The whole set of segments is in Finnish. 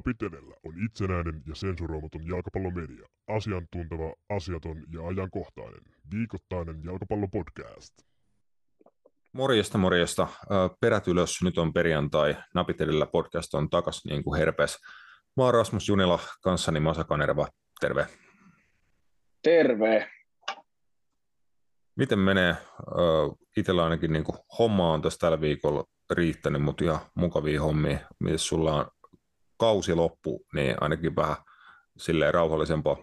Napitelellä on itsenäinen ja sensuroimaton jalkapallomedia. Asiantunteva, asiaton ja ajankohtainen. Viikoittainen jalkapallopodcast. Morjesta, morjesta. Perät ylös, nyt on perjantai. Napitelillä podcast on takas niin kuin herpes. Mä oon Rasmus Junila, kanssani Masa Kanerva. Terve. Terve. Miten menee? Itsellä ainakin niin kuin homma on tässä tällä viikolla riittänyt, mutta ihan mukavia hommia. Miten sulla on kausi loppu, niin ainakin vähän silleen rauhallisempaa.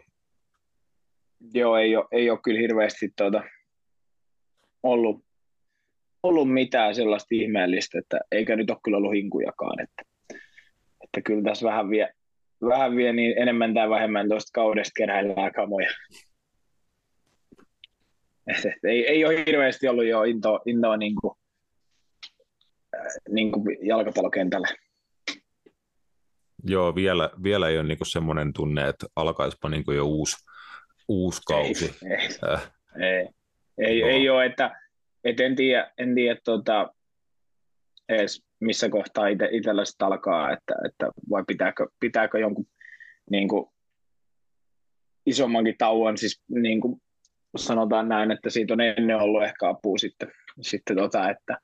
Joo, ei ole, ei ole kyllä hirveästi tuota, ollut, ollut mitään sellaista ihmeellistä, että eikä nyt ole kyllä ollut hinkujakaan, että, että kyllä tässä vähän vie, vähän vie niin enemmän tai vähemmän tuosta kaudesta keräillään kamoja. Ei, ei ole hirveästi ollut jo intoa, intoa niin kuin, äh, niin kuin jalkapallokentällä. Joo, vielä, vielä ei ole niinku semmoinen tunne, että alkaisipa niinku jo uusi, uusi kausi. Ei, ei, äh. ei, ei, ei ole, että, että en tiedä, en tiedä tota, edes missä kohtaa ite, itsellä sitten alkaa, että, että vai pitääkö, pitääkö jonkun niin kuin, isommankin tauon, siis niin kuin sanotaan näin, että siitä on ennen ollut ehkä apua sitten, sitten tota, että,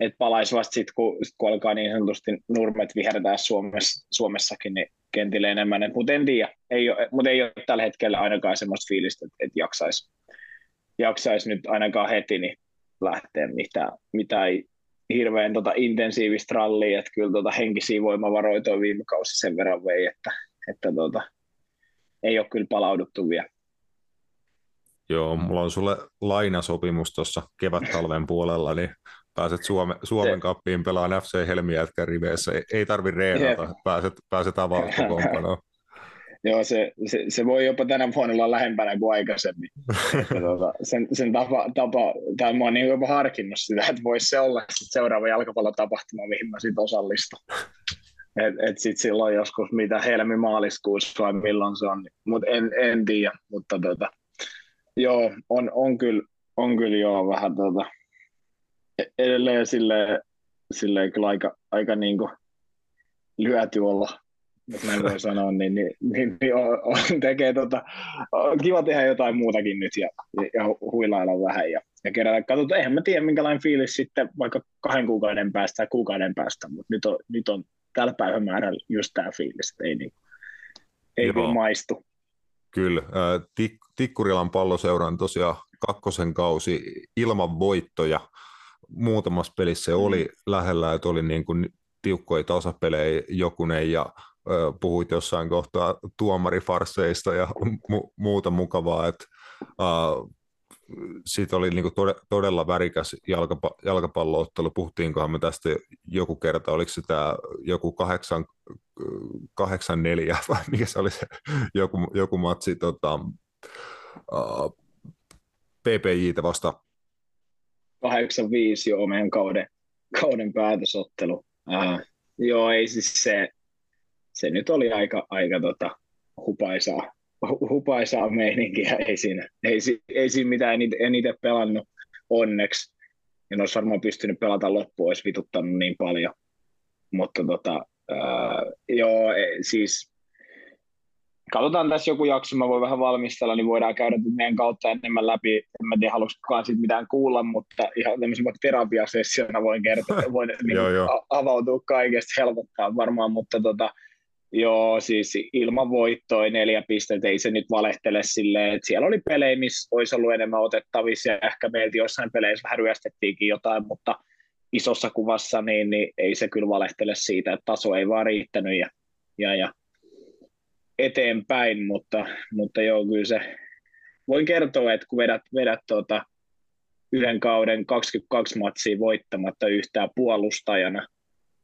että palaisi vasta sitten, kun, sit kun alkaa niin sanotusti nurmet vihertää Suomessa, Suomessakin, niin kentille enemmän. Mutta en tiedä, ei ole, mutta ei ole tällä hetkellä ainakaan semmoista fiilistä, että, että jaksaisi jaksais nyt ainakaan heti niin lähteä mitään, mitään hirveän tota, intensiivistä rallia, että kyllä tota, henkisiä voimavaroja toi viime kausi sen verran vei, että, että tota, ei ole kyllä palauduttu vielä. Joo, mulla on sulle lainasopimus tuossa kevät-talven puolella, niin pääset Suome, Suomen kappiin pelaan FC Helmijätkän riveissä. Ei, ei tarvi reenata, yeah. pääset, pääset avauskokoonpanoon. Joo, se, se, se, voi jopa tänä vuonna olla lähempänä kuin aikaisemmin. tuota, sen, sen tapa, tapa tai mä oon niin jopa harkinnut sitä, että voisi se olla sit seuraava jalkapallotapahtuma, mihin mä sitten osallistun. Et, et sitten silloin joskus mitä helmi-maaliskuussa vai milloin se on, mutta en, en tiedä. Mutta tota, joo, on, on, kyllä, on kyllä joo vähän tota, edelleen silleen, silleen kyllä aika, aika niin kuin lyöty olla, jos näin voi sanoa, niin, niin, niin, niin on, on, tekee tota, on kiva tehdä jotain muutakin nyt ja, ja huilailla vähän ja, ja kerätä. Katsotaan, eihän mä tiedä minkälainen fiilis sitten vaikka kahden kuukauden päästä tai kuukauden päästä, mutta nyt on, nyt on tällä päivämäärällä just tämä fiilis, että ei, niin, ei kyllä maistu. Kyllä. Tik- Tikkurilan palloseuran tosiaan kakkosen kausi ilman voittoja muutamassa pelissä mm. oli lähellä, että oli niin kuin tiukkoja tasapelejä jokunen ja ö, puhuit jossain kohtaa tuomarifarseista ja mu- muuta mukavaa, että uh, siitä oli niin tode, todella värikäs jalkapa, jalkapalloottelu. Puhutiinkohan me tästä joku kerta, oliko se tämä joku kahdeksan, kahdeksan neljä vai mikä se oli se joku, joku matsi tota, uh, PPJtä vasta 85 joo meidän kauden, kauden päätösottelu. Uh, joo, ei siis se, se nyt oli aika, aika tota, hupaisaa, hupaisaa meininkiä, ei siinä, ei, ei siinä mitään, en, en itse pelannut onneksi. En olisi varmaan pystynyt pelata loppuun, olisi vituttanut niin paljon. Mutta tota, uh, joo, siis katsotaan tässä joku jakso, mä voin vähän valmistella, niin voidaan käydä meidän kautta enemmän läpi. En mä tiedä, haluaisi kukaan siitä mitään kuulla, mutta ihan tämmöisen vaikka terapiasessiona voin kertoa, voin niin joo, joo. avautua kaikesta, helpottaa varmaan, mutta tota, joo, siis ilman voittoa neljä pistettä, ei se nyt valehtele silleen, että siellä oli pelejä, missä olisi ollut enemmän otettavissa ja ehkä meiltä jossain peleissä vähän ryöstettiinkin jotain, mutta isossa kuvassa niin, niin ei se kyllä valehtele siitä, että taso ei vaan riittänyt ja, ja, ja eteenpäin, mutta, mutta joo, kyllä se, voin kertoa, että kun vedät, vedät tuota, yhden kauden 22 matsia voittamatta yhtään puolustajana,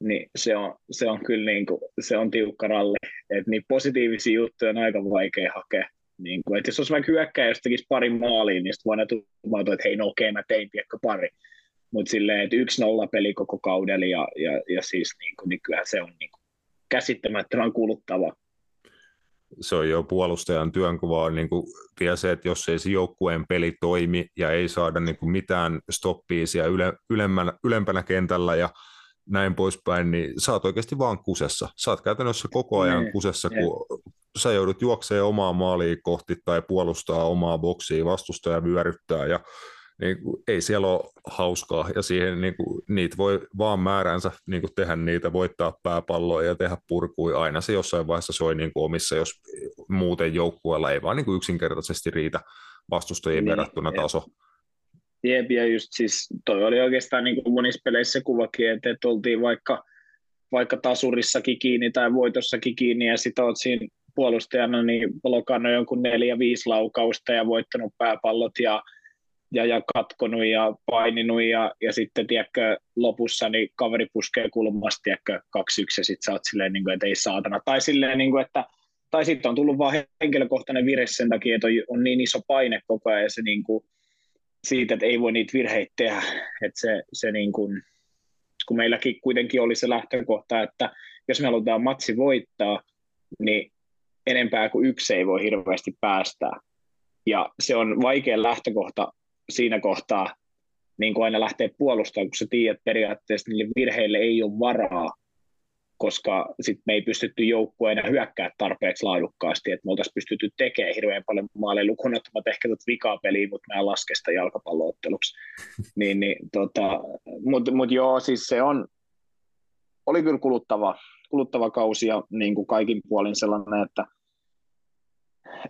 niin se on, se on kyllä niin kuin, se on tiukka ralli. Et niin positiivisia juttuja on aika vaikea hakea. Niin kuin, että jos olisi vaikka hyökkäjä, jos tekisi pari maaliin, niin sitten voidaan tulla, että hei, no okei, okay, mä tein piekko pari. Mutta silleen, että yksi nolla peli koko kaudella ja, ja, ja siis niin, kuin, niin kyllä se on niin kuin käsittämättömän kuluttava se on jo puolustajan työnkuva on niin kuin vielä se, että jos ei se joukkueen peli toimi ja ei saada niin kuin mitään stoppia siellä yle, ylemmänä, ylempänä kentällä ja näin poispäin, niin sä oot oikeasti vaan kusessa. Sä oot käytännössä koko ajan niin, kusessa, kun sä joudut juokseen omaa maalia kohti tai puolustaa omaa boksia, vastustaja vyöryttää ja niin kuin, ei siellä ole hauskaa ja siihen niin kuin, niitä voi vaan määränsä niin kuin, tehdä niitä, voittaa pääpalloa ja tehdä purkui aina se jossain vaiheessa soi niin kuin, omissa, jos muuten joukkueella ei vaan niin kuin, yksinkertaisesti riitä vastustajien niin, verrattuna taso. Jep, ja just siis toi oli oikeastaan niin kuin monissa peleissä kuvakin, että, että oltiin vaikka, vaikka tasurissakin kiinni tai voitossakin kiinni ja sitten oot siinä puolustajana niin blokannut jonkun neljä, viisi laukausta ja voittanut pääpallot ja, ja, ja katkonut ja paininut ja, ja sitten tiedätkö, lopussa niin kaveri puskee kulmasta tiedätkö, kaksi yksi ja sitten sä oot silleen, niin kuin, että ei saatana. Tai silleen, niin kuin, että tai sitten on tullut vaan henkilökohtainen vire sen takia, että on niin iso paine koko ajan ja se niin kuin, siitä, että ei voi niitä virheitä tehdä. Että se, se niin kuin, kun meilläkin kuitenkin oli se lähtökohta, että jos me halutaan matsi voittaa, niin enempää kuin yksi ei voi hirveästi päästää. Ja se on vaikea lähtökohta siinä kohtaa, niin kuin aina lähtee puolustamaan, kun sä tiedät periaatteessa, niille virheille ei ole varaa, koska sit me ei pystytty joukkueena hyökkää tarpeeksi laadukkaasti, että me oltaisiin pystytty tekemään hirveän paljon maaleja lukuun ottamatta ehkä tuota vikaa peliä, mutta mä lasken sitä jalkapallootteluksi. niin, niin, tota, mutta mut joo, siis se on, oli kyllä kuluttava, kuluttava kausi ja niin kuin kaikin puolin sellainen, että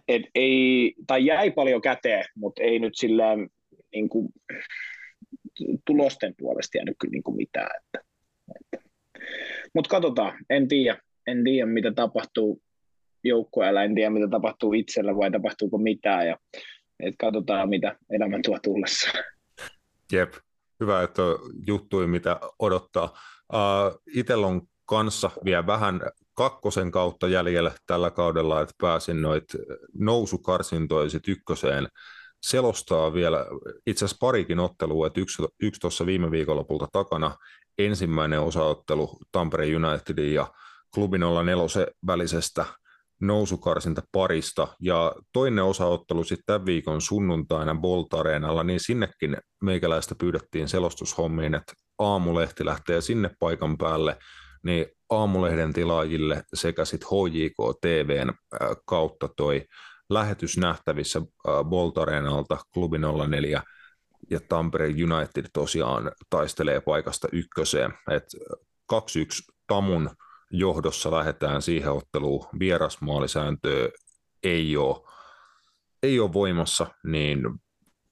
et ei, tai jäi paljon käteen, mutta ei nyt silleen niin kuin, tulosten puolesta jäänyt kyllä niin kuin mitään. Että, että. Mutta katsotaan, en tiedä, en tiedä mitä tapahtuu joukkueella, en tiedä mitä tapahtuu itsellä vai tapahtuuko mitään ja et katsotaan mitä elämä tuo tullessa. Jep, hyvä, että juttui mitä odottaa. Uh, Itellä on kanssa vielä vähän kakkosen kautta jäljellä tällä kaudella, että pääsin noit nousukarsintoja ykköseen selostaa vielä itse asiassa parikin ottelua, että yksi, yksi tuossa viime viikonlopulta takana, ensimmäinen osaottelu Tampere Unitedin ja Klubi 04 välisestä nousukarsinta parista. Ja toinen osaottelu sitten tämän viikon sunnuntaina Bolt Areenalla, niin sinnekin meikäläistä pyydettiin selostushommiin, että aamulehti lähtee sinne paikan päälle, niin aamulehden tilaajille sekä sitten HJK TVn kautta toi lähetys nähtävissä Bolt Areenalta Klubi 04 ja Tampere United tosiaan taistelee paikasta ykköseen. Et 2-1 Tamun johdossa lähdetään siihen otteluun. Vierasmaalisääntöä ei ole, ei ole voimassa, niin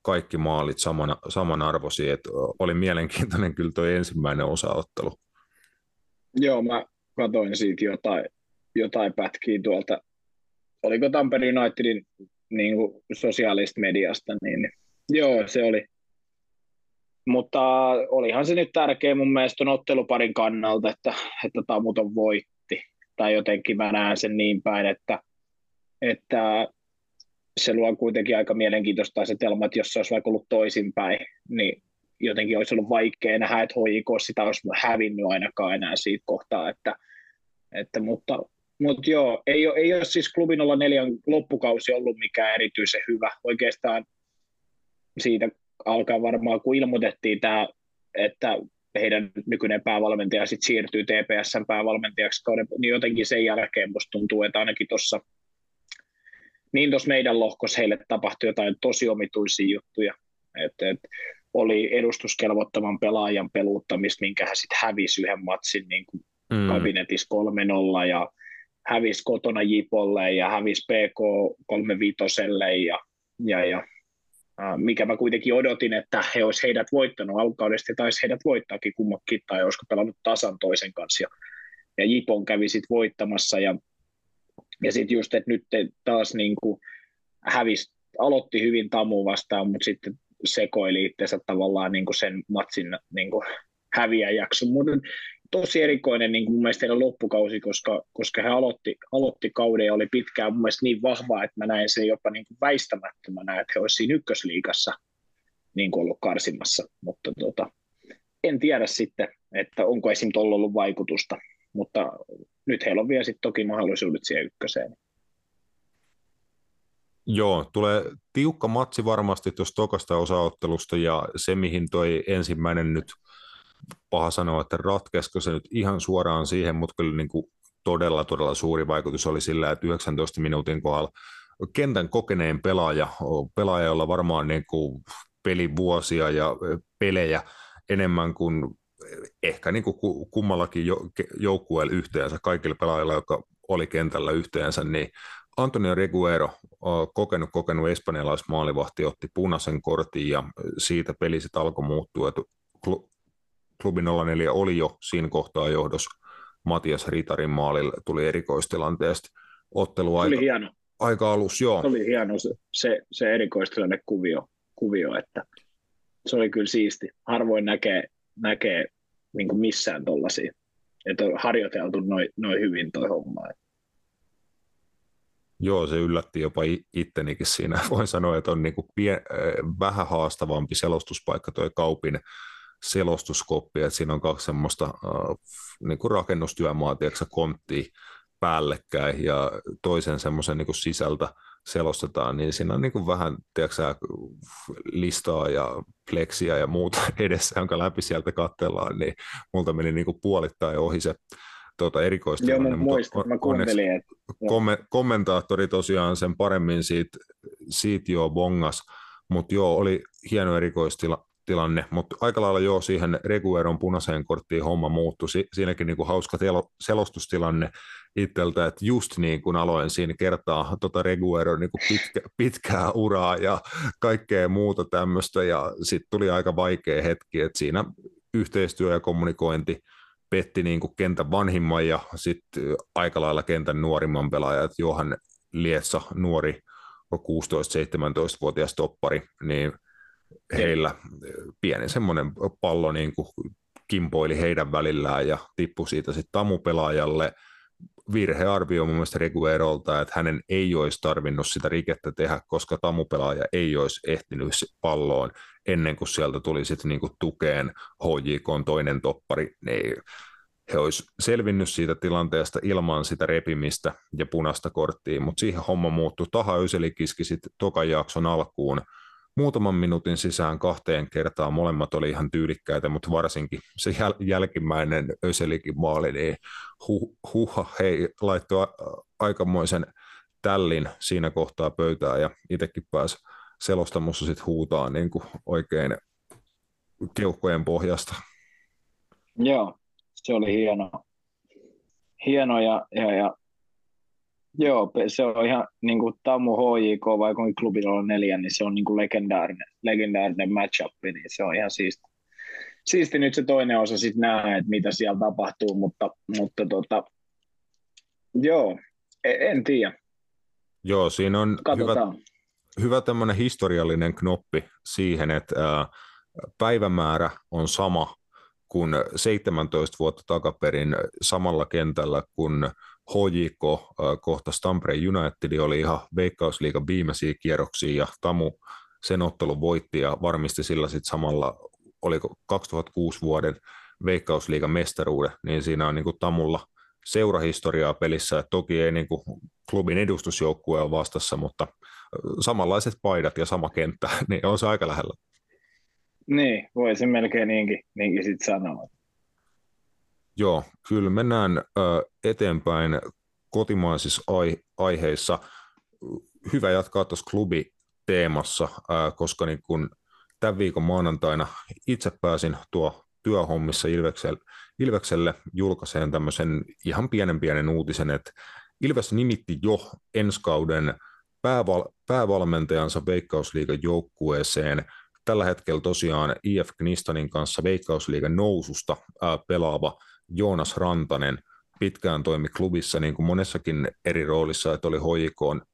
kaikki maalit samana, samanarvoisia. Et oli mielenkiintoinen kyllä tuo ensimmäinen osaottelu. Joo, mä katoin siitä jotain, jotain pätkiä tuolta. Oliko Tampere Unitedin niin sosiaalista mediasta, niin, niin joo, se oli, mutta olihan se nyt tärkeä mun mielestä otteluparin kannalta, että, että Tamuton voitti. Tai jotenkin mä näen sen niin päin, että, että se luo kuitenkin aika mielenkiintoista asetelma, että jos se olisi vaikka ollut toisinpäin, niin jotenkin olisi ollut vaikea nähdä, että HJK sitä olisi hävinnyt ainakaan enää siitä kohtaa, että, että mutta, mutta joo, ei ole, ei ole siis klubin olla neljän loppukausi ollut mikään erityisen hyvä. Oikeastaan siitä alkaa varmaan, kun ilmoitettiin tämä, että heidän nykyinen päävalmentaja sitten siirtyy TPSn päävalmentajaksi, niin jotenkin sen jälkeen musta tuntuu, että ainakin tuossa niin tuossa meidän lohkossa heille tapahtui jotain tosi omituisia juttuja, että et, oli edustuskelvottoman pelaajan peluuttamista, minkä hän sitten hävisi yhden matsin niin kuin mm. kabinetissa 3-0 ja hävisi kotona Jipolle ja hävisi PK 35 ja, ja, ja mikä mä kuitenkin odotin, että he olisi heidät voittanut alkaudesta, tai heidät voittaakin kummakin, tai olisiko pelannut tasan toisen kanssa. Ja, ja Jipon kävi sitten voittamassa, ja, ja sitten just, että nyt taas niin kuin hävisi, aloitti hyvin Tamu vastaan, mutta sitten sekoili itsensä tavallaan niin kuin sen matsin niin kuin häviäjäksi. Mutta tosi erikoinen niin kuin mun mielestä loppukausi, koska, koska he aloitti, aloitti kauden ja oli pitkään mun mielestä niin vahvaa, että mä näin sen jopa niin kuin väistämättömänä, että he olisivat siinä ykkösliigassa niin kuin ollut karsimassa, mutta tota, en tiedä sitten, että onko esim. tuolla ollut vaikutusta, mutta nyt heillä on vielä sitten toki mahdollisuudet siihen ykköseen. Joo, tulee tiukka matsi varmasti tuosta tokasta osaottelusta ja se, mihin toi ensimmäinen nyt paha sanoa, että ratkesko se nyt ihan suoraan siihen, mutta kyllä niin kuin todella, todella suuri vaikutus oli sillä, että 19 minuutin kohdalla kentän kokeneen pelaaja, pelaaja, jolla varmaan niin kuin pelivuosia ja pelejä enemmän kuin ehkä niin kuin kummallakin joukkueella yhteensä, kaikilla pelaajilla, jotka oli kentällä yhteensä, niin Antonio Reguero, kokenut, kokenut espanjalaismaalivahti, otti punaisen kortin ja siitä peli sitten alkoi muuttua. Että klubi 04 oli jo siinä kohtaa johdos Matias Ritarin maalilla, tuli erikoistilanteesta ottelu aika, hieno. aika alus, joo. Se oli hieno se, se, se erikoistilanne kuvio, kuvio, että se oli kyllä siisti. Harvoin näkee, näkee niin missään tuollaisia, että on harjoiteltu noin noi hyvin toi homma. Joo, se yllätti jopa ittenikin siinä. Voin sanoa, että on niin kuin pien, äh, vähän haastavampi selostuspaikka tuo kaupin selostuskoppi, että siinä on kaksi semmoista äh, niin kuin rakennustyömaa, tiedätkö, konttia päällekkäin ja toisen semmoisen niin sisältä selostetaan, niin siinä on niin kuin vähän tiedätkö, listaa ja pleksiä ja muuta edessä, jonka läpi sieltä katsellaan, niin multa meni niin kuin puolittain ohi se tuota erikoistilanne. Joo, muistin, on, mä kuuntelin. Että... Komme, kommentaattori tosiaan sen paremmin siitä, siitä jo bongas, mutta joo, oli hieno erikoistilanne, mutta aika lailla joo siihen Regueron punaiseen korttiin homma muuttui. Si- siinäkin niinku hauska telo- selostustilanne itseltä, että just niin kuin aloin siinä kertaa tota Regueron niinku pitkä, pitkää uraa ja kaikkea muuta tämmöistä, ja sitten tuli aika vaikea hetki, että siinä yhteistyö ja kommunikointi petti niin kuin kentän vanhimman ja sitten aika lailla kentän nuorimman pelaajan, Johan Lietsa, nuori 16-17-vuotias toppari, niin heillä pieni semmoinen pallo niin kuin kimpoili heidän välillään ja tippui siitä sitten tamupelaajalle. Virhearvio mun mielestä Reguerolta, että hänen ei olisi tarvinnut sitä rikettä tehdä, koska tamupelaaja ei olisi ehtinyt palloon ennen kuin sieltä tuli sitten niinku tukeen HJK toinen toppari, niin he olisi selvinnyt siitä tilanteesta ilman sitä repimistä ja punaista korttia, mutta siihen homma muuttui. Taha Yseli kiski sitten tokan jakson alkuun muutaman minuutin sisään kahteen kertaan. Molemmat oli ihan tyylikkäitä, mutta varsinkin se jäl- jälkimmäinen Öselikin maali, niin hu- huha, hei, laittoi aikamoisen tällin siinä kohtaa pöytää ja itsekin pääsi selostamossa sitten huutaa niin kuin oikein keuhkojen pohjasta. Joo, se oli hieno, hieno ja, ja, ja Joo, se on ihan niin kuin Tammu HJK vai kun klubi on neljä, niin se on niin kuin legendaarinen, legendaarinen matchup, niin se on ihan siisti. Siisti nyt se toinen osa sitten nähdä, että mitä siellä tapahtuu, mutta, mutta tota, joo, en, en tiedä. Joo, siinä on Katsotaan. hyvä, hyvä tämmöinen historiallinen knoppi siihen, että ää, päivämäärä on sama kuin 17 vuotta takaperin samalla kentällä, kun HJK kohta Tampere United oli ihan Veikkausliigan viimeisiä kierroksia ja Tamu sen ottelun voitti ja varmisti sillä sitten samalla, oliko 2006 vuoden Veikkausliigan mestaruuden, niin siinä on niin kuin Tamulla seurahistoriaa pelissä, että toki ei niin kuin klubin edustusjoukkue ole vastassa, mutta samanlaiset paidat ja sama kenttä, niin on se aika lähellä. Niin, voi se melkein niinkin, niinkin sitten sanoa. Joo, kyllä mennään ö, eteenpäin kotimaisissa ai- aiheissa. Hyvä jatkaa tuossa klubiteemassa, ö, koska niin kun tämän viikon maanantaina itse pääsin tuo työhommissa Ilvekselle, Ilvekselle julkaiseen tämmöisen ihan pienen pienen uutisen, että Ilves nimitti jo ensi kauden pääval- päävalmentajansa Veikkausliigan joukkueeseen. Tällä hetkellä tosiaan IF Knistanin kanssa Veikkausliigan noususta ää, pelaava Joonas Rantanen pitkään toimi klubissa niin kuin monessakin eri roolissa, että oli HJK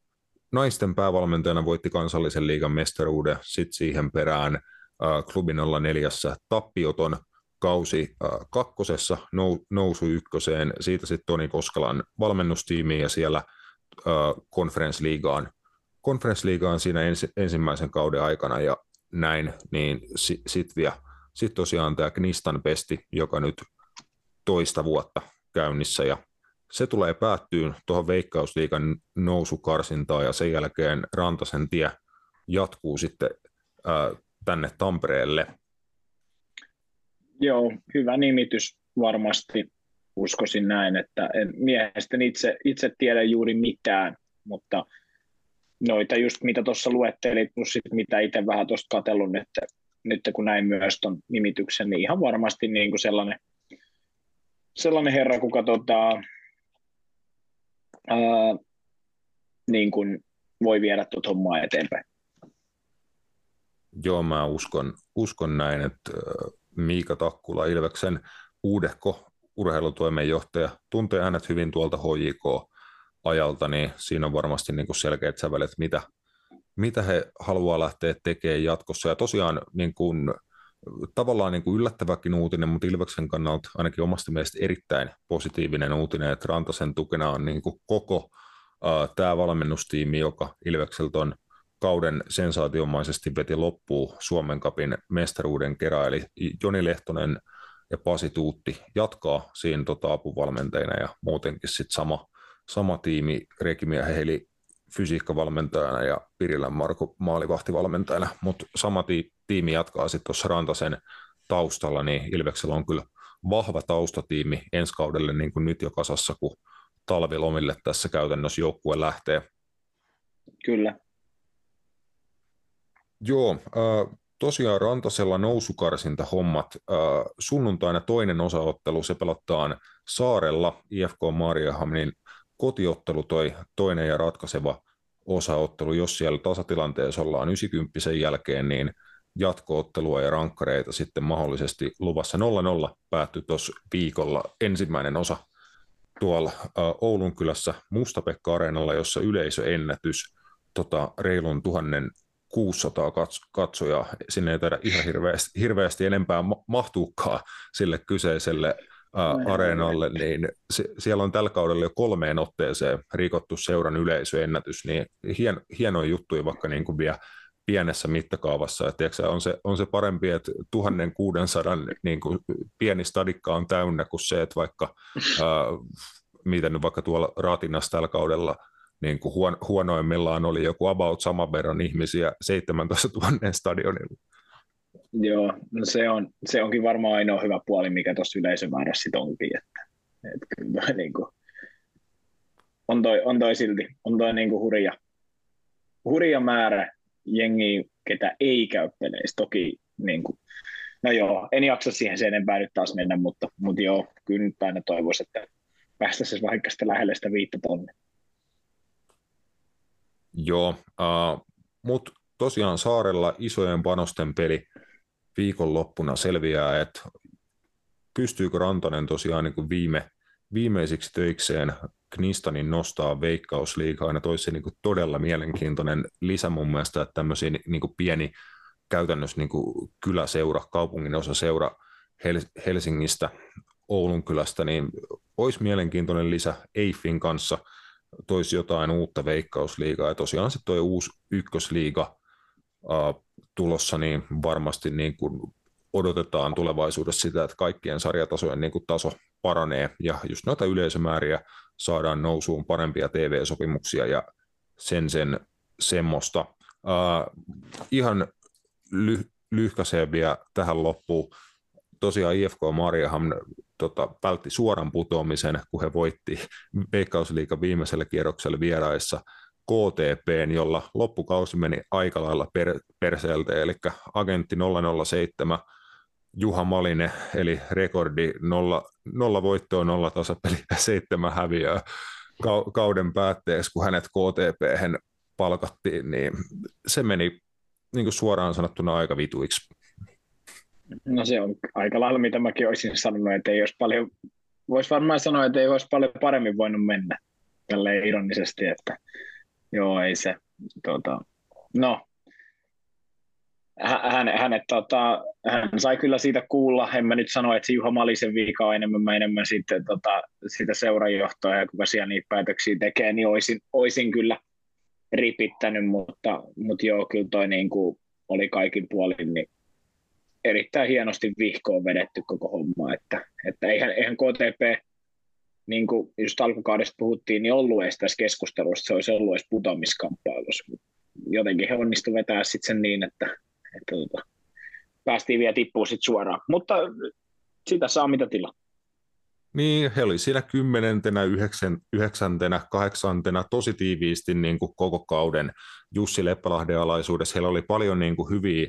naisten päävalmentajana voitti kansallisen liigan mestaruuden, sitten siihen perään äh, klubin 04 tappioton kausi äh, kakkosessa nou, nousu ykköseen, siitä sitten Toni Koskalan valmennustiimiin ja siellä äh, konferenssliigaan, konferenssliigaan siinä ens, ensimmäisen kauden aikana ja näin, niin sitten sit vielä sitten tosiaan tämä Knistan pesti, joka nyt toista vuotta käynnissä ja se tulee päättyyn tuohon Veikkausliikan nousukarsintaan ja sen jälkeen Rantasen tie jatkuu sitten ää, tänne Tampereelle. Joo, hyvä nimitys varmasti. Uskoisin näin, että en miehestä itse, itse tiedä juuri mitään, mutta noita just mitä tuossa luettelit, plus sit mitä itse vähän tuosta katsellut nyt, nyt kun näin myös tuon nimityksen, niin ihan varmasti niin kuin sellainen, sellainen herra, kuka tota, ää, niin kuin voi viedä tuota hommaa eteenpäin. Joo, mä uskon, uskon näin, että Miika Takkula, Ilveksen uudehko urheilutoimenjohtaja, tuntee hänet hyvin tuolta HJK-ajalta, niin siinä on varmasti niin kuin selkeät sävelet, mitä, mitä he haluaa lähteä tekemään jatkossa. Ja tosiaan niin kuin, tavallaan niin kuin yllättäväkin uutinen, mutta Ilveksen kannalta ainakin omasta mielestä erittäin positiivinen uutinen, että Rantasen tukena on niin kuin koko uh, tämä valmennustiimi, joka Ilvekseltä on kauden sensaatiomaisesti veti loppuun Suomen kapin mestaruuden kerran, eli Joni Lehtonen ja Pasi Tuutti jatkaa siinä tota apuvalmentajina ja muutenkin sitten sama, sama tiimi Rekimiä Heili fysiikkavalmentajana ja Pirilän Marko maalivahtivalmentajana, mutta sama ti- tiimi jatkaa sitten tuossa Rantasen taustalla, niin Ilveksellä on kyllä vahva taustatiimi ensi kaudelle niin kuin nyt jo kasassa, kun talvilomille tässä käytännössä joukkue lähtee. Kyllä. Joo, äh, tosiaan Rantasella nousukarsinta hommat. Äh, sunnuntaina toinen osaottelu, se pelataan Saarella, IFK Mariahamnin kotiottelu toi toinen ja ratkaiseva osaottelu, jos siellä tasatilanteessa ollaan 90 jälkeen, niin jatkoottelua ja rankkareita sitten mahdollisesti luvassa 0-0 päättyi tuossa viikolla ensimmäinen osa tuolla Oulun kylässä Mustapekka-areenalla, jossa yleisöennätys tota, reilun tuhannen 600 katsojaa. Sinne ei taida ihan hirveästi, hirveästi enempää mahtuukaan sille kyseiselle ää, areenalle, niin se, siellä on tällä kaudella jo kolmeen otteeseen rikottu seuran yleisöennätys, niin hien, hienoja juttuja vaikka niin kuin vielä pienessä mittakaavassa. Et tiedätkö, on, se, on se parempi, että 1600 niin kuin pieni stadikka on täynnä kuin se, että vaikka, ää, miten nyt vaikka tuolla Ratinnassa tällä kaudella – niin kuin huon, huonoimmillaan oli joku about saman verran ihmisiä 17 000 stadionilla. Joo, no se, on, se onkin varmaan ainoa hyvä puoli, mikä tuossa yleisömäärässä sitten onkin. Että, että kyllä toi, niin kuin, on, toi, on toi silti on toi niin kuin hurja, hurja määrä jengiä, ketä ei käy peleissä. Toki niin kuin, no joo, en jaksa siihen sen enempää nyt taas mennä, mutta, mutta joo, kyllä nyt aina toivoisi, että päästäisiin vaikka sitä lähelle sitä viittä tonne. Joo, uh, mutta tosiaan saarella isojen panosten peli viikonloppuna selviää, että pystyykö Rantanen tosiaan niin kuin viime, viimeisiksi töikseen Knistanin nostaa veikkausliikaa, ja toisi se niin todella mielenkiintoinen lisä mun mielestä, että tämmöisiä niin kuin pieni käytännössä niin kuin kyläseura, kaupungin osa seura Helsingistä, Oulun kylästä, niin olisi mielenkiintoinen lisä Eiffin kanssa – toisi jotain uutta veikkausliigaa. Ja tosiaan sitten tuo uusi ykkösliiga tulossa, niin varmasti niin kuin odotetaan tulevaisuudessa sitä, että kaikkien sarjatasojen niin kuin taso paranee ja just noita yleisömääriä saadaan nousuun parempia TV-sopimuksia ja sen sen semmoista. Uh, ihan ly- lyhkäiseen vielä tähän loppuun. Tosiaan IFK Mariaham tota, vältti suoran putoamisen, kun he voitti Veikkausliikan viimeisellä kierroksella vieraissa KTP, jolla loppukausi meni aika lailla per, perseeltä, eli agentti 007 Juha Malinen, eli rekordi nolla, nolla voittoa, nolla tasapeli ja seitsemän häviöä kauden päätteeksi, kun hänet KTP palkattiin, niin se meni niin kuin suoraan sanottuna aika vituiksi. No se on aika lailla, mitä mäkin olisin sanonut, että ei olisi paljon, voisi varmaan sanoa, että ei olisi paljon paremmin voinut mennä tälleen ironisesti, että joo, ei se, tota, no, hän, hänet, tota, hän sai kyllä siitä kuulla, en mä nyt sano, että se Juha Malisen vika on enemmän, mä enemmän sitten tota, sitä seurajohtoa ja kuka siellä niitä päätöksiä tekee, niin olisin, olisin kyllä ripittänyt, mutta, mutta joo, kyllä toi niin kuin oli kaikin puolin niin erittäin hienosti vihkoon vedetty koko homma, että, että eihän, eihän KTP, niin kuin just alkukaudesta puhuttiin, niin ollut edes tässä keskustelussa, se olisi ollut edes putoamiskamppailussa. Jotenkin he onnistuivat vetää sitten sen niin, että, että tota, päästiin vielä tippuun sitten suoraan. Mutta sitä saa mitä tilaa. Niin, he oli siinä kymmenentenä, yhdeksän, yhdeksäntenä, kahdeksantena tosi tiiviisti niin kuin koko kauden Jussi Leppälahden alaisuudessa. Heillä oli paljon niin kuin hyviä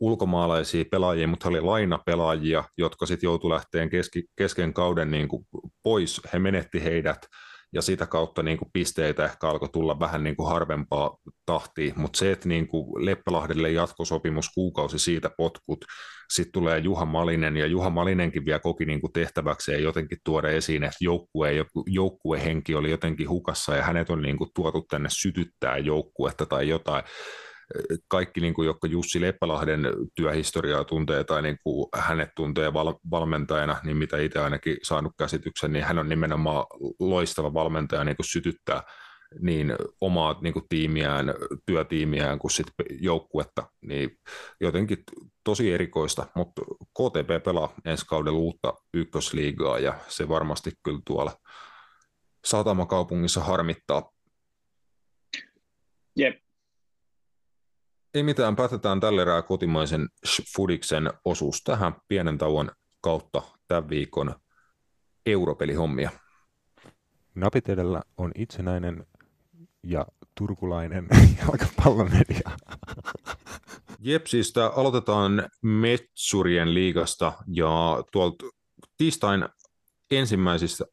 ulkomaalaisia pelaajia, mutta he oli lainapelaajia, jotka sitten joutui lähteen keski, kesken kauden niin kuin pois. He menetti heidät ja sitä kautta niin kuin pisteitä ehkä alkoi tulla vähän niin kuin harvempaa tahtia, mutta se, että niin kuin Leppälahdelle jatkosopimus kuukausi siitä potkut, sitten tulee Juha Malinen, ja Juha Malinenkin vielä koki niin kuin tehtäväkseen jotenkin tuoda esiin, että joukkue, joukkuehenki oli jotenkin hukassa, ja hänet on niin kuin tuotu tänne sytyttää joukkuetta tai jotain, kaikki, niin kuin, jotka Jussi Leppälahden työhistoriaa tuntee tai niin kuin hänet tuntee val- valmentajana, niin mitä itse ainakin saanut käsityksen, niin hän on nimenomaan loistava valmentaja niin kuin sytyttää niin omaa niin kuin tiimiään, työtiimiään kuin sit joukkuetta, niin jotenkin tosi erikoista, mutta KTP pelaa ensi kaudella uutta ykkösliigaa ja se varmasti kyllä tuolla Satamakaupungissa harmittaa. Jep, ei mitään, päätetään tällä erää kotimaisen Fudiksen osuus tähän pienen tauon kautta tämän viikon europelihommia. Napit edellä on itsenäinen ja turkulainen jalkapallomedia. Jepsistä aloitetaan Metsurien liigasta ja tuolta tiistain ensimmäisistä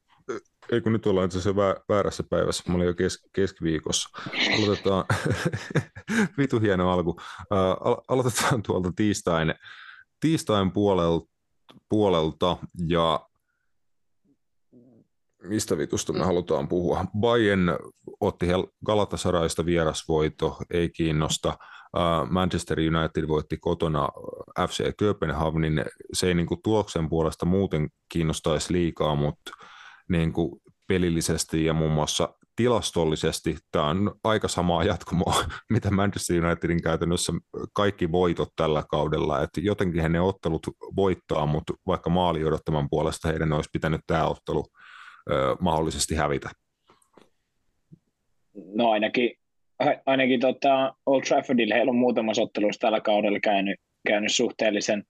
ei kun nyt ollaan itse väärässä päivässä, mä olin jo kes- keskiviikossa. Aloitetaan, vitu hieno alku. Uh, aloitetaan tuolta tiistain, tiistain puolelta, puolelta ja mistä vitusta me halutaan puhua. Bayern otti Galatasaraysta vierasvoito, ei kiinnosta. Manchester United voitti kotona FC Kööpenhavnin. Se ei niin kuin tuloksen puolesta muuten kiinnostaisi liikaa, mutta niin kuin pelillisesti ja muun muassa tilastollisesti tämä on aika samaa jatkumoa, mitä Manchester Unitedin käytännössä kaikki voitot tällä kaudella, että jotenkin he ne ottelut voittaa, mutta vaikka maali odottaman puolesta heidän olisi pitänyt tämä ottelu ö, mahdollisesti hävitä. No ainakin, ainakin tota Old Traffordille heillä on muutamassa ottelussa tällä kaudella käynyt, käynyt suhteellisen,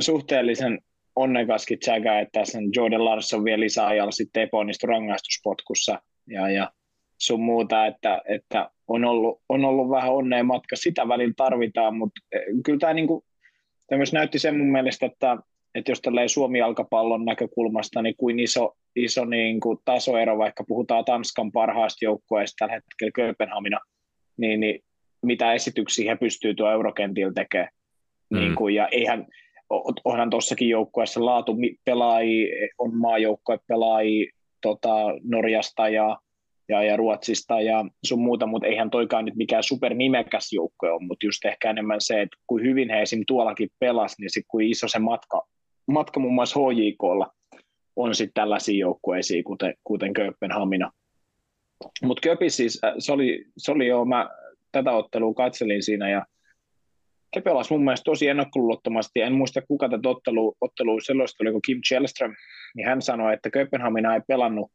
suhteellisen onnekaskin tsägä, että on Jordan Larson vielä lisäajalla sitten epäonnistu rangaistuspotkussa ja, ja sun muuta, että, että on, ollut, on ollut vähän onnea matka, sitä välillä tarvitaan, mutta e, kyllä tämä niinku, myös näytti sen mun mielestä, että, että jos tällä Suomi-jalkapallon näkökulmasta, niin kuin iso, iso niin kuin tasoero, vaikka puhutaan Tanskan parhaasta joukkueesta tällä hetkellä Kööpenhamina, niin, niin mitä esityksiä he pystyy tuo Eurokentillä tekemään. Mm. Niin kuin, ja eihän, onhan tuossakin joukkueessa laatu pelaajia, on maajoukkue pelaajia tota, Norjasta ja, ja, ja, Ruotsista ja sun muuta, mutta eihän toikaan nyt mikään supernimekäs joukkue ole, mutta just ehkä enemmän se, että kuin hyvin he esim. tuollakin pelas, niin sitten kuin iso se matka, matka muun muassa HJKlla on sitten tällaisia joukkueisia, kuten, kuten Kööpenhamina. Mutta Köpis siis, äh, se oli, se oli jo, mä tätä ottelua katselin siinä ja he pelasivat mun mielestä tosi ennakkoluulottomasti. En muista kuka tätä ottelu, ottelu sellaista oliko Kim Chelström, niin hän sanoi, että Kööpenhamina ei pelannut,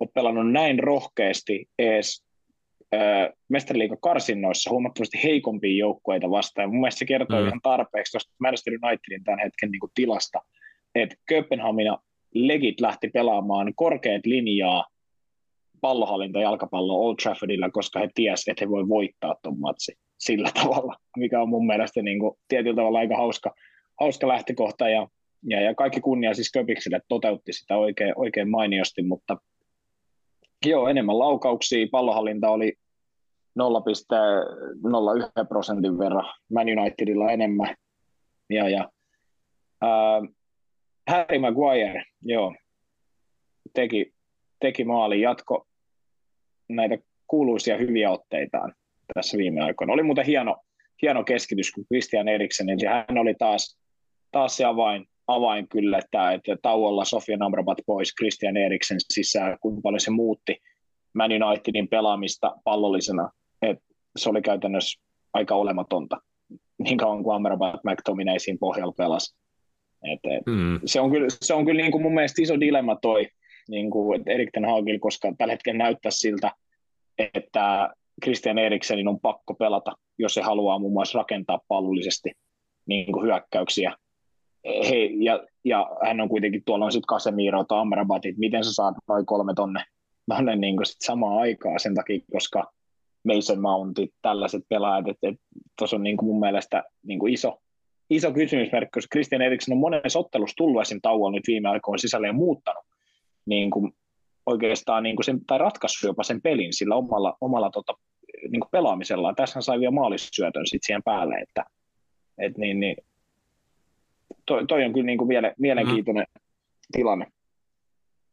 ole pelannut näin rohkeasti edes äh, mestariliigan karsinnoissa huomattavasti heikompia joukkueita vastaan. Mun mielestä se kertoo mm. ihan tarpeeksi tuosta Manchester Unitedin tämän hetken niin kuin tilasta, että Kööpenhamina legit lähti pelaamaan korkeat linjaa pallohallinta jalkapallo Old Traffordilla, koska he tiesivät, että he voi voittaa tuon matsin sillä tavalla, mikä on mun mielestä niin kuin, tietyllä tavalla aika hauska, hauska lähtökohta. Ja, ja, ja kaikki kunnia siis Köpikselle toteutti sitä oikein, oikein mainiosti, mutta joo, enemmän laukauksia, pallohallinta oli 0,01 prosentin verran, Man Unitedilla enemmän. Ja, ja ää, Harry Maguire, joo, teki, teki maalin jatko näitä kuuluisia hyviä otteitaan tässä viime aikoina. Oli muuten hieno, hieno keskitys, kun Christian Eriksen, eli hän oli taas, taas se avain, avain kyllä, että, että tauolla Sofia Namrabat pois, Christian Eriksen sisään, kuinka paljon se muutti Man Unitedin pelaamista pallollisena. Et se oli käytännössä aika olematonta, niin kauan kuin Amrabat McTominay siinä pohjalla pelasi. Et, et, mm. Se on kyllä, se on kyllä niin kuin mun mielestä iso dilemma toi niin kuin, Erik Ten Hagil, koska tällä hetkellä näyttää siltä, että Christian Eriksenin on pakko pelata, jos se haluaa muun muassa rakentaa pallollisesti niin kuin hyökkäyksiä. he, ja, ja, hän on kuitenkin, tuolla on sitten Casemiro tai Amrabatit, miten sä saat noin kolme tonne, tonne niin sit samaan aikaan sen takia, koska Mason Mountit, tällaiset pelaajat, että et, tuossa on niin kuin mun mielestä niin kuin iso, iso kysymysmerkki, koska Christian Eriksen on monessa ottelussa tullut esim. tauolla nyt viime aikoina sisälle ja muuttanut niin kuin oikeastaan niin kuin sen, tai ratkaissut jopa sen pelin sillä omalla, omalla tota, niin kuin pelaamisellaan. Tässä sai vielä maalissyötön sitten siihen päälle, että et niin, niin, toi, toi, on kyllä niin kuin vielä, mielenkiintoinen mm. tilanne.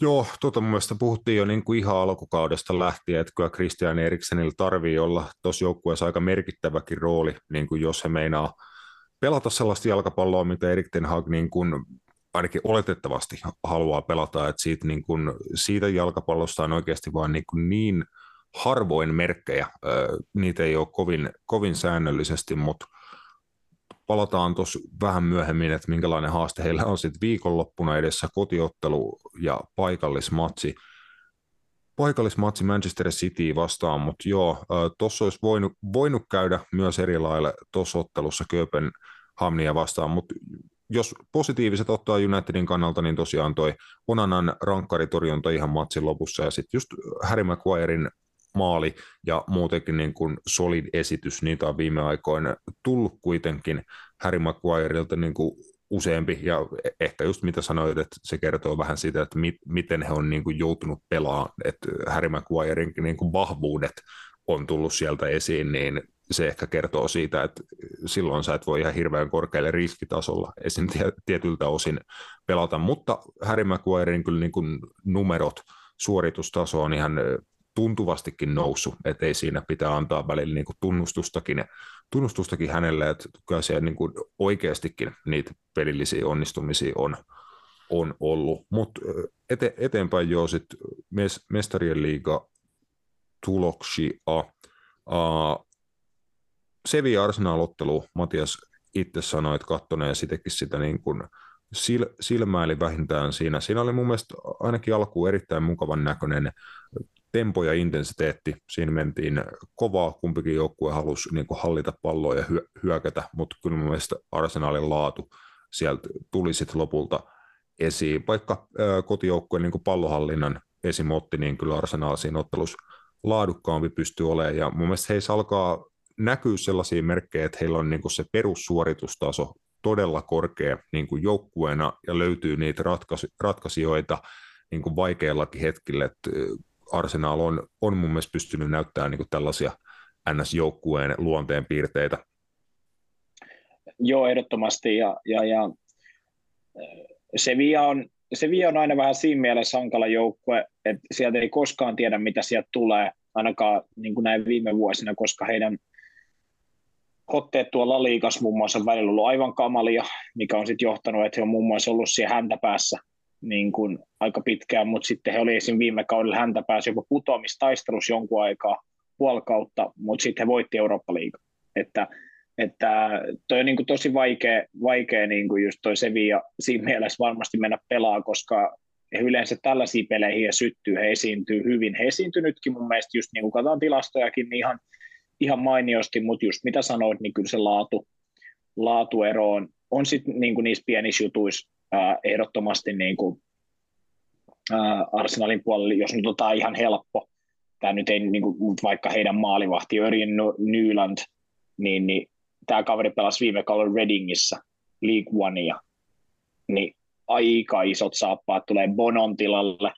Joo, tuota mun mielestä puhuttiin jo niin kuin ihan alkukaudesta lähtien, että kyllä Christian Eriksenillä tarvii olla tuossa joukkueessa aika merkittäväkin rooli, niin kuin jos he meinaa pelata sellaista jalkapalloa, mitä Erik Ten Hag niin kuin ainakin oletettavasti haluaa pelata, että siitä, niin kuin, siitä jalkapallosta on oikeasti vain niin, niin harvoin merkkejä, niitä ei ole kovin, kovin säännöllisesti, mutta palataan tuossa vähän myöhemmin, että minkälainen haaste heillä on sitten viikonloppuna edessä kotiottelu ja paikallismatsi. Paikallismatsi Manchester City vastaan, mutta joo, tuossa olisi voinut, voinut käydä myös eri lailla tuossa ottelussa Kööpenhamnia vastaan, mutta jos positiiviset ottaa Unitedin kannalta, niin tosiaan toi Onanan rankkaritorjunta ihan matsin lopussa ja sitten just Harry Maguirein maali ja muutenkin niin kuin solid esitys, niitä on viime aikoina tullut kuitenkin Harry Maguireilta niin kuin useampi, ja ehkä just mitä sanoit, että se kertoo vähän siitä, että mi- miten he on niin kuin joutunut pelaamaan, että Harry Maguireinkin niin kuin vahvuudet on tullut sieltä esiin, niin se ehkä kertoo siitä, että silloin sä et voi ihan hirveän korkealle riskitasolla esim. tietyltä osin pelata, mutta Harry Maguirein kyllä niin kuin numerot, suoritustaso on ihan tuntuvastikin noussut, että ei siinä pitää antaa välillä niin kuin tunnustustakin, tunnustustakin hänelle, että kyllä se niin kuin oikeastikin niitä pelillisiä onnistumisia on, on ollut. Mutta ete, eteenpäin jo sitten mestarien liiga tuloksia. Sevilla Arsenal-ottelu, Matias itse sanoi, että kattoneen sitäkin sitä niin kuin sil, silmäili vähintään siinä. Siinä oli mun mielestä ainakin alkuun erittäin mukavan näköinen tempo ja intensiteetti. Siinä mentiin kovaa, kumpikin joukkue halusi niin kuin hallita palloa ja hyökätä, mutta kyllä mun mielestä Arsenalin laatu sieltä tuli sitten lopulta esiin. Vaikka kotijoukkueen niin pallohallinnan esimotti, niin kyllä Arsenal siinä ottelussa laadukkaampi pystyy olemaan. Ja mun mielestä heissä alkaa näkyy sellaisia merkkejä, että heillä on niin kuin se perussuoritustaso todella korkea niin kuin joukkueena ja löytyy niitä ratkaisi, ratkaisijoita niin kuin vaikeillakin hetkillä. Että Arsenal on, on mun mielestä pystynyt näyttämään niin kuin tällaisia NS-joukkueen luonteen piirteitä. Joo, ehdottomasti. Ja, ja, ja Sevilla on, Sevilla on aina vähän siinä mielessä hankala joukkue, että sieltä ei koskaan tiedä, mitä sieltä tulee, ainakaan niin kuin näin viime vuosina, koska heidän otteet tuolla liikas muun muassa välillä ollut aivan kamalia, mikä on sitten johtanut, että he on muun muassa ollut siellä häntä päässä niin kuin aika pitkään, mutta sitten he oli esim. viime kaudella häntä päässä jopa putoamistaistelussa jonkun aikaa puolkautta, mutta sitten he voitti Eurooppa-liiga. Että, että toi on niin kuin tosi vaikea, vaikea niin kuin just toi Sevilla siinä mielessä varmasti mennä pelaa, koska he yleensä tällaisiin peleihin ja syttyy, he esiintyy hyvin. He esiintynytkin mun mielestä just niin kuin katsotaan tilastojakin, niin ihan, ihan mainiosti, mutta just mitä sanoit, niin kyllä se laatu, laatuero on, on sitten niin kuin niissä pienissä jutuissa ää, ehdottomasti niin kuin, ää, Arsenalin puolella, jos nyt otetaan ihan helppo, tämä nyt ei, niin kuin, vaikka heidän maalivahti Örjen Nyland, niin, niin tämä kaveri pelasi viime kaudella Readingissä League Onea, niin aika isot saappaat tulee Bonon tilalle,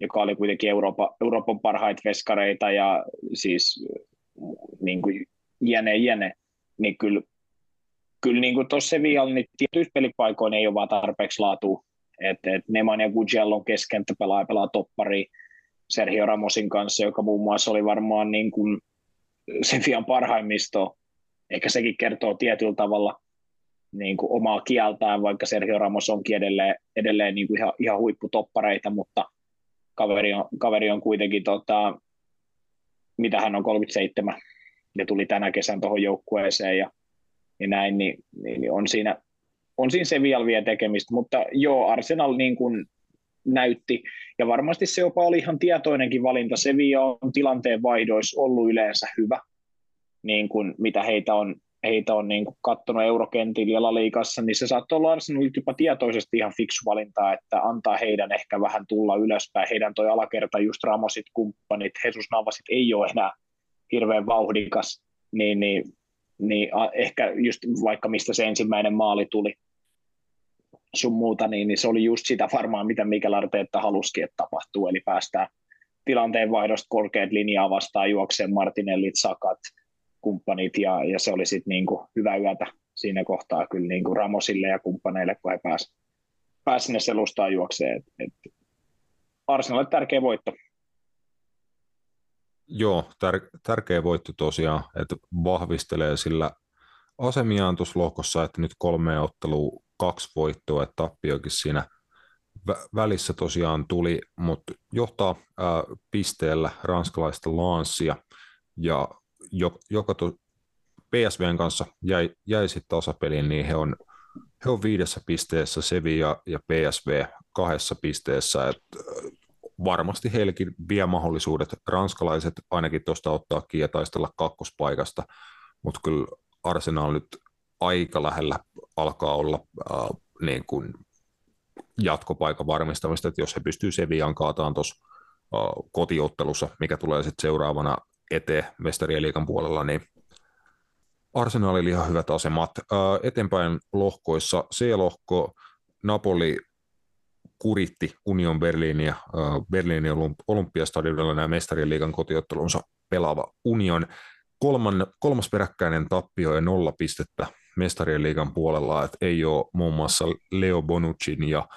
joka oli kuitenkin Euroopan, Euroopan parhaita veskareita ja siis niin kuin jene jene, niin kyllä, kyllä niin kuin tuossa Sevilla, niin tietyissä pelipaikoissa ei ole vaan tarpeeksi laatu. että et Neman ja Gugellon keskentä pelaa pelaa toppari Sergio Ramosin kanssa, joka muun muassa oli varmaan niin kuin Sevian parhaimmisto. Ehkä sekin kertoo tietyllä tavalla niin kuin omaa kieltään, vaikka Sergio Ramos onkin edelleen, edelleen niin kuin ihan, ihan huipputoppareita, mutta kaveri on, kaveri on kuitenkin tota, mitä hän on 37 ja tuli tänä kesän tuohon joukkueeseen ja, ja näin, niin, niin, on siinä, on siinä se vielä tekemistä, mutta joo, Arsenal niin kuin näytti, ja varmasti se jopa oli ihan tietoinenkin valinta. Sevilla on tilanteen vaihdoissa ollut yleensä hyvä, niin kuin mitä heitä on, heitä on niin katsonut eurokentillä ja La Ligassa, niin se saattoi olla Arsenalilta jopa tietoisesti ihan fiksu valinta, että antaa heidän ehkä vähän tulla ylöspäin. Heidän toi alakerta, just Ramosit, kumppanit, Jesus Navasit ei ole enää hirveän vauhdikas, niin, niin, niin ehkä just vaikka mistä se ensimmäinen maali tuli, sun muuta, niin, niin se oli just sitä varmaan, mitä Mikel Arteetta halusikin, että tapahtuu, eli päästään tilanteen vaihdosta korkeat linjaa vastaan juokseen Martinellit, Sakat, kumppanit, ja, ja se oli sitten niinku hyvä yötä siinä kohtaa kyllä niinku Ramosille ja kumppaneille, kun he pääsivät pääs sinne selustaan juokseen. Et, et Arsenalille tärkeä voitto. Joo, tär- tärkeä voitto tosiaan, että vahvistelee sillä asemiaan tuossa lohkossa, että nyt kolme ottelua, kaksi voittoa, että tappiokin siinä vä- välissä tosiaan tuli, mutta johtaa ää, pisteellä ranskalaista Lanssia ja joka to, PSVn kanssa jäi, jäi sitten tasapeliin, niin he on, he on viidessä pisteessä, Sevilla ja PSV kahdessa pisteessä, että varmasti heillekin vie mahdollisuudet, ranskalaiset ainakin tuosta ottaa ja taistella kakkospaikasta, mutta kyllä Arsenal nyt aika lähellä alkaa olla äh, niin kuin jatkopaikan varmistamista, että jos he pystyy Sevillaan kaataan tuossa äh, kotiottelussa, mikä tulee sitten seuraavana eteen mestarien liikan puolella, niin Arsenalilla ihan hyvät asemat. Äh, eteenpäin lohkoissa C-lohko, Napoli kuritti Union Berliiniä, Berliinin olympiastadionilla nämä mestarien liigan kotiottelunsa pelaava Union. Kolman, kolmas peräkkäinen tappio ja nolla pistettä mestarien liigan puolella, että ei ole muun muassa Leo Bonucin ja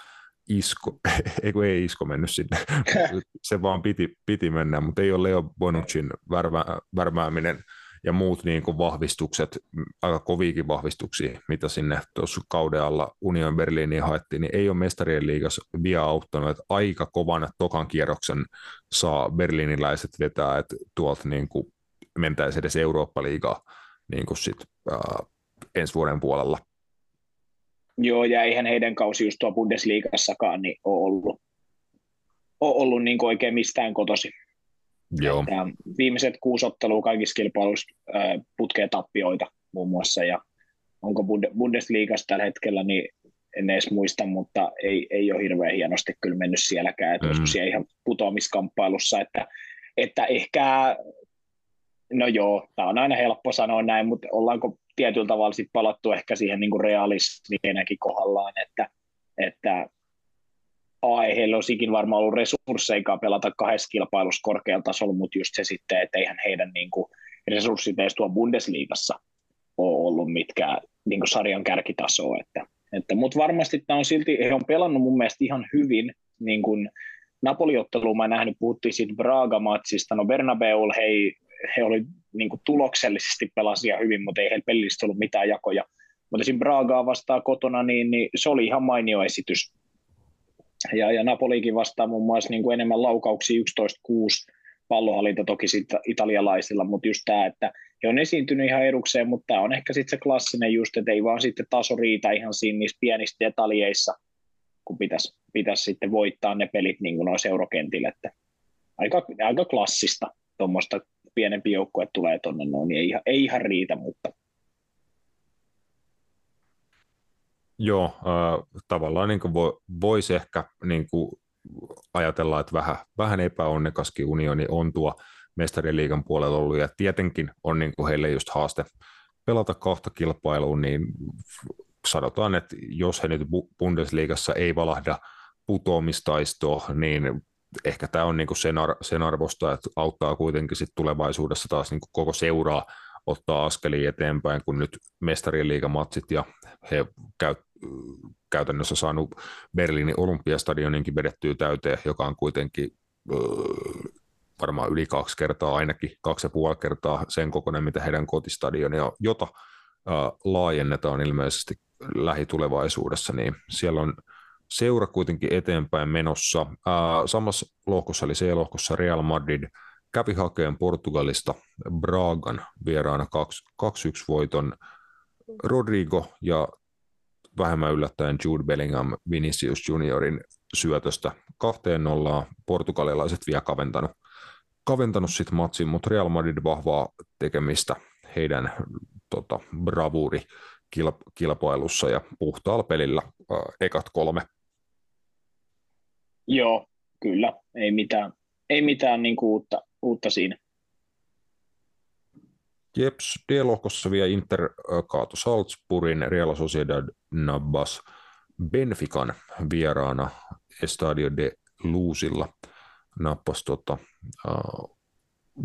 Isko, ei kun ei Isko mennyt sinne, se vaan piti, piti mennä, mutta ei ole Leo Bonucin värvä, värvääminen ja muut niin kuin vahvistukset, aika koviikin vahvistuksia, mitä sinne tuossa kauden alla Union Berliiniin haettiin, niin ei ole mestarien liigassa vielä auttanut, että aika kovan tokan kierroksen saa berliiniläiset vetää, että tuolta niin kuin mentäisiin edes Eurooppa-liigaa niin kuin sit, ää, ensi vuoden puolella. Joo, ja eihän heidän kausi just tuo Bundesliigassakaan niin ole ollut, ole ollut niin oikein mistään kotosi. Joo. Että viimeiset kuusi ottelua kaikissa kilpailuissa putkee tappioita muun muassa, ja onko Bundesliigassa tällä hetkellä, niin en edes muista, mutta ei, ei ole hirveän hienosti kyllä mennyt sielläkään, että mm. siellä ihan putoamiskamppailussa, että, että ehkä, no joo, tämä on aina helppo sanoa näin, mutta ollaanko tietyllä tavalla sit palattu ehkä siihen niin realismienäkin kohdallaan, että, että A, ei heillä olisikin varmaan ollut resursseikaan pelata kahdessa kilpailussa korkealla tasolla, mutta just se sitten, että eihän heidän niin kuin, resurssit edes tuo Bundesliigassa ole ollut mitkään niin kuin sarjan kärkitasoa. Että, että, mutta varmasti tämä on silti, he on pelannut mun mielestä ihan hyvin, niin kuin Napoli-otteluun mä nähnyt, puhuttiin siitä Braga-matsista, no Bernabeulla he, he oli niin kuin tuloksellisesti pelasia hyvin, mutta ei heillä pelistä ollut mitään jakoja. Mutta siinä Bragaa vastaa kotona, niin, niin se oli ihan mainio esitys. Ja, ja Napolikin vastaa muun muassa niin kuin enemmän laukauksia 11-6 pallohallinta toki sitten italialaisilla, mutta just tämä, että he on esiintynyt ihan edukseen, mutta tämä on ehkä sitten se klassinen just, että ei vaan sitten taso riitä ihan siinä niissä pienissä detaljeissa, kun pitäisi, pitäisi sitten voittaa ne pelit niin kuin noissa eurokentillä, että aika, aika klassista tuommoista pienempi joukkue tulee tuonne noin, niin ei, ei ihan riitä, mutta Joo, äh, tavallaan niin vo, voisi ehkä niin kuin ajatella, että vähän, vähän epäonnekaskin unioni on tuo mestarien liigan puolella ollut, ja tietenkin on niin kuin heille just haaste pelata kahta kilpailuun, niin sanotaan, että jos he nyt Bundesliigassa ei valahda putoamistaistoa, niin ehkä tämä on niin kuin sen, ar- sen arvosta, että auttaa kuitenkin sit tulevaisuudessa taas niin kuin koko seuraa ottaa askelia eteenpäin, kun nyt mestarien liigamatsit ja he käy, käytännössä saanut Berliinin olympiastadioninkin vedettyä täyteen, joka on kuitenkin öö, varmaan yli kaksi kertaa, ainakin kaksi ja puoli kertaa sen kokoinen, mitä heidän kotistadioni on, jota öö, laajennetaan ilmeisesti lähitulevaisuudessa, niin siellä on seura kuitenkin eteenpäin menossa. Samassa lohkossa eli C-lohkossa Real Madrid kävi hakeen Portugalista Bragan vieraana 2-1 voiton. Rodrigo ja vähemmän yllättäen Jude Bellingham Vinicius Juniorin syötöstä kahteen nollaan. Portugalilaiset vielä kaventanut, kaventanut sitten matsin, mutta Real Madrid vahvaa tekemistä heidän tota, bravuri kilpailussa ja puhtaalla pelillä ekat kolme. Joo, kyllä, ei mitään, ei mitään niin kuin uutta, uutta siinä. Jeps, D-lohkossa vielä Inter kaatu Salzburgin, Real Sociedad nabbas Benfican vieraana Estadio de Luusilla nappasi tota, uh,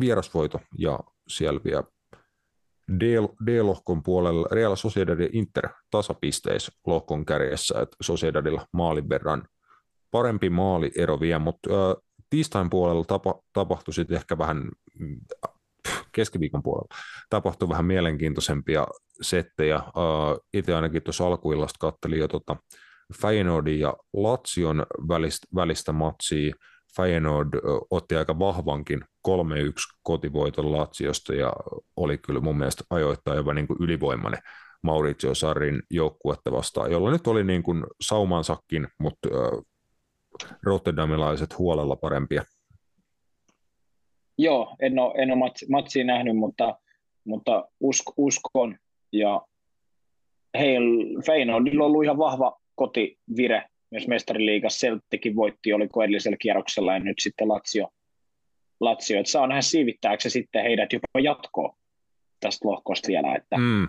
vierasvoito ja siellä vielä D-lohkon puolella Real Sociedad ja Inter tasapisteissä lohkon kärjessä, että Sociedadilla maalin verran parempi maaliero vielä, mutta uh, tiistain puolella tapa, tapahtui sitten ehkä vähän keskiviikon puolella tapahtui vähän mielenkiintoisempia settejä. Uh, itse ainakin tuossa alkuillasta kattelin jo tota Feyenoordin ja Latsion välistä, välistä matsia. Feyenoord otti aika vahvankin 3-1 kotivoiton Latsiosta ja oli kyllä mun mielestä ajoittain jopa niin kuin ylivoimainen Maurizio Sarrin joukkuetta vastaan, jolla nyt oli niin kuin saumansakin, mutta Rotterdamilaiset huolella parempia. Joo, en ole, en ole matsi, matsia nähnyt, mutta, mutta usk, uskon. Ja heillä Feyenoordilla on ollut ihan vahva kotivire myös mestariliigassa. Celticin voitti, oliko edellisellä kierroksella ja nyt sitten Lazio. Lazio. Että saa nähdä siivittääkö se sitten heidät jopa jatkoa tästä lohkosta vielä. Että mm.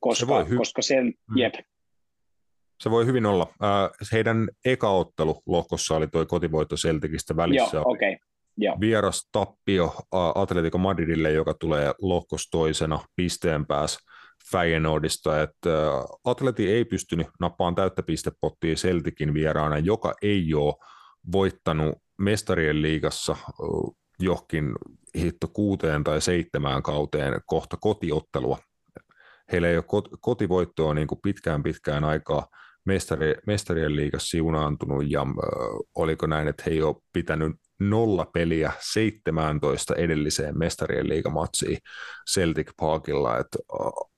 Koska, se, hy- koska se, mm. Se voi hyvin olla. Äh, heidän eka ottelu lohkossa oli tuo kotivoitto Celticistä välissä. Joo, okay. Joo. Vieras tappio Atletico Madridille, joka tulee lohkos toisena pisteen päässä Feyenoordista, että Atleti ei pystynyt nappaan täyttä pistepottia Celticin vieraana, joka ei ole voittanut mestarien liigassa johonkin hitto kuuteen tai seitsemään kauteen kohta kotiottelua. Heillä ei ole kotivoittoa niin kuin pitkään pitkään aikaa mestari, mestarien liigassa siunaantunut ja oliko näin, että he ei ole pitänyt nolla peliä 17 edelliseen mestarien liigamatsiin Celtic Parkilla, että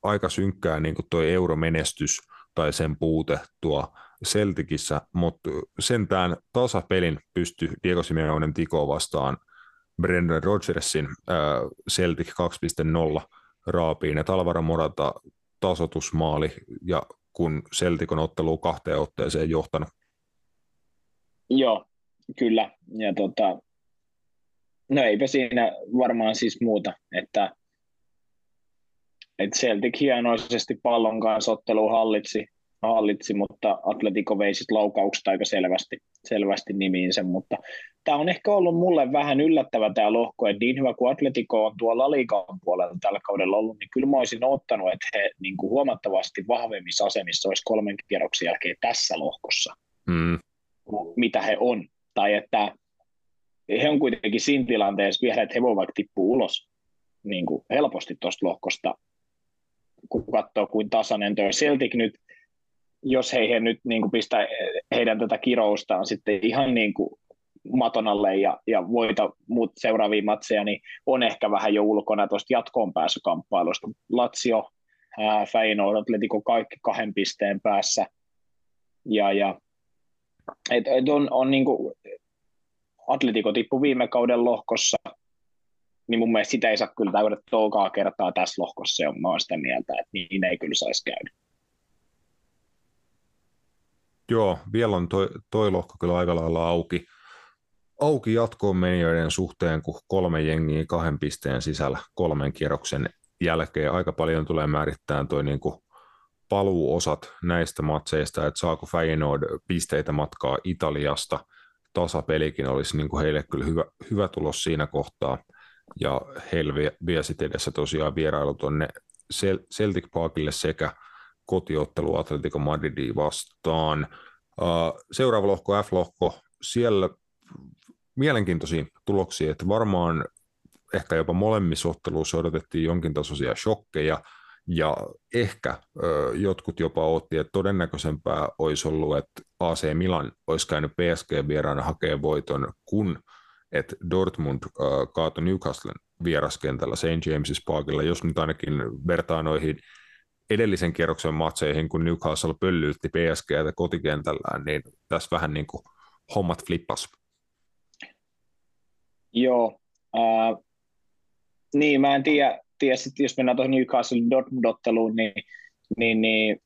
aika synkkää niin kuin toi euromenestys tai sen puute tuo Celticissä, mutta sentään tasapelin pystyi Diego Simeonen tiko vastaan Brendan Rodgersin äh, Celtic 2.0 raapiin, että Alvaro Morata tasotusmaali ja kun Celtic on otteluun kahteen otteeseen johtanut. Joo, Kyllä, ja tota, no eipä siinä varmaan siis muuta, että, että Celtic hienoisesti pallon kanssa ottelu hallitsi, hallitsi, mutta Atletico vei sitten laukaukset aika selvästi, selvästi nimiinsä, mutta tämä on ehkä ollut mulle vähän yllättävä tämä lohko, että niin hyvä kuin Atletico on tuolla Laliikan puolella tällä kaudella ollut, niin kyllä mä olisin ottanut, että he niin kuin huomattavasti vahvemmissa asemissa olisi kolmen kierroksen jälkeen tässä lohkossa, mm. mitä he on. Tai että he on kuitenkin siinä tilanteessa vielä, että he voivat vaikka tippua ulos niin kuin helposti tuosta lohkosta, kun katsoo kuin tasainen tuo Celtic nyt, jos he, he nyt niin kuin pistää heidän tätä kiroustaan sitten ihan niin kuin maton alle ja, ja voita muut seuraavia matseja, niin on ehkä vähän jo ulkona tuosta jatkoon pääsykamppailusta. Lazio, ää, Feyenoord, Atletico kaikki kahden pisteen päässä. Ja, ja et, et on, on niin kuin, Atletico tippu viime kauden lohkossa, niin mun mielestä sitä ei saa kyllä täydet toukaa kertaa tässä lohkossa, ja mä sitä mieltä, että niin ei kyllä saisi käydä. Joo, vielä on toi, toi lohko kyllä aika lailla auki. Auki jatkoon menijöiden suhteen, kun kolme jengiä kahden pisteen sisällä kolmen kierroksen jälkeen. Aika paljon tulee määrittämään toi niin paluuosat näistä matseista, että saako Feyenoord pisteitä matkaa Italiasta. Tasapelikin olisi niin kuin heille kyllä hyvä, hyvä tulos siinä kohtaa. Ja heillä vie sitten edessä tosiaan vierailu tuonne Celtic Parkille sekä kotiottelu Atletico Madridiin vastaan. Seuraava lohko, F-lohko, siellä mielenkiintoisia tuloksia, että varmaan ehkä jopa molemmissa otteluissa odotettiin jonkin tasoisia shokkeja, ja ehkä jotkut jopa otti, että todennäköisempää olisi ollut, että AC Milan olisi käynyt PSG-vieraana hakea voiton, kun että Dortmund kaatoi Newcastlen vieraskentällä St. James's Parkilla, jos nyt ainakin vertaa noihin edellisen kierroksen matseihin, kun Newcastle pöllyytti PSGtä kotikentällään, niin tässä vähän niin kuin hommat flippas. Joo, äh, niin mä en tiedä, ja sitten jos mennään tuohon Newcastle Dortmund-otteluun, niin, niin, niin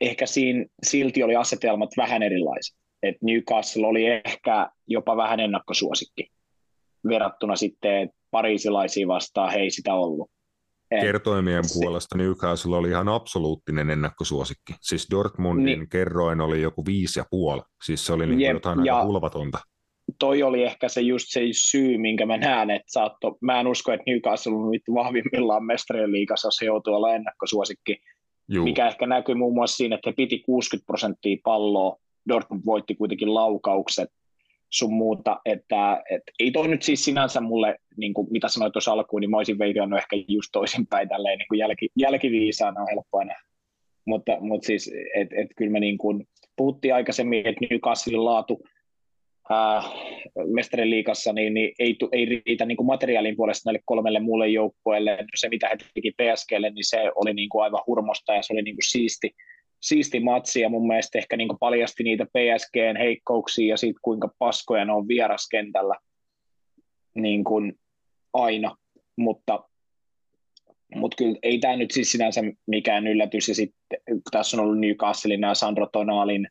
ehkä siinä silti oli asetelmat vähän erilaiset. Et Newcastle oli ehkä jopa vähän ennakkosuosikki verrattuna sitten pariisilaisiin vastaan, he ei sitä ollut. Kertoimien se, puolesta Newcastle oli ihan absoluuttinen ennakkosuosikki. Siis Dortmundin niin, kerroin oli joku viisi ja puoli. Siis se oli niin jep, jotain aika hulvatonta. Toi oli ehkä se just se syy, minkä mä näen, että saatto, mä en usko, että Newcastle on vahvimmillaan mestarien liigassa, se joutuu olla ennakkosuosikki. Juu. Mikä ehkä näkyy muun muassa siinä, että he piti 60 prosenttia palloa, Dortmund voitti kuitenkin laukaukset, sun muuta, että et, ei toi nyt siis sinänsä mulle, niin kuin mitä sanoit tuossa alkuun, niin mä olisin veikannut ehkä just toisinpäin tälleen niin kuin jälki, jälkiviisaana on helppoa nähdä. Mutta, mutta siis, että et, kyllä me niin kuin, puhuttiin aikaisemmin, että Newcastlein laatu ää, mestarin liikassa, niin, niin ei, ei riitä niin kuin materiaalin puolesta näille kolmelle muulle joukkueelle. Se, mitä he teki PSGlle, niin se oli niin kuin aivan hurmosta ja se oli niin kuin siisti, siisti matsi ja mun mielestä ehkä niin paljasti niitä PSGn heikkouksia ja siitä kuinka paskoja ne on vieraskentällä niin kuin aina, mutta, mutta kyllä ei tämä nyt siis sinänsä mikään yllätys ja sitten tässä on ollut Newcastlein ja Sandro Tonalin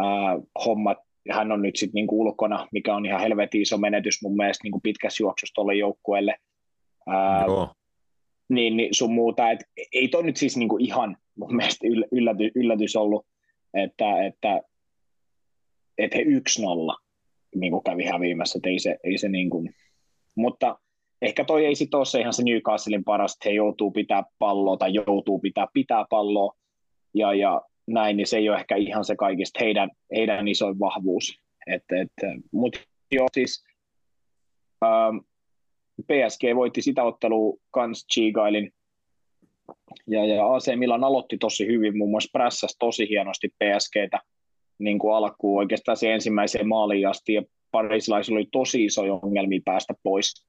äh, hommat, hän on nyt sitten niinku ulkona, mikä on ihan helvetin iso menetys mun mielestä niinku pitkässä juoksussa tuolle joukkueelle. Ää, Joo niin, niin sun muuta, että ei toi nyt siis niin ihan mun mielestä yllätys, yllätys ollut, että, että, että he yksi nolla niin kuin kävi häviämässä, ei se, ei se niin kuin, mutta ehkä toi ei sitten ole se ihan se Newcastlein paras, että he joutuu pitää palloa tai joutuu pitää pitää palloa ja, ja näin, niin se ei ole ehkä ihan se kaikista heidän, heidän isoin vahvuus. Mutta joo, siis ähm, PSG voitti sitä ottelua kans Chigailin. Ja, ja AC Milan aloitti tosi hyvin, muun muassa prässäsi tosi hienosti PSGtä niin kuin alkuun oikeastaan se ensimmäiseen maaliin asti, ja parisilaisilla oli tosi iso ongelmia päästä pois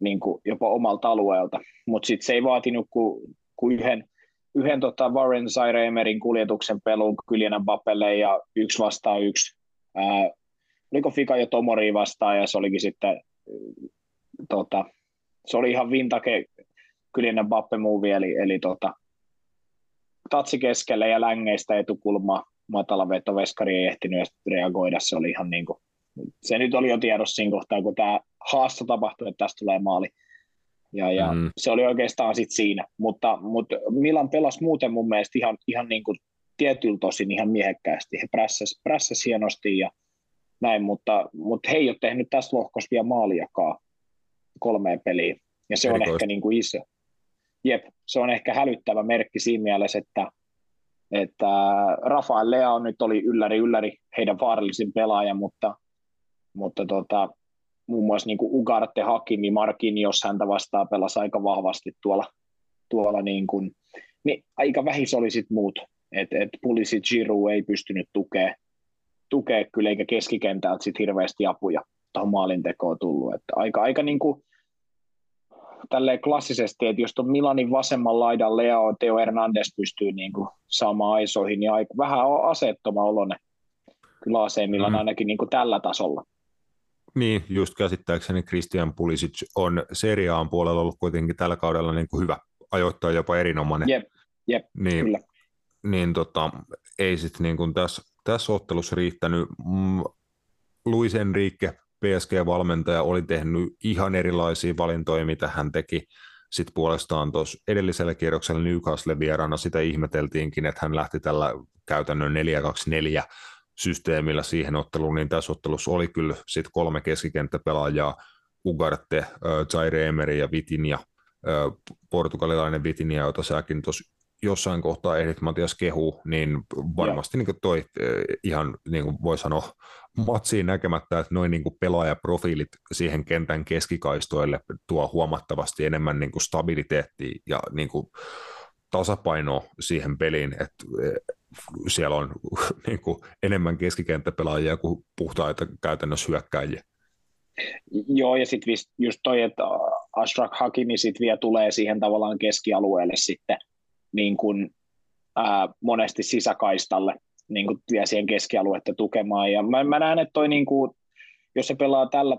niin kuin jopa omalta alueelta, mutta sitten se ei vaatinut kuin, kuin yhden, yhden tota Warren Zaire-Emerin kuljetuksen pelun Kyljänä Bapelle ja yksi vastaan yksi. Ää, oliko Fika jo Tomori vastaan ja se olikin sitten tota, se oli ihan vintage Kylinen Bappe movie, eli, eli tota, tatsi keskelle ja längeistä etukulma, matala veto, veskari ei ehtinyt reagoida, se oli ihan niin kuin, se nyt oli jo tiedossa siinä kohtaa, kun tämä haasto tapahtui, että tästä tulee maali. Ja, ja mm. se oli oikeastaan sitten siinä, mutta, mutta Milan pelasi muuten mun mielestä ihan, ihan niin kuin tietyllä tosin ihan miehekkäästi. He prässäs, prässäs hienosti ja näin, mutta, mutta he ei ole tehnyt tässä lohkossa vielä maaliakaan kolmeen peliin. Ja se Erikoista. on ehkä niin kuin iso. Jep, se on ehkä hälyttävä merkki siinä mielessä, että, että Rafael Lea on nyt oli ylläri ylläri heidän vaarallisin pelaaja, mutta, mutta tota, muun muassa niin kuin Ugarte, Hakimi, Markin, jos häntä vastaa pelasi aika vahvasti tuolla, tuolla niin kuin, niin aika vähis oli sitten muut, että et Pulisic Giroud ei pystynyt tukea, tukea kyllä, eikä keskikentältä sitten hirveästi apuja tuohon maalintekoon tullut, että aika, aika niin kuin, tälleen klassisesti, että jos tuon Milanin vasemman laidan Leo Teo Hernandez pystyy niin kuin saamaan aisoihin, niin aika, vähän on aseettoma olone kyllä AC Milan mm. ainakin niin kuin tällä tasolla. Niin, just käsittääkseni Christian Pulisic on seriaan puolella ollut kuitenkin tällä kaudella niin kuin hyvä, ajoittaa jopa erinomainen. Jep, jep niin, kyllä. Niin tota, ei sitten niin tässä, tässä ottelussa riittänyt. Mm, Luis Enrique PSG-valmentaja oli tehnyt ihan erilaisia valintoja, mitä hän teki. Sitten puolestaan tuossa edellisellä kierroksella Newcastle vieraana sitä ihmeteltiinkin, että hän lähti tällä käytännön 4-2-4 systeemillä siihen otteluun, niin tässä ottelussa oli kyllä sitten kolme keskikenttäpelaajaa, Ugarte, Zaire Emery ja Vitinja, portugalilainen Vitinja, jota säkin tuossa jossain kohtaa ehdit Matias kehu, niin varmasti niin toi eh, ihan niin kuin voi sanoa matsiin näkemättä, että noin niin pelaajaprofiilit siihen kentän keskikaistoille tuo huomattavasti enemmän niin kuin stabiliteettia ja niin kuin tasapainoa siihen peliin, että eh, siellä on niin kuin enemmän keskikenttäpelaajia kuin puhtaita käytännössä hyökkäjiä. Joo, ja sitten just toi, että Ashraf Hakimi sitten vielä tulee siihen tavallaan keskialueelle sitten niin kuin, ää, monesti sisäkaistalle niin kuin vie siihen keskialuetta tukemaan. Ja mä, mä näen, että toi, niin kuin, jos se pelaa tällä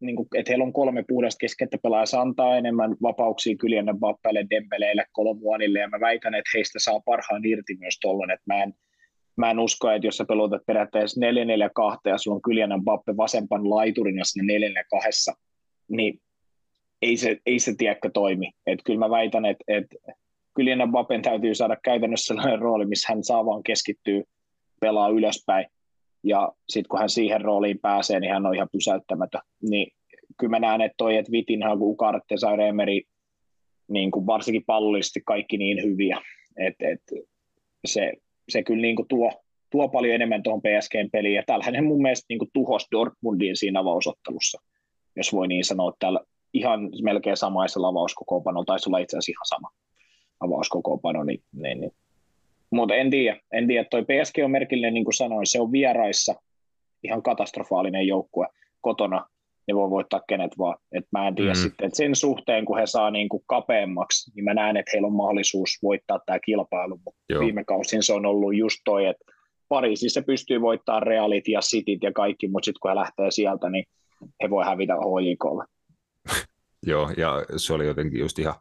niin kuin, että heillä on kolme puhdasta keskettä pelaajaa, se antaa enemmän vapauksia Kyljänne, Bappelle, Dembeleille, Kolomuanille, ja mä väitän, että heistä saa parhaan irti myös tuolloin, että mä en, mä en usko, että jos sä pelutat periaatteessa 4 4 2 ja sulla on Kyljänne Bappe vasempan laiturina sinne 4 4 2 niin ei se, ei se tiedäkö toimi. Et kyllä mä väitän, että et, Kyljänne Bappen täytyy saada käytännössä sellainen rooli, missä hän saa vaan keskittyä pelaa ylöspäin. Ja sitten kun hän siihen rooliin pääsee, niin hän on ihan pysäyttämätön. Niin kyllä mä näen, että toi, että Vitinha, Ukarte, Sairemeri, niin kuin varsinkin pallollisesti kaikki niin hyviä, että et se, se kyllä niin kuin tuo, tuo paljon enemmän tuohon PSGn peliin, ja tällähän mun mielestä niin kuin tuhos Dortmundin siinä avausottelussa, jos voi niin sanoa, että täällä ihan melkein samaisella avauskokoopanolla, taisi olla itse asiassa ihan sama avauskokoopano, niin, niin, niin mutta en tiedä, en tiedä. Toi PSG on merkillinen, niin kuin sanoin, se on vieraissa ihan katastrofaalinen joukkue. Kotona ne voi voittaa kenet vaan. Et mä en tiedä mm. sitten, että sen suhteen, kun he saa niin kuin kapeammaksi, niin mä näen, että heillä on mahdollisuus voittaa tämä kilpailu. Mutta viime kausin se on ollut just toi, että Pariisissa pystyy voittamaan Realit ja Cityt ja kaikki, mutta sitten kun he lähtee sieltä, niin he voi hävitä HJKlle. Joo, ja se oli jotenkin just ihan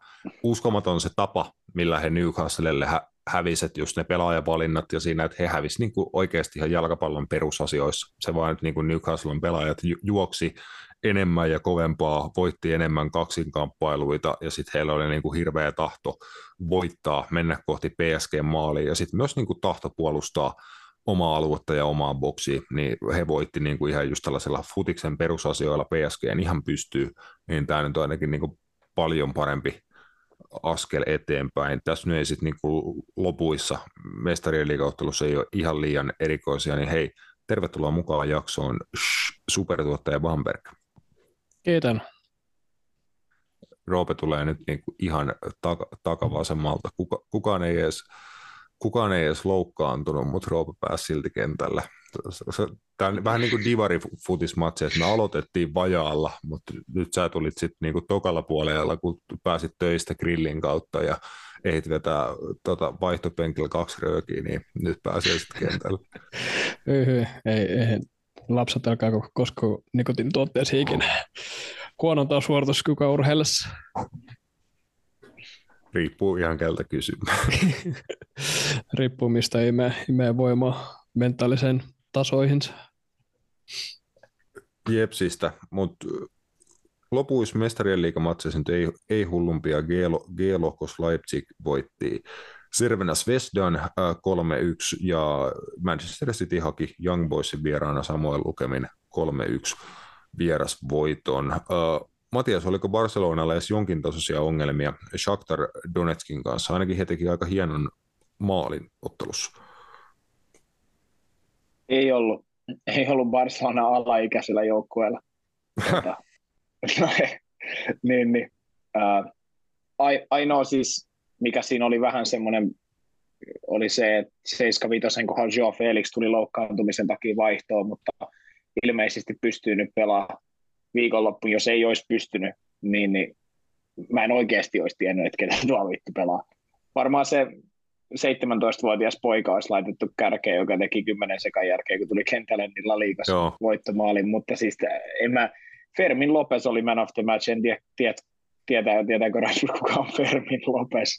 uskomaton se tapa, millä he Newcastlelle hä- häviset just ne pelaajavalinnat ja siinä, että he hävisivät niin oikeasti ihan jalkapallon perusasioissa. Se vaan, että niin kuin pelaajat ju- juoksi enemmän ja kovempaa, voitti enemmän kaksinkamppailuita ja sitten heillä oli niin kuin hirveä tahto voittaa, mennä kohti PSG-maaliin ja sitten myös niin kuin tahto puolustaa omaa aluetta ja omaa boksia, niin he voitti niin kuin ihan just tällaisella futiksen perusasioilla PSG ihan pystyy, niin tämä nyt on ainakin niin kuin paljon parempi askel eteenpäin. Tässä nyt ei sitten niin lopuissa mestarien liikauttelussa ei ole ihan liian erikoisia, niin hei, tervetuloa mukaan jaksoon supertuottaja Bamberg. Kiitän. Roope tulee nyt niin kuin ihan tak- takavasemmalta. Kuka, kukaan ei edes kukaan ei edes loukkaantunut, mutta Roope pääsi silti kentällä. Tämä on vähän niin kuin divari-futismatsi, että me aloitettiin vajaalla, mutta nyt sä tulit sitten niin kuin tokalla puolella, kun pääsit töistä grillin kautta ja ehdit vetää tota, vaihtopenkillä kaksi röökiä, niin nyt pääsee sitten kentällä. ei, ei, lapset alkaa koskaan nikotiinituotteeseen ikinä. Huonontaa suorituskykyä urheillessa. Riippuu ihan keltä kysymään. Riippuu mistä imee, imee voimaa mentaalisen tasoihinsa. Jepsistä, mutta lopuissa mestarien liikamatseissa ei, ei hullumpia. G-lohkos Leipzig voitti Servenas Vesdan äh, 3-1 ja Manchester City haki Young Boysin vieraana samoin lukemin 3-1 vierasvoiton. Matias, oliko Barcelonalla edes jonkin tasoisia ongelmia Shakhtar Donetskin kanssa? Ainakin he teki aika hienon maalin ottelussa. Ei ollut. Ei ollut Barcelona alaikäisellä joukkueella. Tuota, niin, niin. Ainoa siis, mikä siinä oli vähän semmoinen, oli se, että 75 kohdalla Joe Felix tuli loukkaantumisen takia vaihtoon, mutta ilmeisesti pystyy nyt pelaamaan viikonloppuun, jos ei olisi pystynyt, niin, niin mä en oikeasti olisi tiennyt, että ketä tuo vittu pelaa. Varmaan se 17-vuotias poika olisi laitettu kärkeen, joka teki 10 sekan jälkeen, kun tuli kentälle, niin La Ligassa voittomaalin, mutta siis en mä, Fermin Lopez oli man of the match, en tiedä, tiedä tietää, tietääkö Rashford, kuka on Fermin Lopez.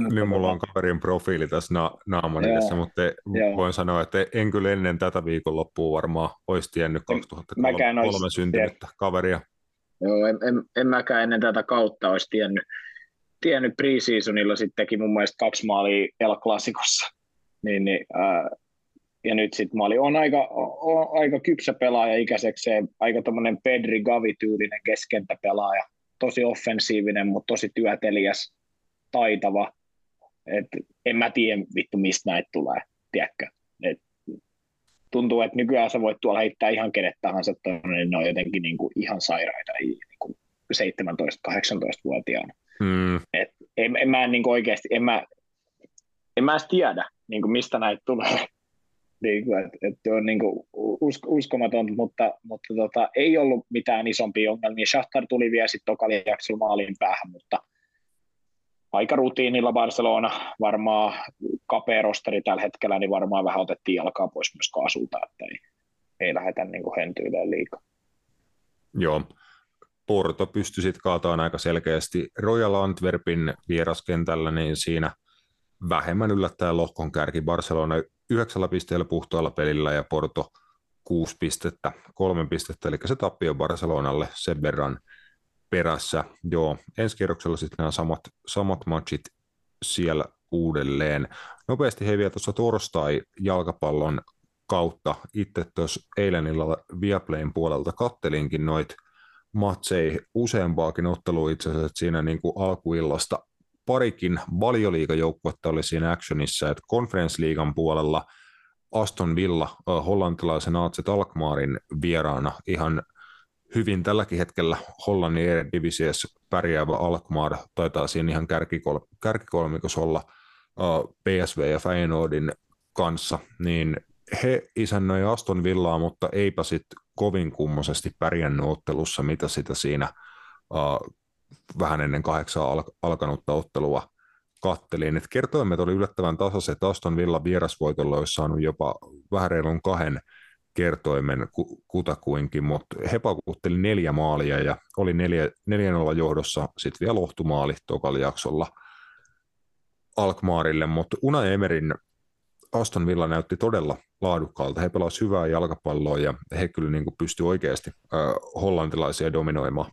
Nyt mulla on kaverin profiili tässä na- naaman edessä, mutta Joo. voin sanoa, että en kyllä ennen tätä viikonloppua varmaan olisi tiennyt 2003 syntynyttä tiedä. kaveria. Joo, en, en, en, mäkään ennen tätä kautta olisi tiennyt. Tiennyt preseasonilla sitten teki mun mielestä kaksi maalia El Clasicossa. Niin, niin, ja nyt sitten maali on aika, on aika kypsä pelaaja ikäisekseen, aika tämmöinen Pedri Gavi-tyylinen keskentäpelaaja. Tosi offensiivinen, mutta tosi työteliäs taitava. Et en mä tiedä vittu mistä näitä tulee, tiedätkö? Et tuntuu, että nykyään sä voit tuolla heittää ihan kenet tahansa, niin ne on jotenkin niin kuin ihan sairaita niin kuin 17-18-vuotiaana. Mm. Et en, en mä niin oikeasti, en mä, en mä edes tiedä, niin kuin mistä näitä tulee. niin kuin, et, et on niin kuin usk, uskomaton, mutta, mutta tota, ei ollut mitään isompia ongelmia. Shahtar tuli vielä sitten tokali maaliin päähän, mutta – aika rutiinilla Barcelona, varmaan kapea rosteri tällä hetkellä, niin varmaan vähän otettiin jalkaa pois myös kaasulta, että ei, ei lähdetä niin hentyilemään liikaa. Joo. Porto pystyi sitten kaatamaan aika selkeästi Royal Antwerpin vieraskentällä, niin siinä vähemmän yllättäen lohkon kärki Barcelona yhdeksällä pisteellä puhtoalla pelillä ja Porto kuusi pistettä, kolme pistettä, eli se tappio Barcelonalle sen verran perässä. Joo, ensi kierroksella sitten nämä samat, samat matchit siellä uudelleen. Nopeasti he vielä tuossa torstai-jalkapallon kautta. Itse tuossa eilen illalla Viaplayn puolelta kattelinkin noit matsei useampaakin ottelua itse asiassa siinä niin kuin alkuillasta. Parikin valioliikajoukkuetta oli siinä actionissa, että Conference-liigan puolella Aston Villa hollantilaisen AZ Alkmaarin vieraana ihan hyvin tälläkin hetkellä Hollannin Eredivisiossa pärjäävä Alkmaar taitaa siinä ihan kärkikol- kärkikolmikossa olla PSV ja Feyenoordin kanssa, niin he isännöi Aston Villaa, mutta eipä sitten kovin kummoisesti pärjännyt ottelussa, mitä sitä siinä uh, vähän ennen kahdeksaa al- alkanutta ottelua kattelin. Et kertoimet oli yllättävän tasaiset. Aston Villa vierasvoitolla olisi saanut jopa vähän reilun kahden kertoimen kutakuinkin, mutta he pakutteli neljä maalia ja oli neljä, neljän olla johdossa sitten vielä lohtumaali tokalla jaksolla Alkmaarille, mutta Una Emerin Aston Villa näytti todella laadukkaalta. He pelasivat hyvää jalkapalloa ja he kyllä niin pystyivät oikeasti äh, hollantilaisia dominoimaan.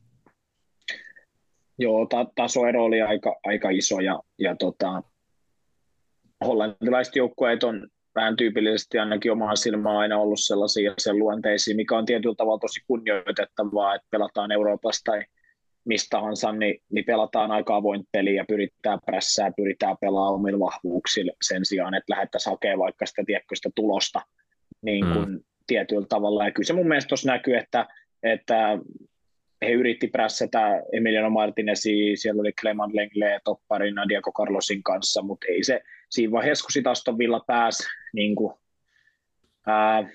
Joo, ta- tasoero oli aika, aika iso ja, ja tota, hollantilaiset joukkueet on vähän tyypillisesti ainakin omaa silmää aina ollut sellaisia sen luonteisia, mikä on tietyllä tavalla tosi kunnioitettavaa, että pelataan Euroopasta tai mistä tahansa, niin, niin pelataan aika avoin peli ja pyritään prässää, pyritään pelaamaan omilla vahvuuksilla sen sijaan, että lähdettäisiin hakemaan vaikka sitä tiettyä tulosta niin kuin mm. tietyllä tavalla. Ja kyllä se mun mielestä tuossa näkyy, että, että he yritti prässätä Emiliano Martinesi, siellä oli Clement Lengle topparina Diego Carlosin kanssa, mutta ei se siinä vaiheessa, kun sitä Aston Villa pääsi niin kuin, ää,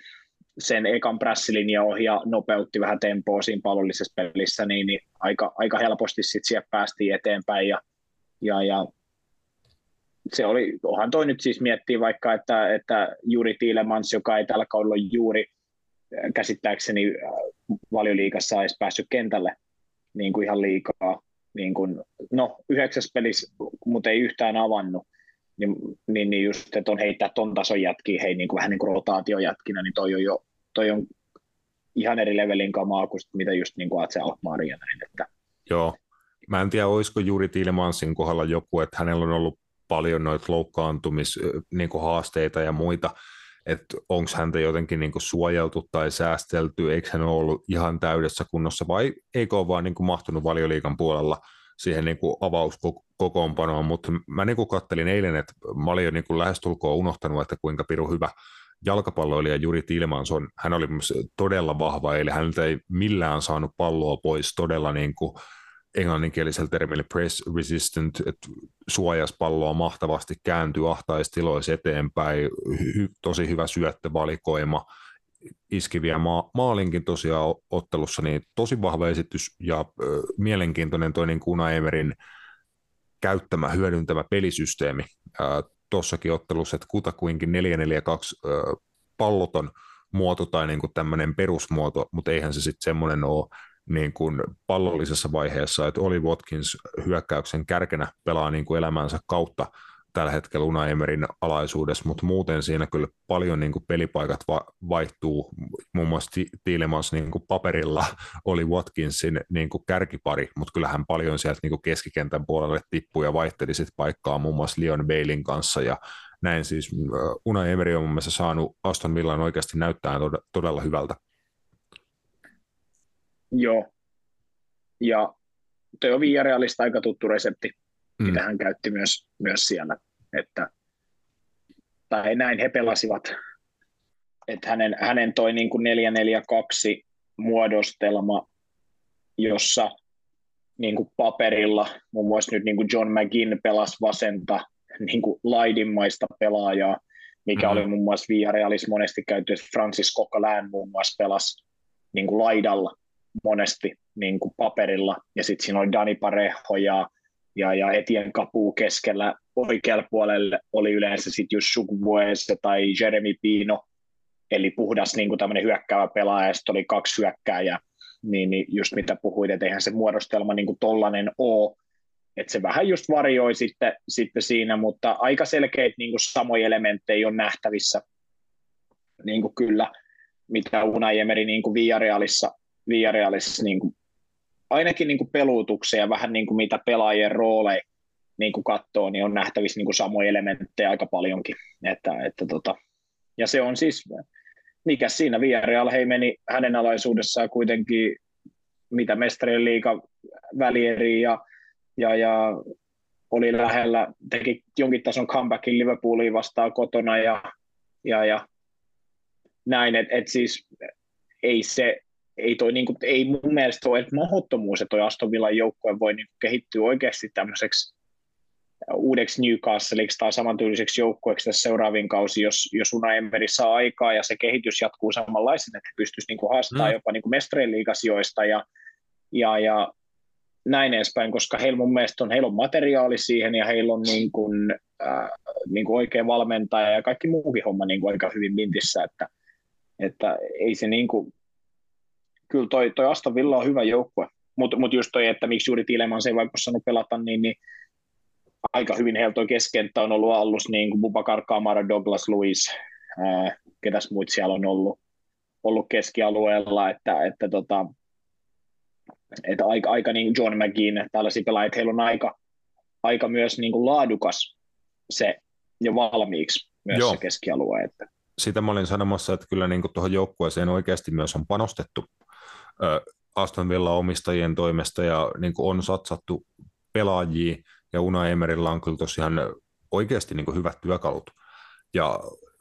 sen ekan prässilinja ohi ja nopeutti vähän tempoa siinä pallollisessa pelissä, niin, niin aika, aika helposti sitten siellä päästiin eteenpäin ja, ja, ja se oli, onhan toi nyt siis miettiä vaikka, että, että Juri Tiilemans, joka ei tällä kaudella juuri käsittääkseni valioliikassa edes päässyt kentälle niin kuin ihan liikaa. Niin kuin, no, yhdeksäs pelissä, mutta ei yhtään avannut. Niin, niin, niin just, että on heittää ton tason jätkiä, hei niin kuin, vähän niin kuin rotaatiojätkinä, niin toi on jo toi on ihan eri levelin kamaa kuin mitä just niin kuin Atse Alkmaari ja näin. Että. Joo, mä en tiedä, olisiko juuri Tiilemansin kohdalla joku, että hänellä on ollut paljon noita loukkaantumishaasteita niin ja muita, että onko häntä jotenkin niin suojeltu tai säästelty, eikö hän ole ollut ihan täydessä kunnossa vai eikö ole vaan niin mahtunut valioliikan puolella siihen niin avauskokoonpanoon, mutta mä niin kattelin eilen, että mä olin jo niin lähestulkoon unohtanut, että kuinka piru hyvä jalkapalloilija Juri Tilmansson, hän oli todella vahva, eli hän ei millään saanut palloa pois todella niin kuin englanninkielisellä termillä press resistant, että suojas palloa mahtavasti, kääntyy ahtaistiloissa eteenpäin, hy, tosi hyvä syöttövalikoima, iski vielä ma- maalinkin tosiaan ottelussa, niin tosi vahva esitys ja ö, mielenkiintoinen toi niin Kuna Emerin käyttämä, hyödyntämä pelisysteemi tuossakin ottelussa, että kutakuinkin 442 ö, palloton muoto tai niin kuin tämmöinen perusmuoto, mutta eihän se sitten semmoinen ole, niin kuin pallollisessa vaiheessa, että Oli Watkins hyökkäyksen kärkenä pelaa niin kuin elämänsä kautta tällä hetkellä Una Emerin alaisuudessa, mutta muuten siinä kyllä paljon niin kuin pelipaikat va- vaihtuu. Muun muassa Tiilemans niin kuin paperilla oli Watkinsin niin kuin kärkipari, mutta kyllähän paljon sieltä niin kuin keskikentän puolelle tippui ja vaihteli sit paikkaa muun muassa Leon Bailin kanssa ja näin siis Una Emery on mun mielestä saanut Aston Villan oikeasti näyttää todella hyvältä. Joo. Ja toi on Villarealista aika tuttu resepti, mm. mitä hän käytti myös, myös siellä. Että, tai näin he pelasivat. Että hänen, hänen toi niin kuin 442 muodostelma, jossa niin kuin paperilla, muun muassa nyt niin kuin John McGinn pelasi vasenta niin kuin laidimmaista pelaajaa, mikä mm-hmm. oli muun muassa Villarealis monesti käyty, että Francis Coquelin muun muassa pelasi niin kuin laidalla monesti niin kuin paperilla, ja sitten siinä oli Dani Parejo ja, ja, ja Etien Kapu keskellä oikealla puolella oli yleensä sitten just Chukwueze tai Jeremy Pino, eli puhdas niin tämmöinen hyökkäävä pelaaja, ja sitten oli kaksi hyökkääjää, niin, niin just mitä puhuit, että eihän se muodostelma niin kuin tollainen ole, että se vähän just varioi sitten, sitten siinä, mutta aika selkeitä niin kuin samoja elementtejä on nähtävissä niin kuin kyllä, mitä Unai Emery niin kuin Villarealissa, Villarealissa niin kuin, ainakin niin kuin peluutuksia vähän niin kuin mitä pelaajien rooleja niin kuin katsoo, niin on nähtävissä niin kuin samoja elementtejä aika paljonkin. Että, että tota, ja se on siis, mikä siinä Villarreal hei meni hänen alaisuudessaan kuitenkin mitä mestarien liiga välieri ja, ja, ja oli lähellä, teki jonkin tason comebackin Liverpooliin vastaan kotona ja, ja, ja näin, että et siis ei se, ei, toi, niin kuin, ei mun mielestä ole mahdottomuus, että toi Aston Villan joukkue voi niin kuin, kehittyä oikeasti tämmöiseksi uudeksi Newcastleiksi tai samantyyliseksi joukkueeksi tässä seuraaviin kausi, jos, jos Una Emery saa aikaa ja se kehitys jatkuu samanlaisen, että he pystyisivät niin haastamaan mm. jopa niin mestarien liigasijoista ja, ja, ja näin edespäin, koska heillä mun mielestä on, heillä on materiaali siihen ja heillä on niin kuin, äh, niin kuin oikea valmentaja ja kaikki muukin homma niin kuin aika hyvin mintissä, että, että ei se niin kuin, kyllä toi, toi Aston Villa on hyvä joukkue, mutta mut just toi, että miksi juuri Tilemans ei vaikka saanut pelata, niin, niin aika hyvin heillä tuo keskenttä on ollut alus, niin kuin Bubakar Kamara, Douglas Lewis, ää, ketäs muut siellä on ollut, ollut keskialueella, että, että, tota, että aika, aika niin John McGinn, tällaisia pelaajia, heillä on aika, aika myös niin kuin laadukas se jo valmiiksi myös Joo. se keskialue. Että. Sitä mä olin sanomassa, että kyllä niin tuohon joukkueeseen oikeasti myös on panostettu Aston Villa omistajien toimesta ja niin on satsattu pelaajia, ja Una Emerillä on kyllä tosiaan oikeasti niin hyvät työkalut. Ja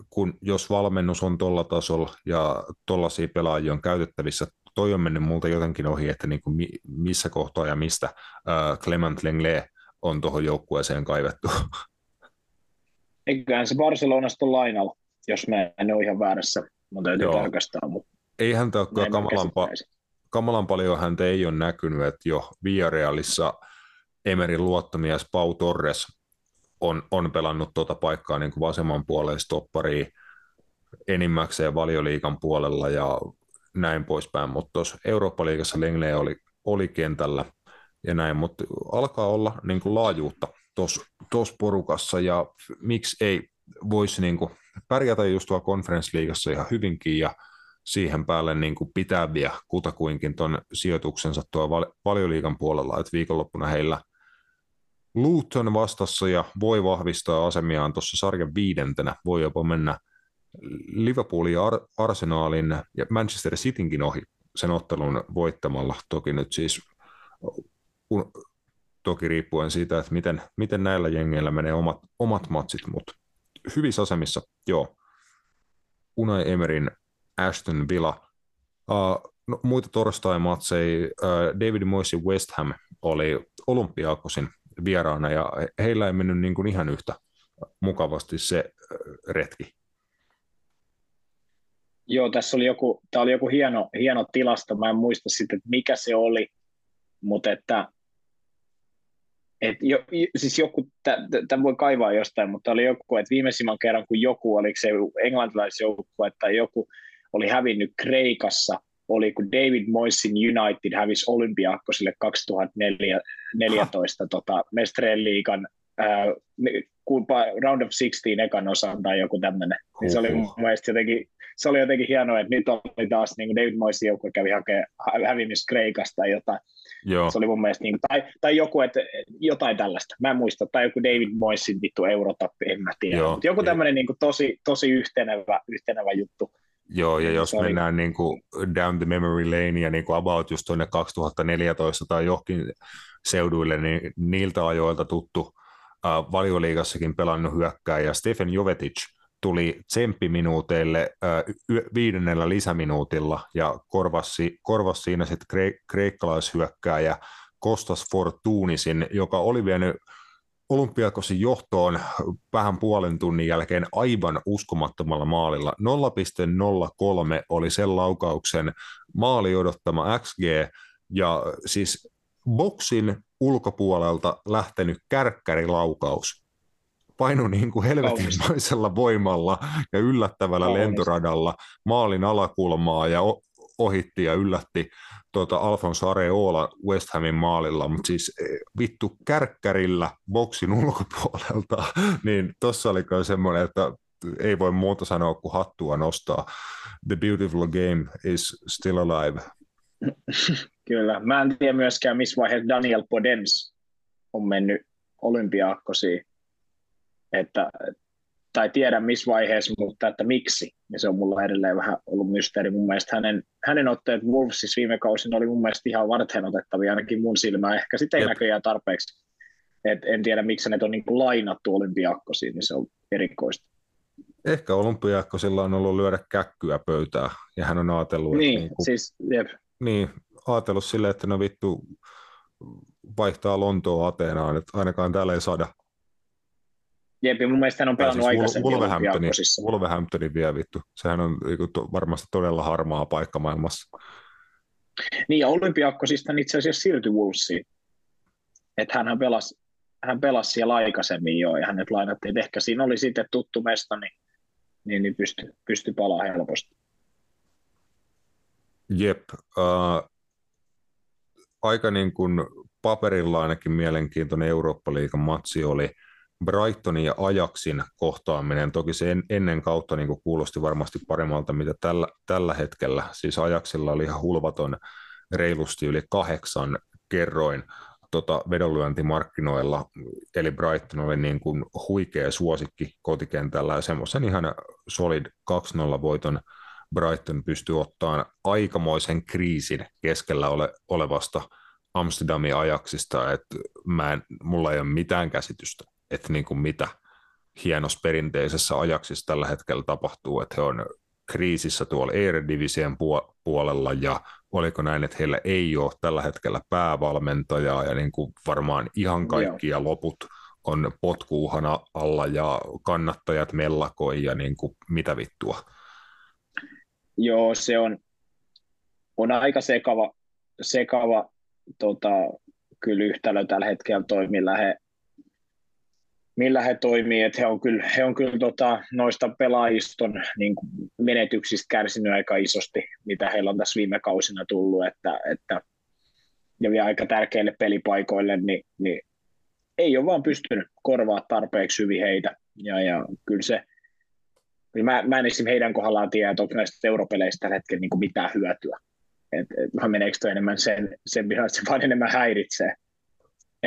kun, jos valmennus on tuolla tasolla ja tuollaisia pelaajia on käytettävissä, toi on mennyt multa jotenkin ohi, että niin kuin missä kohtaa ja mistä äh, Clement Lenglet on tuohon joukkueeseen kaivettu. Eiköhän se Barcelonasta on lainalla, jos mä en ole ihan väärässä. Mun täytyy Joo. tarkastaa, mutta Eihän tämä kamalan, pa- kamalan paljon häntä ei ole näkynyt, että jo Villarealissa – Emerin luottamies Pau Torres on, on pelannut tuota paikkaa niin kuin vasemman puoleen stoppariin enimmäkseen valioliikan puolella ja näin poispäin, mutta tuossa Eurooppa-liigassa Lengle oli, oli kentällä ja näin, mutta alkaa olla niin kuin laajuutta tuossa porukassa ja miksi ei voisi niin kuin pärjätä just tuolla konferenssliigassa ihan hyvinkin ja siihen päälle niin kuin pitää vielä kutakuinkin tuon sijoituksensa tuolla valioliikan puolella, että viikonloppuna heillä Luton vastassa ja voi vahvistaa asemiaan tuossa sarjan viidentenä, voi jopa mennä Liverpoolin ja Ar- Arsenaalin ja Manchester Citynkin ohi sen ottelun voittamalla. Toki nyt siis toki riippuen siitä, että miten, miten näillä jengeillä menee omat, omat matsit, mutta hyvissä asemissa, joo. Unai Emerin Aston Villa. Uh, no, muita torstai-matseja, uh, David Moyes West Ham oli Olympiakosin vieraana ja heillä ei mennyt niin kuin ihan yhtä mukavasti se retki. Joo, tässä oli joku, tämä oli joku hieno, hieno tilasto, mä en muista sitten, että mikä se oli, mutta että et jo, siis joku, tämä voi kaivaa jostain, mutta oli joku, että viimeisimmän kerran, kun joku, oliko se englantilaisjoukkue että joku oli hävinnyt Kreikassa oli, kun David Moisin United hävisi Olympiakkosille 2014 tota, Mestreen liigan äh, Round of 16 ekan osan tai joku tämmöinen. Niin se oli mun mielestä jotenkin, se oli jotenkin hienoa, että nyt oli taas niin kuin David Moisin joukkue kävi hakemaan hävimis Kreikasta tai jotain. Joo. Se oli mun mielestä, niin, tai, tai joku, että jotain tällaista, mä en muista, tai joku David Moisin vittu Eurotappi, en mä tiedä. Joo. joku tämmöinen niin kuin tosi, tosi yhtenevä, yhtenevä juttu. Joo, ja jos Sorry. mennään niin kuin down the memory lane ja niin kuin about just tuonne 2014 tai johonkin seuduille, niin niiltä ajoilta tuttu äh, valioliigassakin pelannut hyökkääjä Stephen Jovetic tuli tsemppiminuuteille äh, viidennellä lisäminuutilla ja korvasi, korvasi siinä sitten kre, kreikkalaishyökkääjä Kostas Fortunisin, joka oli vienyt Olympiakosin johtoon vähän puolen tunnin jälkeen aivan uskomattomalla maalilla. 0,03 oli sen laukauksen maali odottama XG, ja siis boksin ulkopuolelta lähtenyt kärkkärilaukaus. Painu niin kuin helvetinmaisella voimalla ja yllättävällä Kaunis. lentoradalla maalin alakulmaa ja ohitti ja yllätti tuota Alfonso Areola West Hamin maalilla, mutta siis eh, vittu kärkkärillä boksin ulkopuolelta, niin tuossa oli kai semmoinen, että ei voi muuta sanoa kuin hattua nostaa. The beautiful game is still alive. Kyllä. Mä en tiedä myöskään, missä vaiheessa Daniel Podens on mennyt olympiaakkosiin. Että, tai tiedä missä vaiheessa, mutta että miksi. Ja se on mulla edelleen vähän ollut mysteeri. Mun mielestä hänen, hänen otteet Wolvesissa viime kausina oli mun mielestä ihan varten otettavia, ainakin mun silmään. Ehkä sitten ei Jep. näköjään tarpeeksi. Et en tiedä, miksi ne on niin kuin lainattu olympiaakkosiin, niin se on erikoista. Ehkä olympiaakkosilla on ollut lyödä käkkyä pöytää, ja hän on ajatellut, niin, niin kuin, siis, jep. niin, ajatellut silleen, että no vittu vaihtaa Lontoa Ateenaan, että ainakaan täällä ei saada. Jep, mun mielestä hän on pelannut siis aikaisemmin Wolverhamptonin, Wolverhamptonin vielä vittu. Sehän on varmasti todella harmaa paikka maailmassa. Niin, ja Olympiakkosista itse asiassa siirtyi Wolvesiin. Että hän pelasi, hän pelasi siellä aikaisemmin jo, ja hänet lainattiin. Et ehkä siinä oli sitten tuttu mesta, niin, niin, niin pystyi pysty palaamaan helposti. Jep. Uh, aika niin kuin paperilla ainakin mielenkiintoinen Eurooppa-liigan matsi oli Brightonin ja Ajaksin kohtaaminen. Toki se en, ennen kautta niin kuin kuulosti varmasti paremmalta, mitä tällä, tällä hetkellä. Siis Ajaksilla oli ihan hulvaton reilusti yli kahdeksan kerroin tota, vedonlyöntimarkkinoilla, eli Brighton oli niin kuin huikea suosikki kotikentällä ja semmoisen ihan solid 2-0 voiton Brighton pystyy ottamaan aikamoisen kriisin keskellä ole, olevasta Amsterdamin ajaksista, että mä en, mulla ei ole mitään käsitystä, että niin kuin mitä hienos perinteisessä ajaksissa tällä hetkellä tapahtuu, että he on kriisissä tuolla Eredivisien puolella ja oliko näin, että heillä ei ole tällä hetkellä päävalmentajaa ja niin kuin varmaan ihan kaikki ja loput on potkuuhana alla ja kannattajat mellakoi ja niin kuin mitä vittua. Joo, se on, on aika sekava, sekava tota, kyllä yhtälö tällä hetkellä toi, millä he, millä he toimii, että he on kyllä, he on kyllä tota, noista pelaajiston niin kuin menetyksistä kärsinyt aika isosti, mitä heillä on tässä viime kausina tullut, että, että ja vielä aika tärkeille pelipaikoille, niin, niin ei ole vaan pystynyt korvaa tarpeeksi hyvin heitä, ja, ja kyllä se, mä, mä en esimerkiksi heidän kohdallaan tiedä, että onko näistä europeleistä tällä hetkellä niin kuin mitään hyötyä, et, et, meneekö enemmän sen, sen että se vaan enemmän häiritsee.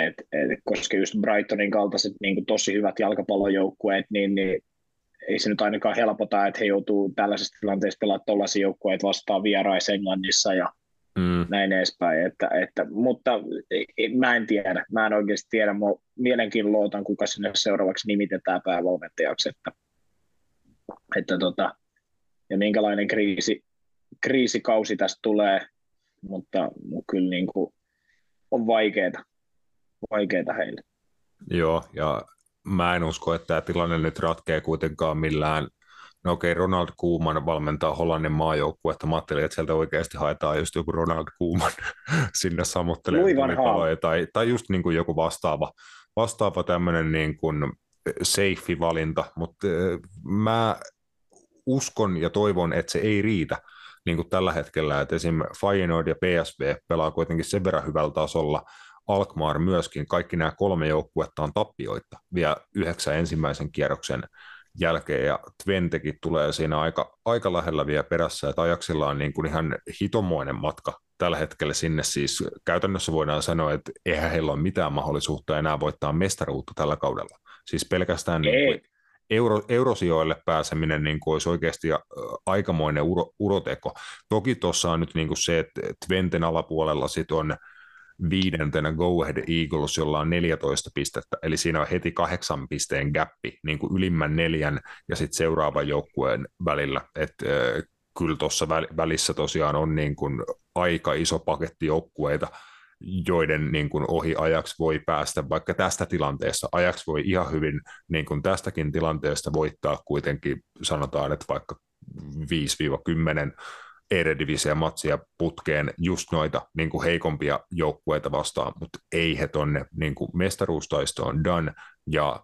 Et, et, koska just Brightonin kaltaiset niin kuin tosi hyvät jalkapallojoukkueet, niin, niin ei se nyt ainakaan helpota, että he joutuu tällaisessa tilanteessa pelaamaan tuollaisia joukkueita vastaan vierais Englannissa ja mm. näin edespäin. Että, että, mutta mä en tiedä, mä en oikeasti tiedä. Mä mielenkiinnolla otan, kuka sinne seuraavaksi nimitetään päävalmentajaksi, että, että tota, ja minkälainen kriisi, kriisikausi tästä tulee, mutta, mutta kyllä niin kuin on vaikeaa, vaikeaa heille. Joo, ja mä en usko, että tämä tilanne nyt ratkee kuitenkaan millään No okei, Ronald Koeman valmentaa Hollannin maajoukkuetta. Mä ajattelin, että sieltä oikeasti haetaan just joku Ronald Koeman sinne sammuttelemaan tai, tai just niin kuin joku vastaava, vastaava tämmöinen niin kuin safe valinta, mutta mä uskon ja toivon, että se ei riitä niin kuin tällä hetkellä, että esim. Feyenoord ja PSV pelaa kuitenkin sen verran hyvällä tasolla, Alkmaar myöskin, kaikki nämä kolme joukkuetta on tappioita. Vielä yhdeksän ensimmäisen kierroksen jälkeen, ja Tventekin tulee siinä aika, aika lähellä vielä perässä, että Ajaksilla on niin kuin ihan hitomoinen matka tällä hetkellä sinne, siis käytännössä voidaan sanoa, että eihän heillä ole mitään mahdollisuutta enää voittaa mestaruutta tällä kaudella. Siis pelkästään niin kuin euro, eurosijoille pääseminen niin kuin olisi oikeasti aikamoinen uro, uroteko. Toki tuossa on nyt niin kuin se, että Twenten alapuolella sit on viidentenä Go Ahead Eagles, jolla on 14 pistettä, eli siinä on heti kahdeksan pisteen gappi niin kuin ylimmän neljän ja sitten seuraavan joukkueen välillä. Et, äh, kyllä tuossa välissä tosiaan on niin kuin aika iso paketti joukkueita, joiden niin kuin ohi ajaksi voi päästä vaikka tästä tilanteesta. Ajaksi voi ihan hyvin niin kuin tästäkin tilanteesta voittaa kuitenkin, sanotaan, että vaikka 5-10 Eredivisie matsia putkeen just noita niin kuin heikompia joukkueita vastaan, mutta ei he tonne niin mestaruustaistoon done, ja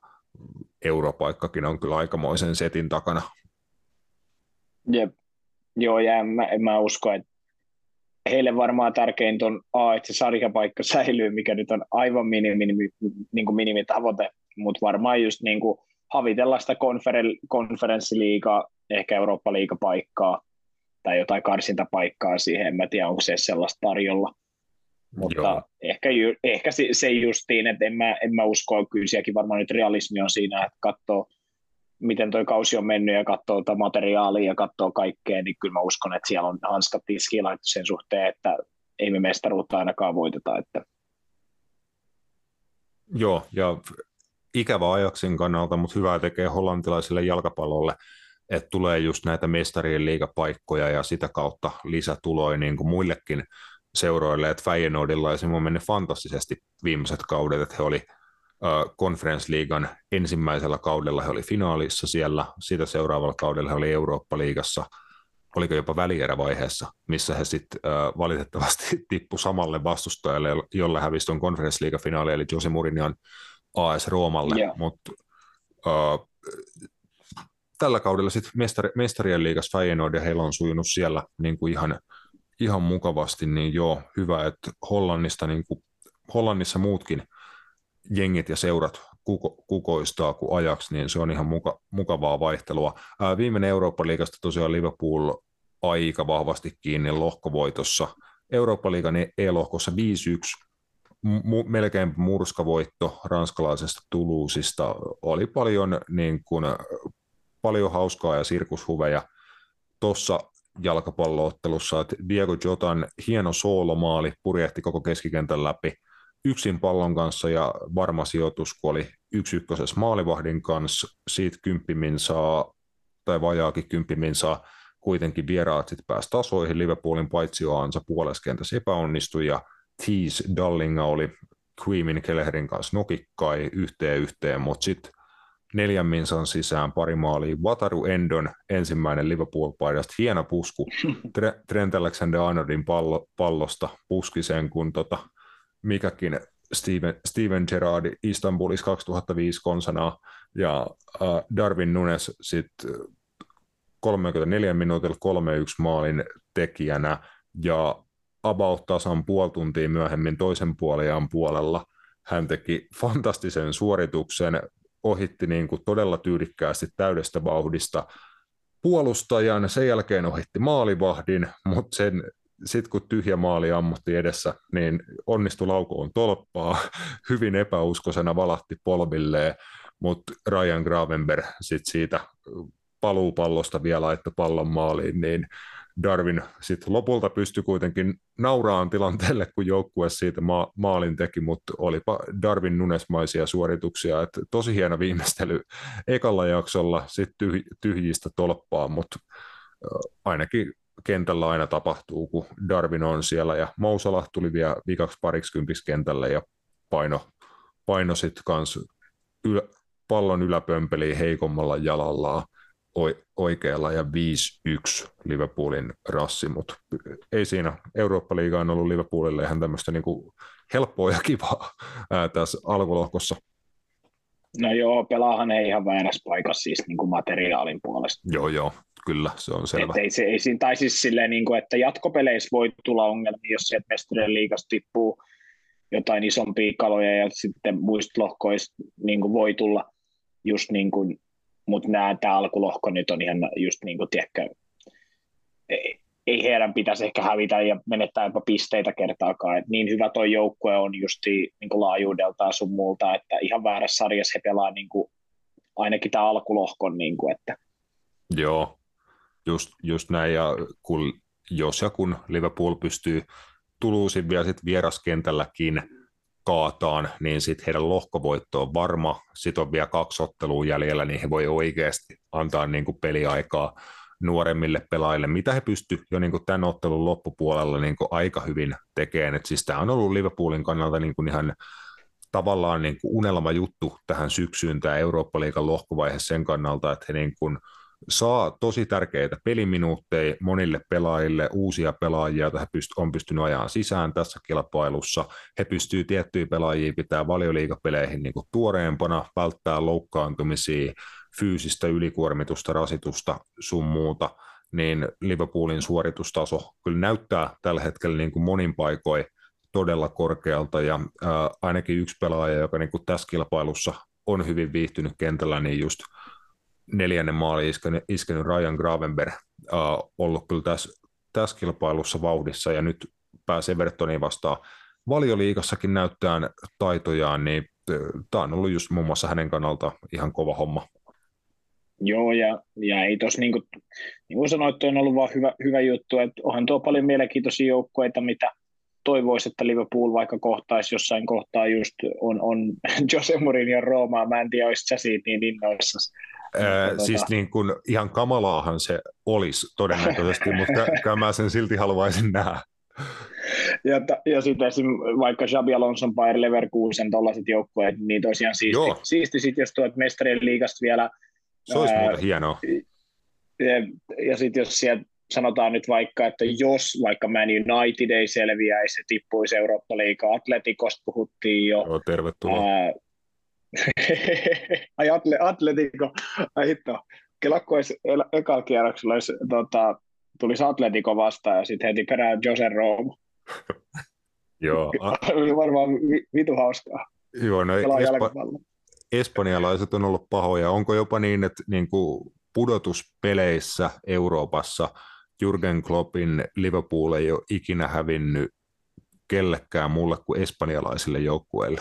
europaikkakin on kyllä aikamoisen setin takana. Jep. Joo, ja en mä, en mä usko, että heille varmaan tärkeintä on A, että se sarjapaikka säilyy, mikä nyt on aivan minimi, minimi, niin kuin minimitavoite, mutta varmaan just niin kuin havitella sitä konferen, konferenssiliigaa, ehkä Eurooppa-liigapaikkaa tai jotain karsintapaikkaa siihen, en mä tiedä, onko se sellaista tarjolla. Mutta Joo. ehkä, ehkä se justiin, että en mä, en mä usko, kyllä sielläkin varmaan nyt realismi on siinä, että katsoo, miten toi kausi on mennyt ja katsoo tätä materiaalia ja katsoo kaikkea, niin kyllä mä uskon, että siellä on hanskat tiskiin sen suhteen, että ei me mestaruutta ainakaan voiteta. Että... Joo, ja ikävä ajaksin kannalta, mutta hyvää tekee hollantilaiselle jalkapallolle, että tulee just näitä mestarien liigapaikkoja ja sitä kautta lisätuloja niin kuin muillekin seuroille, että Feyenoordilla on mennyt fantastisesti viimeiset kaudet, että he oli Conference Leaguean ensimmäisellä kaudella he oli finaalissa siellä, sitä seuraavalla kaudella he oli Eurooppa-liigassa, oliko jopa välierävaiheessa, missä he sitten valitettavasti tippu samalle vastustajalle, jolle hävisi tuon Conference League-finaali, eli Jose Mourinho'n AS Roomalle, yeah. mutta tällä kaudella sitten mestari, mestarien liigassa Feyenoord ja heillä on sujunut siellä niin kuin ihan, ihan mukavasti, niin joo, hyvä, että Hollannista, niin kuin, Hollannissa muutkin jengit ja seurat kuko, kukoistaa kuin ajaksi, niin se on ihan muka, mukavaa vaihtelua. Ää, viimeinen Eurooppa-liigasta tosiaan Liverpool aika vahvasti kiinni lohkovoitossa. Eurooppa-liigan E-lohkossa 5-1, mu- melkein murskavoitto ranskalaisesta Tuluusista. Oli paljon, niin kuin, paljon hauskaa ja sirkushuveja tuossa jalkapalloottelussa, Diego Jotan hieno soolomaali purjehti koko keskikentän läpi yksin pallon kanssa ja varma sijoitus, kun oli yksi ykkösessä maalivahdin kanssa, siitä kymppimin saa, tai vajaakin kymppimin saa, kuitenkin vieraat sitten pääsi tasoihin, Liverpoolin paitsioansa puoleskentässä epäonnistui ja Tease Dallinga oli Queemin Kelleherin kanssa nokikkai yhteen yhteen, mutta sitten neljän minsan sisään pari maalia. Vataru Endon ensimmäinen Liverpool-paidasta, hieno pusku. Trent Alexander-Arnoldin pallo, pallosta puski sen, kun tota, mikäkin Steven, Steven Gerrard Istanbulis 2005 konsanaa ja uh, Darwin Nunes sitten 34 minuutilla 3-1 maalin tekijänä ja about tasan puoli tuntia myöhemmin toisen puoliaan puolella hän teki fantastisen suorituksen, ohitti niin kuin todella tyylikkäästi täydestä vauhdista puolustajan, sen jälkeen ohitti maalivahdin, mutta sen sitten kun tyhjä maali ammutti edessä, niin onnistui laukoon tolppaa, hyvin epäuskoisena valahti polvilleen, mutta Ryan Gravenberg sitten siitä paluupallosta vielä laittoi pallon maaliin, niin Darwin sitten lopulta pystyi kuitenkin nauraan tilanteelle, kun joukkue siitä ma- maalin teki, mutta olipa Darwin nunesmaisia suorituksia, että tosi hieno viimeistely ekalla jaksolla sitten tyh- tyhjistä tolppaa, mutta ainakin kentällä aina tapahtuu, kun Darwin on siellä, ja Mousala tuli vielä viikaksi pariksi kentälle, ja paino, paino sitten kans yl, pallon yläpömpeliin heikommalla jalallaan oikealla ja 5-1 Liverpoolin rassi, mutta ei siinä. Eurooppa-liiga on ollut Liverpoolille ihan tämmöistä niinku helppoa ja kivaa ää, tässä alkulohkossa. No joo, pelaahan ei ihan väärässä paikassa siis niin kuin materiaalin puolesta. Joo, joo, kyllä, se on selvä. Et ei, se, ei siinä, tai siis silleen, niin kuin, että jatkopeleissä voi tulla ongelmia, jos sieltä mestarien liigasta tippuu jotain isompia kaloja ja sitten muista lohkoista niin kuin voi tulla just niin kuin mutta tämä alkulohko nyt on ihan just niin kuin, tiedätkö, ei, ei heidän pitäisi ehkä hävitä ja menettää jopa pisteitä kertaakaan. Et niin hyvä tuo joukkue on just niin kuin laajuudeltaan sun muulta, että ihan väärässä sarjassa he pelaa niin kuin, ainakin tämä alkulohkon. Niin kuin, että. Joo, just, just näin. Ja kun, jos ja kun Liverpool pystyy Tuluusin vielä sit vieraskentälläkin kaataan, niin sitten heidän lohkovoitto on varma. Sitten on vielä kaksi ottelua jäljellä, niin he voi oikeasti antaa niin kuin peliaikaa nuoremmille pelaajille, mitä he pystyvät jo niin kuin tämän ottelun loppupuolella niin kuin aika hyvin tekemään. Et siis tämä on ollut Liverpoolin kannalta niin kuin ihan tavallaan niin kuin unelma juttu tähän syksyyn, tämä Eurooppa-liigan lohkovaihe sen kannalta, että he niin kuin – saa tosi tärkeitä peliminuutteja monille pelaajille, uusia pelaajia, joita he pyst- on pystynyt ajamaan sisään tässä kilpailussa. He pystyvät tiettyjä pelaajia pitää valioliikapeleihin niin kuin tuoreempana, välttää loukkaantumisia, fyysistä ylikuormitusta, rasitusta sun muuta, niin Liverpoolin suoritustaso kyllä näyttää tällä hetkellä niin kuin monin paikoin todella korkealta. Ja äh, ainakin yksi pelaaja, joka niin kuin tässä kilpailussa on hyvin viihtynyt kentällä, niin just neljännen maali iskenyt, iskenyt Ryan Gravenberg äh, ollut kyllä tässä, tässä kilpailussa vauhdissa ja nyt pääsee Evertoniin vastaan. Valioliikassakin näyttää taitojaan, niin tämä on ollut just muun muassa hänen kannalta ihan kova homma. Joo, ja, ja ei tos, niin kuin, niin kuin sanoit, on ollut vaan hyvä, hyvä juttu, että onhan tuo paljon mielenkiintoisia joukkueita, mitä toivoisi, että Liverpool vaikka kohtaisi jossain kohtaa just on, on Jose Mourinho Roomaa, mä en tiedä, olisi sä siitä niin innoissa. Tuota... Siis niin kuin, ihan kamalaahan se olisi todennäköisesti, mutta kyllä mä sen silti haluaisin nähdä. Ja, ja sitten esim. vaikka Xabi Alonson, Bayer Leverkusen, tuollaiset joukkueet, niin tosiaan siisti, Joo. siisti sit, jos tuot mestarien liigasta vielä se olisi ää, hienoa. Ja, ja sitten jos sieltä sanotaan nyt vaikka, että jos vaikka Man United ei selviäisi, se tippuisi Eurooppa-liigaa, Atletikosta puhuttiin jo. Joo, tervetuloa. Ää, ai atle, Atletico, ai hitto. Kelakko olisi ekalla kierroksella, olisi, tota, tulisi Atletico vastaan ja sitten heti perään Jose Rome. Joo. Oli varmaan vitu hauskaa. Joo, no Espa- espanjalaiset on ollut pahoja. Onko jopa niin, että niin kuin pudotuspeleissä Euroopassa Jurgen Kloppin Liverpool ei ole ikinä hävinnyt kellekään muulle kuin espanjalaisille joukkueille?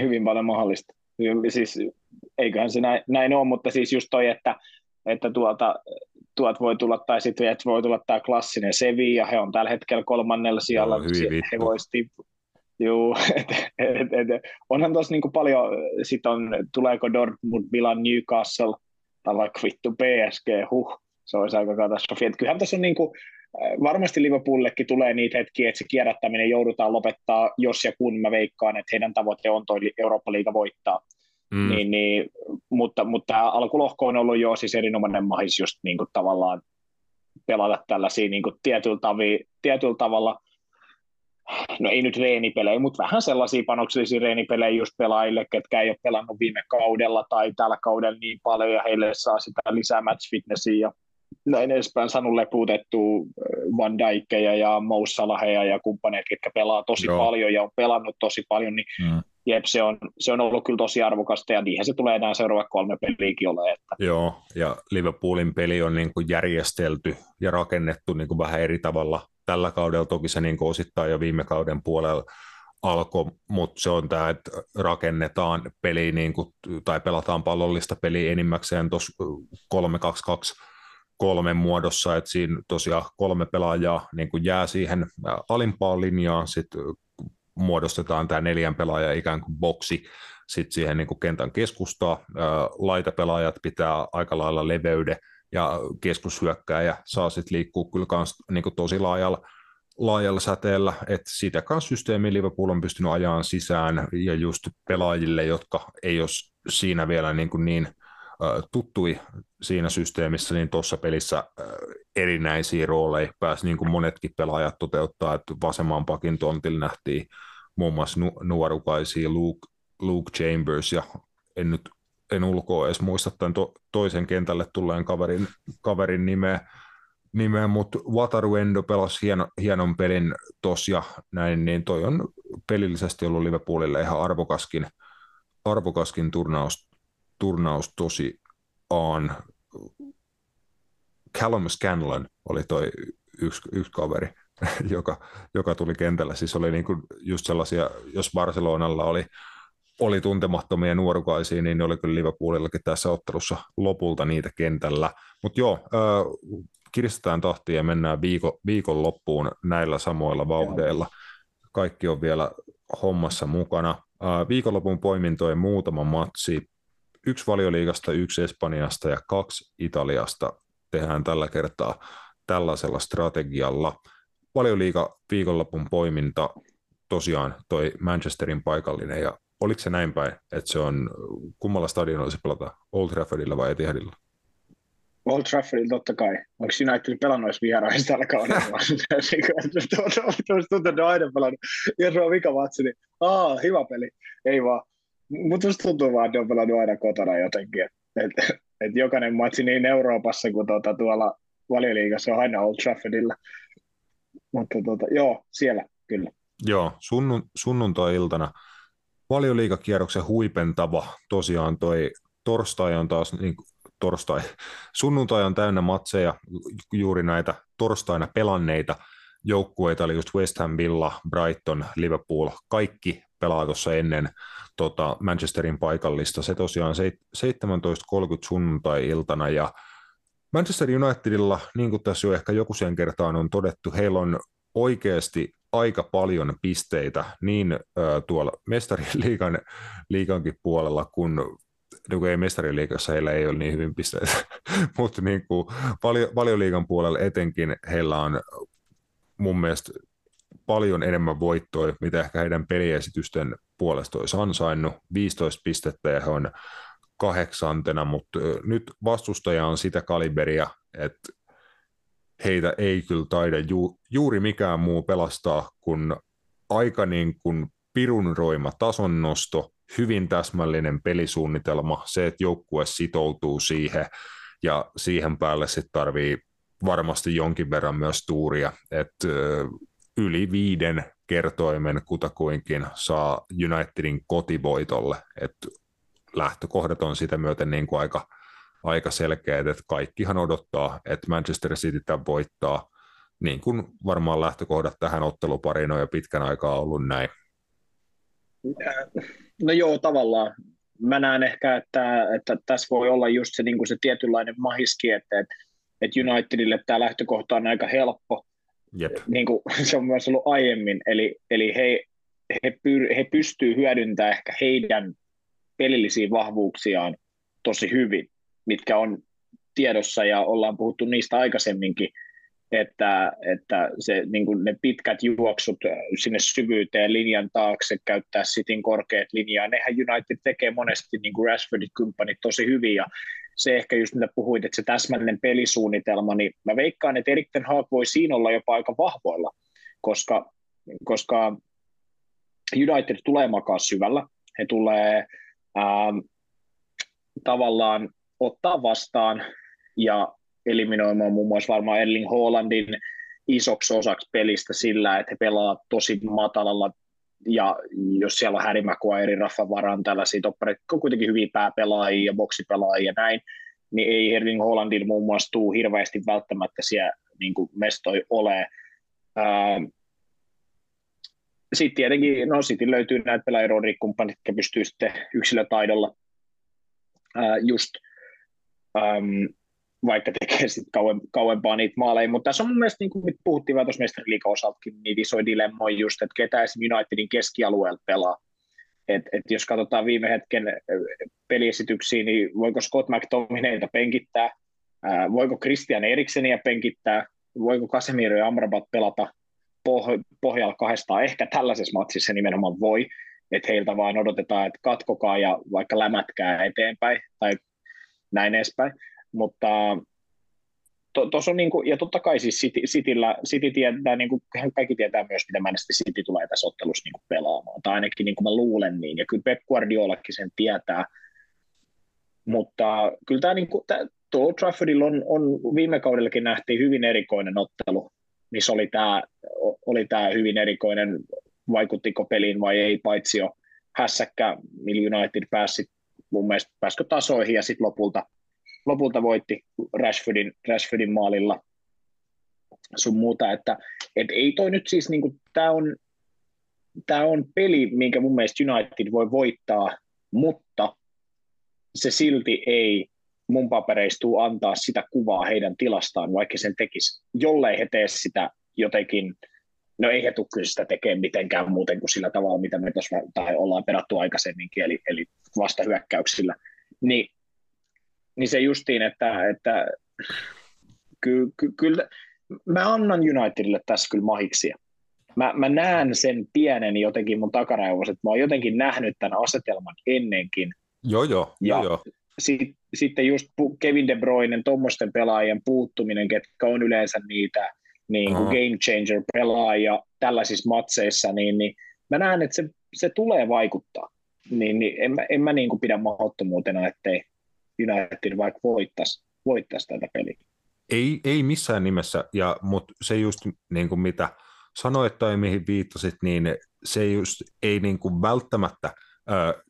Hyvin paljon mahdollista. Siis, eiköhän se näin, näin ole, mutta siis just toi, että, että tuota, tuot voi tulla, tai sitten että voi tulla tämä klassinen Sevilla, he on tällä hetkellä kolmannella sijalla, no, he voisi Joo, et, et, et, onhan tuossa niinku paljon, sit on, tuleeko Dortmund, Milan, Newcastle, tai vaikka vittu PSG, huh, se olisi aika katastrofi. Et kyllähän tässä on niinku, varmasti Liverpoolillekin tulee niitä hetkiä, että se kierrättäminen joudutaan lopettaa, jos ja kun mä veikkaan, että heidän tavoite on toi Eurooppa-liiga voittaa. Mm. Niin, niin, mutta, mutta tämä alkulohko on ollut jo siis erinomainen mahis just niin kuin tavallaan pelata tällaisia niin kuin tietyllä, tavi, tietyllä tavalla – no ei nyt reenipelejä, mutta vähän sellaisia panoksellisia reenipelejä just pelaajille, ketkä ei ole pelannut viime kaudella tai tällä kaudella niin paljon ja heille saa sitä lisää match fitnessiä ja näin edespäin saanut lepuutettua äh, Van Dijkkeja ja Mo Salaheja ja kumppaneet, ketkä pelaa tosi Joo. paljon ja on pelannut tosi paljon, niin mm. jep, se on, se on ollut kyllä tosi arvokasta ja niinhän se tulee enää seuraavat kolme peliäkin ole. Että. Joo, ja Liverpoolin peli on niin kuin järjestelty ja rakennettu niin kuin vähän eri tavalla tällä kaudella, toki se niin osittain jo viime kauden puolella alkoi, mutta se on tämä, että rakennetaan peli niin kuin, tai pelataan pallollista peliä enimmäkseen tuossa 3-2-2 kolmen muodossa, että siinä tosiaan kolme pelaajaa niin kuin jää siihen alimpaan linjaan, sitten muodostetaan tämä neljän pelaaja ikään kuin boksi sitten siihen niin kuin kentän keskustaa. Laitapelaajat pitää aika lailla leveyde ja keskushyökkääjä saa sitten liikkua kyllä kans, niin kuin tosi laajalla, laajalla säteellä, että siitä kanssa systeemi Liverpool on pystynyt ajaan sisään ja just pelaajille, jotka ei ole siinä vielä niin, kuin niin tuttui siinä systeemissä, niin tuossa pelissä erinäisiä rooleja pääsi niin kuin monetkin pelaajat toteuttaa, että vasemman pakin tontilla nähtiin muun muassa nu- nuorukaisia Luke, Luke Chambers ja en nyt en ulkoa edes muista tämän to, toisen kentälle tulleen kaverin, kaverin nimeä, nimeä mutta Wataruendo pelasi hieno, hienon pelin tuossa ja näin, niin toi on pelillisesti ollut Liverpoolille ihan arvokaskin, arvokaskin turnaus, turnaus tosi on. Callum Scanlon oli toi yksi, yksi kaveri, joka, joka tuli kentällä. Siis oli niin kuin just sellaisia, jos Barcelonalla oli oli tuntemattomia nuorukaisia, niin ne oli kyllä Liverpoolillakin tässä ottelussa lopulta niitä kentällä. Mutta joo, äh, kiristetään tahtia ja mennään viikon, viikon loppuun näillä samoilla vauhdeilla. Kaikki on vielä hommassa mukana. Viikonlopun poimintojen muutama matsi. Yksi valioliigasta, yksi Espanjasta ja kaksi Italiasta tehdään tällä kertaa tällaisella strategialla. Valioliiga viikonlopun poiminta tosiaan toi Manchesterin paikallinen ja oliko se näin päin, että se on, kummalla stadionilla se pelata, Old Traffordilla vai Etihadilla? Old Traffordilla totta kai. Onko United pelannut edes vieraissa tällä kaudella? Tuntuu, että ne on aina pelannut. Jos on vika vatsi, niin aa, hyvä peli. Ei vaan. Mutta tuntuu vaan, että ne on pelannut aina kotona jotenkin. Et, et, jokainen matsi niin Euroopassa kuin tuota, tuolla valioliigassa on aina Old Traffordilla. Mutta tota, joo, siellä kyllä. Joo, sunnun, sunnuntai-iltana valioliigakierroksen huipentava tosiaan toi torstai on taas, niin, torstai, sunnuntai on täynnä matseja, juuri näitä torstaina pelanneita joukkueita, eli just West Ham, Villa, Brighton, Liverpool, kaikki pelaa tuossa ennen tota Manchesterin paikallista. Se tosiaan 17.30 sunnuntai-iltana, ja Manchester Unitedilla, niin kuin tässä jo ehkä joku sen kertaan on todettu, heillä on oikeasti aika paljon pisteitä niin äh, tuolla mestariliigan liigankin puolella kuin niin ei mestariliigassa heillä ei ole niin hyvin pisteitä, mutta niin kuin paljon, paljon liigan puolella etenkin heillä on mun mielestä paljon enemmän voittoja, mitä ehkä heidän peliesitysten puolesta olisi ansainnut. 15 pistettä ja he on kahdeksantena, mutta nyt vastustaja on sitä kaliberia, että heitä ei kyllä taida ju, juuri mikään muu pelastaa kuin aika niin kuin pirun roima tasonnosto, hyvin täsmällinen pelisuunnitelma, se, että joukkue sitoutuu siihen ja siihen päälle sitten tarvii varmasti jonkin verran myös tuuria, että yli viiden kertoimen kutakuinkin saa Unitedin kotivoitolle, että lähtökohdat on sitä myöten niin kuin aika, aika selkeät, että kaikkihan odottaa, että Manchester City tämän voittaa, niin kuin varmaan lähtökohdat tähän ottelupariin on jo pitkän aikaa ollut näin. No joo, tavallaan. Mä näen ehkä, että, että tässä voi olla just se, niin kuin se tietynlainen mahiski, että, että Unitedille tämä lähtökohta on aika helppo, Jep. Niin kuin se on myös ollut aiemmin, eli, eli he, he, pyr, he pystyvät hyödyntämään ehkä heidän pelillisiä vahvuuksiaan tosi hyvin, mitkä on tiedossa ja ollaan puhuttu niistä aikaisemminkin, että, että se, niin kuin ne pitkät juoksut sinne syvyyteen linjan taakse, käyttää sitin korkeat linjaa, nehän United tekee monesti niin kuin Rashfordit kumppanit tosi hyvin ja se ehkä just mitä puhuit, että se täsmällinen pelisuunnitelma, niin mä veikkaan, että Erik Ten Hag voi siinä olla jopa aika vahvoilla, koska, koska United tulee makaa syvällä, he tulee ähm, tavallaan ottaa vastaan ja eliminoimaan muun muassa varmaan Erling Haalandin isoksi osaksi pelistä sillä, että he pelaa tosi matalalla ja jos siellä on Harry Maguire, Rafa Varan, tällaisia toppareita, kuitenkin hyviä pääpelaajia boksipelaajia ja näin, niin ei Erling Hollandin muun muassa tuu hirveästi välttämättä siellä niin kuin mestoi ole. sitten tietenkin, no sitten löytyy näitä pelaajia, Rodri-kumppanit, jotka pystyy sitten yksilötaidolla ää, just äm, vaikka tekee sitten kauem, kauempaa niitä maaleja, mutta tässä on mun mielestä, niin kuin puhuttiin vähän tuossa mestariliikan osaltakin, niin iso dilemma just, että ketä esimerkiksi Unitedin keskialueella pelaa. Et, et jos katsotaan viime hetken peliesityksiä, niin voiko Scott McTominayta penkittää, ää, voiko Christian Eriksenia penkittää, voiko Casemiro ja Amrabat pelata poh- pohjalla kahdestaan, ehkä tällaisessa matsissa nimenomaan voi, että heiltä vaan odotetaan, että katkokaa ja vaikka lämätkää eteenpäin tai näin edespäin mutta tuossa to, on niin kuin, ja totta kai siis City, Cityllä, City tietää, niin kuin, kaikki tietää myös, miten Manchester City tulee tässä ottelussa niin kuin pelaamaan, tai ainakin niin kuin mä luulen niin, ja kyllä Pep Guardiolakin sen tietää, mutta kyllä tämä, niin kuin, tämä Old Traffordilla on, on, viime kaudellakin nähtiin hyvin erikoinen ottelu, missä oli tämä, oli tämä hyvin erikoinen, vaikuttiko peliin vai ei, paitsi jo hässäkkä, millä United pääsi mun mielestä pääskö tasoihin ja sitten lopulta – lopulta voitti Rashfordin, Rashfordin maalilla sun muuta, että et ei toi nyt siis, niinku, tämä on, tää on peli, minkä mun mielestä United voi voittaa, mutta se silti ei mun papereistuu antaa sitä kuvaa heidän tilastaan, vaikka sen tekisi, jollei he tee sitä jotenkin, no ei he tule sitä tekemään mitenkään muuten kuin sillä tavalla, mitä me tuossa tai ollaan perattu aikaisemminkin, eli, eli vastahyökkäyksillä, niin niin se justiin, että, että kyllä, ky, kyllä mä annan Unitedille tässä kyllä mahiksia. Mä, mä näen sen pienen jotenkin mun takaraivossa, että mä oon jotenkin nähnyt tämän asetelman ennenkin. Joo, joo. Ja joo, joo. Sit, sitten just Kevin De Bruyne, tuommoisten pelaajien puuttuminen, ketkä on yleensä niitä niin kuin game changer pelaajia tällaisissa matseissa, niin, niin mä näen, että se, se tulee vaikuttaa. Niin, niin en mä, en mä niin kuin pidä mahdottomuutena, ettei, United vaikka voittaisi, voittaisi tätä peliä. ei, ei missään nimessä, ja, mutta se just niin kuin mitä sanoit tai mihin viittasit, niin se just ei niin kuin välttämättä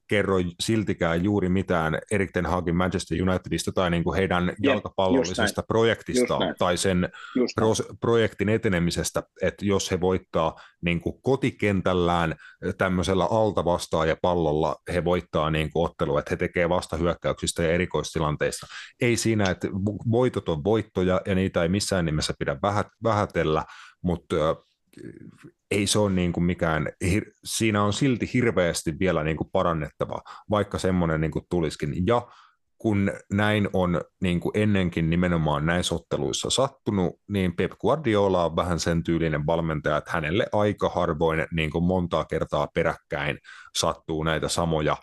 kerro siltikään juuri mitään Erik Ten Hagin Manchester Unitedista tai niin kuin heidän Jep, jalkapallollisesta projektistaan tai sen pro- projektin etenemisestä, että jos he voittaa niin kuin kotikentällään tämmöisellä altavastaaja-pallolla, he voittaa niin kuin ottelu, että he tekee vastahyökkäyksistä ja erikoistilanteista. Ei siinä, että voitot on voittoja ja niitä ei missään nimessä pidä vähätellä, mutta ei se ole niin kuin mikään, siinä on silti hirveästi vielä niin kuin parannettavaa, vaikka semmoinen niin kuin tulisikin. Ja kun näin on niin kuin ennenkin nimenomaan näissä otteluissa sattunut, niin Pep Guardiola on vähän sen tyylinen valmentaja, että hänelle aika harvoin niin kuin montaa kertaa peräkkäin sattuu näitä samoja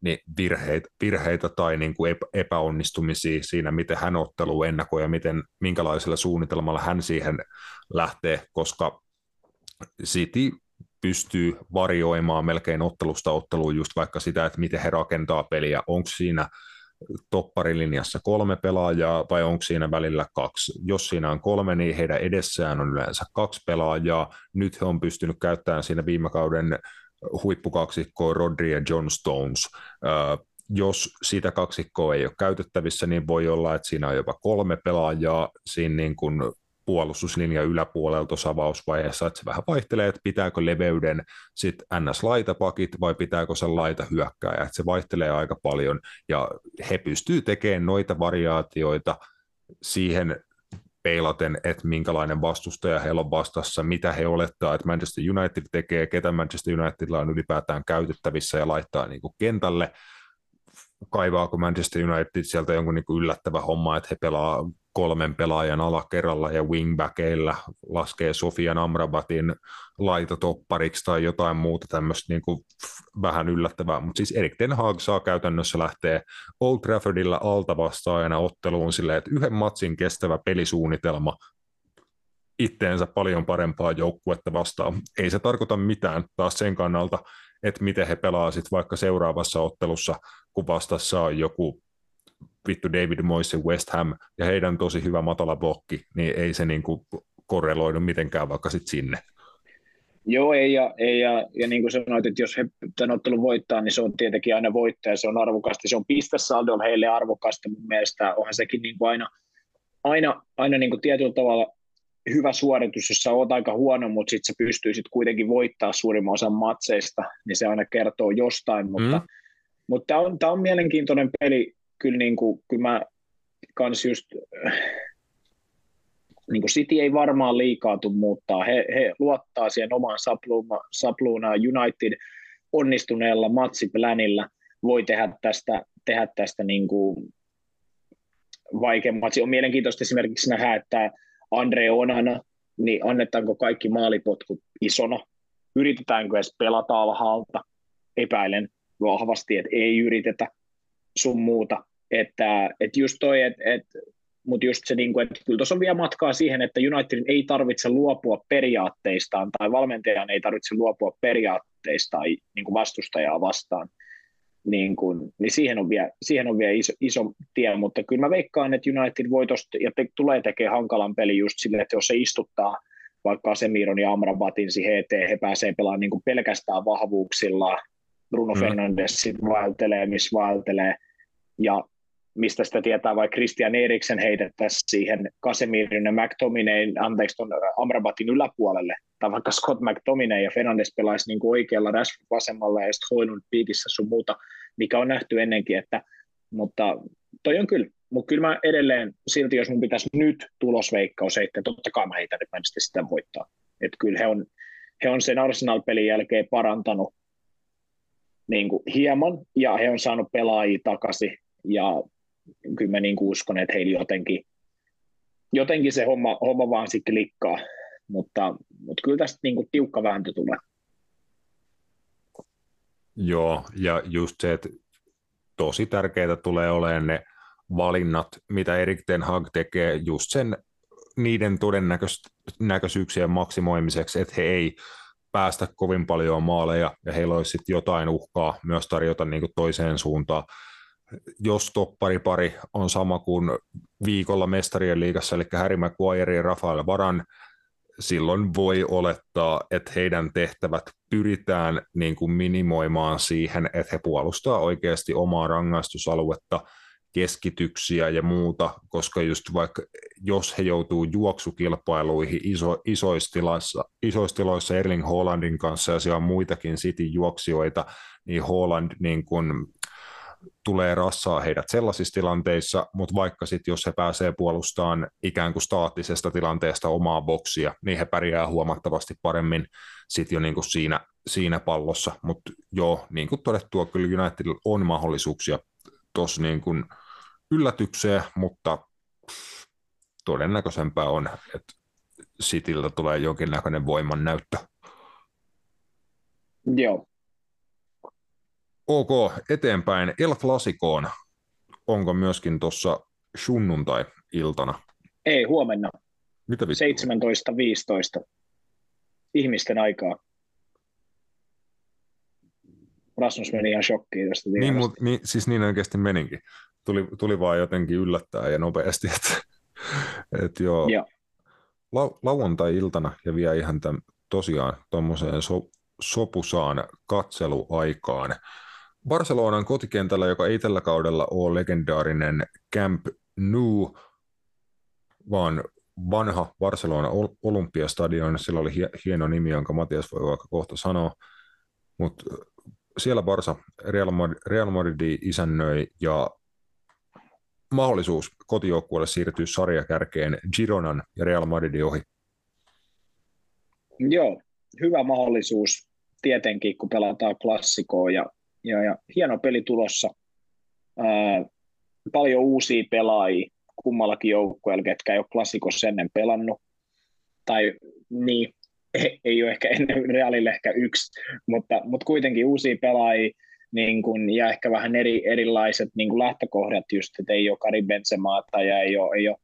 niin virheitä, virheitä tai niin kuin epäonnistumisia siinä, miten hän ottelu ennakoi ja miten, minkälaisella suunnitelmalla hän siihen lähtee, koska City pystyy varjoimaan melkein ottelusta otteluun just vaikka sitä, että miten he rakentaa peliä, onko siinä topparilinjassa kolme pelaajaa vai onko siinä välillä kaksi. Jos siinä on kolme, niin heidän edessään on yleensä kaksi pelaajaa. Nyt he on pystynyt käyttämään siinä viime kauden huippukaksikkoa Rodri ja John Stones. jos sitä kaksikkoa ei ole käytettävissä, niin voi olla, että siinä on jopa kolme pelaajaa siinä niin kuin puolustuslinja yläpuolella tuossa avausvaiheessa, että se vähän vaihtelee, että pitääkö leveyden sitten NS-laitapakit vai pitääkö se laita hyökkääjä, että se vaihtelee aika paljon ja he pystyvät tekemään noita variaatioita siihen peilaten, että minkälainen vastustaja heillä on vastassa, mitä he olettaa, että Manchester United tekee, ketä Manchester Unitedilla on ylipäätään käytettävissä ja laittaa niin kuin kentälle, kaivaako Manchester United sieltä jonkun niin kuin yllättävä homma, että he pelaa kolmen pelaajan alakerralla ja wingbackeilla laskee Sofian Amrabatin laitotoppariksi tai jotain muuta tämmöistä niin kuin vähän yllättävää, mutta siis Erik Ten Hag saa käytännössä lähteä Old Traffordilla alta vastaajana otteluun silleen, että yhden matsin kestävä pelisuunnitelma itteensä paljon parempaa joukkuetta vastaan. Ei se tarkoita mitään taas sen kannalta, että miten he pelaa sitten vaikka seuraavassa ottelussa, kun vastassa on joku vittu David Moyes West Ham ja heidän tosi hyvä matala blokki, niin ei se niin kuin korreloidu mitenkään vaikka sitten sinne. Joo, ei ja, ei ja, ja niin kuin sanoit, että jos he tämän ottelun voittaa, niin se on tietenkin aina voittaja, se on arvokasta, se on pistesaldolla heille arvokasta mun mielestä, onhan sekin niin kuin aina, aina, aina niin kuin tietyllä tavalla hyvä suoritus, jos sä oot aika huono, mutta sitten sä pystyisit kuitenkin voittaa suurimman osan matseista, niin se aina kertoo jostain, mutta, mm. mutta tämä on, on mielenkiintoinen peli, kyllä, niin kuin, kyllä mä kans just, niin kuin City ei varmaan liikaa tule muuttaa. He, he luottaa siihen omaan sapluuna, sapluunaan United onnistuneella matsiplänillä voi tehdä tästä, tehdä tästä niin kuin vaikeammat. On mielenkiintoista esimerkiksi nähdä, että Andre Onana, niin annetaanko kaikki maalipotkut isona? Yritetäänkö edes pelata alhaalta? Epäilen vahvasti, että ei yritetä sun muuta. Että, että just toi, että, että mutta just se, niin kuin, että kyllä tuossa on vielä matkaa siihen, että Unitedin ei tarvitse luopua periaatteistaan tai valmentajan ei tarvitse luopua periaatteistaan niin kuin vastustajaa vastaan. Niin, kuin, niin siihen on vielä, siihen on vielä iso, iso tie, mutta kyllä mä veikkaan, että United voi tosta, ja te, tulee tekemään hankalan peli just sille, että jos se istuttaa vaikka Asemiron ja Amrabatin siihen eteen, he pääsee pelaamaan niin pelkästään vahvuuksilla, Bruno mm. Fernandes vaeltelee, missä vaeltelee, ja mistä sitä tietää, vai Christian Eriksen heitettäisiin siihen Casemirin ja McTominayn, anteeksi, ton Amrabatin yläpuolelle, tai vaikka Scott McTominay ja Fernandes pelaisi niin oikealla Rashford vasemmalla ja sitten Hoinun piikissä sun muuta, mikä on nähty ennenkin, että, mutta toi on kyllä, mutta kyllä mä edelleen, silti jos mun pitäisi nyt tulosveikkaus heittää, totta kai mä heitän, että Manchester sitä voittaa. Että kyllä he on, he on sen Arsenal-pelin jälkeen parantanut niin kuin hieman, ja he on saanut pelaajia takaisin, ja kyllä mä niin uskon, että heillä jotenkin, jotenkin se homma, homma vaan sitten klikkaa, mutta, mutta kyllä tästä niin kuin tiukka vääntö tulee. Joo, ja just se, että tosi tärkeää tulee olemaan ne valinnat, mitä Erik Ten Hag tekee just sen niiden todennäköisyyksien maksimoimiseksi, että he ei päästä kovin paljon maaleja ja heillä olisi sitten jotain uhkaa myös tarjota niin kuin toiseen suuntaan jos topparipari on sama kuin viikolla mestarien liigassa, eli Harry Maguire ja Rafael Varan, silloin voi olettaa, että heidän tehtävät pyritään niin kuin minimoimaan siihen, että he puolustaa oikeasti omaa rangaistusaluetta, keskityksiä ja muuta, koska just vaikka jos he joutuu juoksukilpailuihin iso, isoissa, tilassa, isoissa tiloissa Erling Hollandin kanssa ja siellä on muitakin City-juoksijoita, niin Holland niin kuin tulee rassaa heidät sellaisissa tilanteissa, mutta vaikka sitten jos he pääsee puolustamaan ikään kuin staattisesta tilanteesta omaa boksia, niin he pärjää huomattavasti paremmin sitten jo niin kuin siinä, siinä pallossa. Mutta joo, niin kuin todettua, kyllä United on mahdollisuuksia tuossa niin kuin yllätykseen, mutta todennäköisempää on, että Cityltä tulee jonkinnäköinen voiman näyttö. Joo, Ok, eteenpäin. El Clasicoon. Onko myöskin tuossa sunnuntai-iltana? ei huomenna, Mitä vittua? 17.15 ihmisten aikaa. Rasmus meni ihan shokkiin tästä Niin, mut, niin, siis niin oikeasti meninkin. Tuli, tuli vaan jotenkin yllättää ja nopeasti, että et joo. Joo. Lau, lauantai-iltana ja vielä ihan tämän, tosiaan tuommoiseen so, sopusaan katseluaikaan. Barcelonan kotikentällä, joka ei tällä kaudella ole legendaarinen Camp Nou, vaan vanha Barcelona Ol- Olympiastadion, sillä oli hie- hieno nimi, jonka Matias voi vaikka kohta sanoa, mutta siellä Barsa Real, Mad- Real Madrid isännöi ja mahdollisuus kotijoukkueelle siirtyä sarjakärkeen Gironan ja Real Madridin ohi. Joo, hyvä mahdollisuus tietenkin, kun pelataan klassikoa ja, ja, ja hieno peli tulossa. Ää, paljon uusia pelaajia kummallakin joukkueella, ketkä ei ole klassikossa ennen pelannut. Tai niin, ei, ei ole ehkä ennen Realille ehkä yksi, mutta, mutta kuitenkin uusia pelaajia niin kun, ja ehkä vähän eri, erilaiset niin lähtökohdat just, että ei ole Karim Benzemaata ja ei ole, ei ole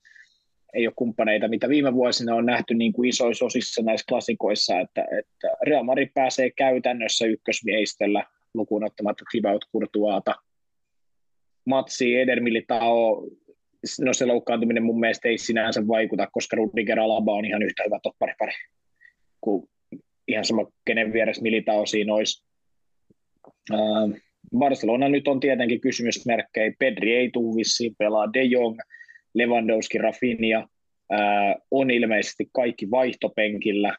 ei ole kumppaneita, mitä viime vuosina on nähty niin kuin isoissa osissa näissä klassikoissa, että, että Real Madrid pääsee käytännössä ykkösmiehistöllä lukuun ottamatta Thibaut Courtoisata. Matsi Eder Militao, no se loukkaantuminen mun mielestä ei sinänsä vaikuta, koska Rudiger Alaba on ihan yhtä hyvä topparipari kuin ihan sama kenen vieressä Militao siinä olisi. Uh, Barcelona nyt on tietenkin kysymysmerkkejä. Pedri ei tule vissiin pelaa. De Jong, Lewandowski, Rafinha ää, on ilmeisesti kaikki vaihtopenkillä.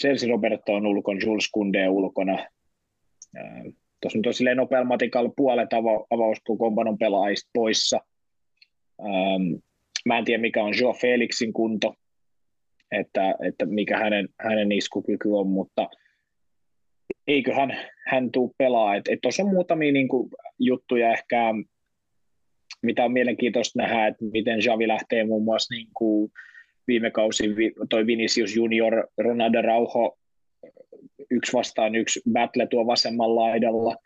Chelsea Roberto on ulkona, Jules Kunde ulkona. Tuossa nyt on silleen nopealla matikalla puolet ava- avauskokoonpanon pelaajista poissa. Ähm, mä en tiedä, mikä on Joe Felixin kunto, että, että mikä hänen, hänen iskukyky on, mutta eiköhän hän tuu pelaa. Tuossa on muutamia niin kuin, juttuja ehkä mitä on mielenkiintoista nähdä, että miten Javi lähtee muun muassa niin kuin viime kausi toi Vinicius Junior, Ronaldo Rauho, yksi vastaan yksi battle tuo vasemmalla laidalla.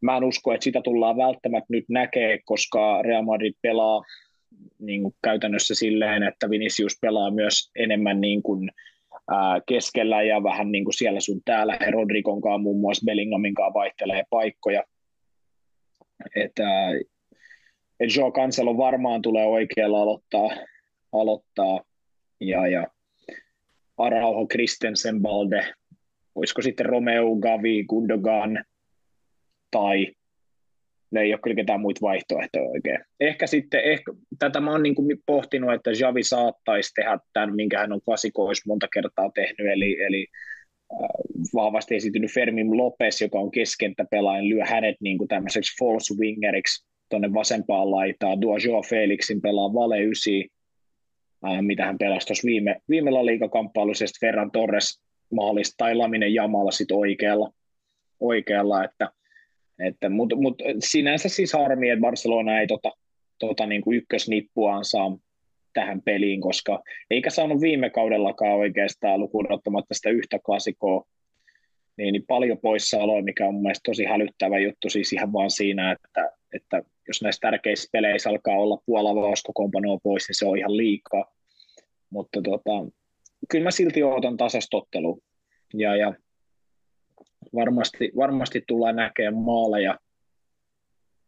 Mä en usko, että sitä tullaan välttämättä nyt näkee, koska Real Madrid pelaa niin kuin käytännössä silleen, että Vinicius pelaa myös enemmän niin kuin, ää, keskellä ja vähän niin kuin siellä sun täällä. He kanssa muun muassa Bellinghamin kanssa vaihtelee paikkoja. Että että Joe Cancelo varmaan tulee oikealla aloittaa, aloittaa ja, ja Araujo, Christensen, Balde, olisiko sitten Romeo, Gavi, Gundogan tai ne ei ole kyllä ketään muita vaihtoehtoja oikein. Ehkä sitten, ehkä, tätä mä oon niin kuin pohtinut, että Javi saattaisi tehdä tämän, minkä hän on klasikoissa monta kertaa tehnyt, eli, eli äh, vahvasti esiintynyt Fermin Lopez, joka on keskentä pelaajan, lyö hänet niin kuin tämmöiseksi false wingeriksi, tuonne vasempaan laitaan, tuo Joe Felixin pelaa vale 9, äh, mitä hän pelasi tuossa viime, viime liigakamppailussa, Ferran Torres mahdollista, tai Laminen Jamala sitten oikealla, oikealla että, että, mutta mut, sinänsä siis harmi, että Barcelona ei tota, tota niin kuin ykkösnippuaan saa tähän peliin, koska eikä saanut viime kaudellakaan oikeastaan lukuun ottamatta sitä yhtä klassikoa, niin, niin paljon poissaoloa, mikä on mun mielestä tosi hälyttävä juttu siis ihan vaan siinä, että, että jos näissä tärkeissä peleissä alkaa olla puolavauskokoonpanoa pois, niin se on ihan liikaa. Mutta tota, kyllä mä silti odotan tasastottelu. Ja, ja varmasti, varmasti tullaan näkemään maaleja,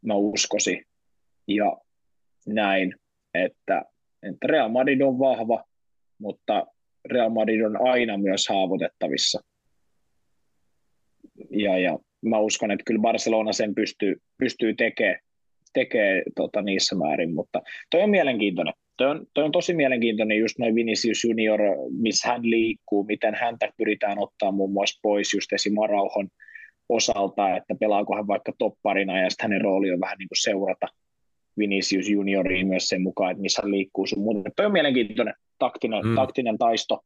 mä uskoisin. Ja näin, että, että Real Madrid on vahva, mutta Real Madrid on aina myös haavutettavissa. Ja, ja mä uskon, että kyllä Barcelona sen pystyy, pystyy tekemään tekee tota, niissä määrin, mutta toi on mielenkiintoinen. Toi on, toi on tosi mielenkiintoinen just noin Vinicius Junior, missä hän liikkuu, miten häntä pyritään ottaa muun muassa pois just esim. Osalta, että pelaako hän vaikka topparina ja sitten hänen rooli on vähän niin kuin seurata Vinicius Junioriin myös sen mukaan, että missä hän liikkuu sun muuta. Toi on mielenkiintoinen taktinen, mm. taktinen taisto,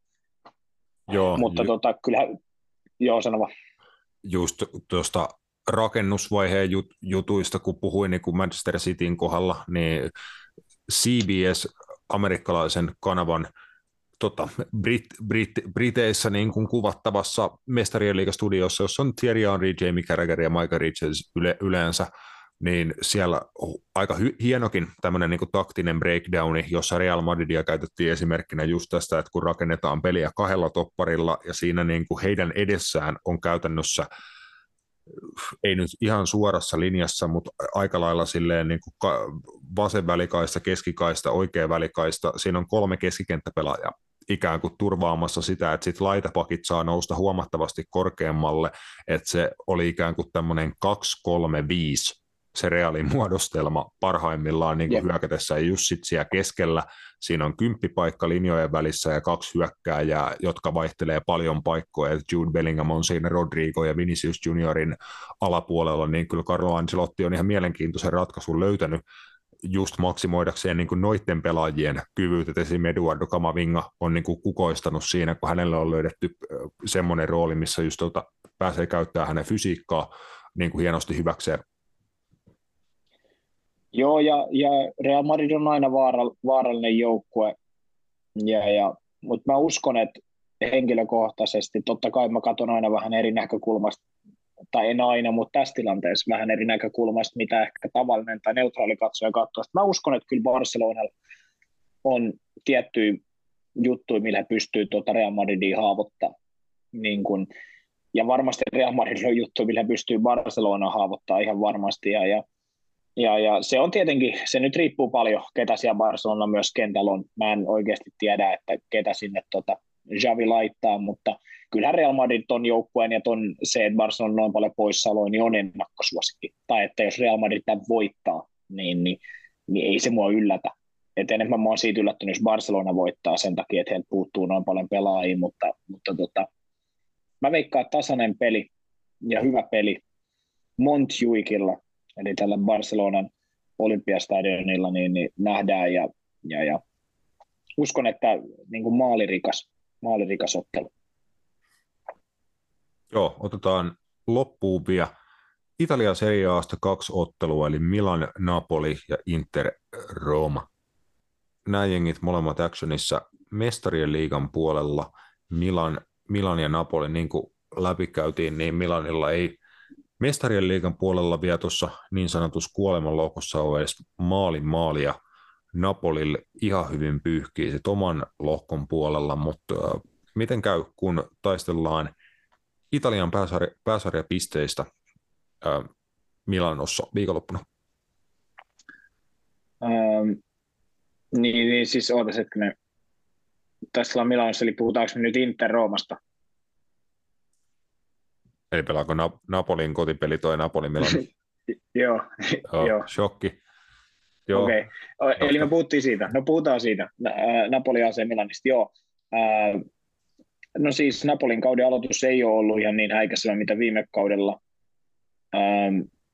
Joo, mutta ju- tota, kyllä, joo sanova. just tuosta rakennusvaiheen jut, jutuista, kun puhuin niin kuin Manchester Cityn kohdalla, niin CBS, amerikkalaisen kanavan tota, Brit, Brit, Briteissä niin kuin kuvattavassa mestarien liigastudiossa, jossa on Thierry Henry, Jamie Carragher ja Michael Richards yle, yleensä, niin siellä aika hy- hienokin tämmöinen niin taktinen breakdowni, jossa Real Madridia käytettiin esimerkkinä just tästä, että kun rakennetaan peliä kahdella topparilla ja siinä niin kuin heidän edessään on käytännössä ei nyt ihan suorassa linjassa, mutta aika lailla silleen niin kuin vasen välikaista, keskikaista, oikea välikaista. Siinä on kolme keskikenttäpelaajaa ikään kuin turvaamassa sitä, että sitten laitapakit saa nousta huomattavasti korkeammalle, että se oli ikään kuin tämmöinen 2-3-5 se reaalin muodostelma parhaimmillaan niin kuin hyökätessä ja just sit siellä keskellä siinä on kymppipaikka linjojen välissä ja kaksi hyökkääjää, jotka vaihtelee paljon paikkoja, Jude Bellingham on siinä Rodrigo ja Vinicius Juniorin alapuolella, niin kyllä Carlo Ancelotti on ihan mielenkiintoisen ratkaisun löytänyt just maksimoidakseen niin kuin noiden pelaajien kyvyt, että esimerkiksi Eduardo Camavinga on niin kuin kukoistanut siinä, kun hänelle on löydetty semmoinen rooli, missä just tuota, pääsee käyttämään hänen fysiikkaa niin kuin hienosti hyväkseen Joo, ja, ja Real Madrid on aina vaaral, vaarallinen joukkue, ja, ja, mutta mä uskon, että henkilökohtaisesti, totta kai mä katson aina vähän eri näkökulmasta, tai en aina, mutta tässä tilanteessa vähän eri näkökulmasta, mitä ehkä tavallinen tai neutraali katsoja katsoo. Mä uskon, että kyllä Barcelonalla on tiettyjä juttuja, millä pystyy tuota Real Madridia haavoittaa. Niin kun, ja varmasti Real Madrid on juttu, millä pystyy Barcelona haavoittaa ihan varmasti. Ja, ja ja, ja se on tietenkin, se nyt riippuu paljon, ketä siellä Barcelona myös kentällä on. Mä en oikeasti tiedä, että ketä sinne tota Javi laittaa, mutta kyllähän Real Madrid ton joukkueen ja ton, se, että Barcelona on noin paljon poissaoloja, niin on ennakkosuosikki. Tai että jos Real Madrid tämän voittaa, niin, niin, niin ei se mua yllätä. Et enemmän mä oon siitä yllättynyt, jos Barcelona voittaa sen takia, että heiltä puuttuu noin paljon pelaajia, mutta, mutta tota, mä veikkaan tasainen peli ja hyvä peli Montjuikilla eli tällä Barcelonan olympiastadionilla niin, niin nähdään ja, ja, ja uskon, että niin kuin maalirikas, maalirikas ottelu. Joo, otetaan loppuun vielä Italia Serie kaksi ottelua, eli Milan, Napoli ja Inter Roma. Nämä jengit molemmat actionissa mestarien liigan puolella Milan, Milan ja Napoli, niin kuin läpikäytiin, niin Milanilla ei mestarien liigan puolella vielä tuossa niin sanotussa kuolemanloukossa edes maalin maalia. Napolille ihan hyvin pyyhkii sit oman lohkon puolella, mutta äh, miten käy, kun taistellaan Italian pääsarja, pääsarjapisteistä äh, Milanossa viikonloppuna? Ähm, niin, niin, siis ootas hetkinen. On Milanossa, eli puhutaanko me nyt Inter Roomasta? Eli pelaako Na- Napolin kotipeli toi Napoli Milan? joo, joo. Shokki. Joo. Okei, okay. eli me puhuttiin siitä. No puhutaan siitä. Napoli AC Milanista, joo. No siis Napolin kauden aloitus ei ole ollut ihan niin häikäisevä, mitä viime kaudella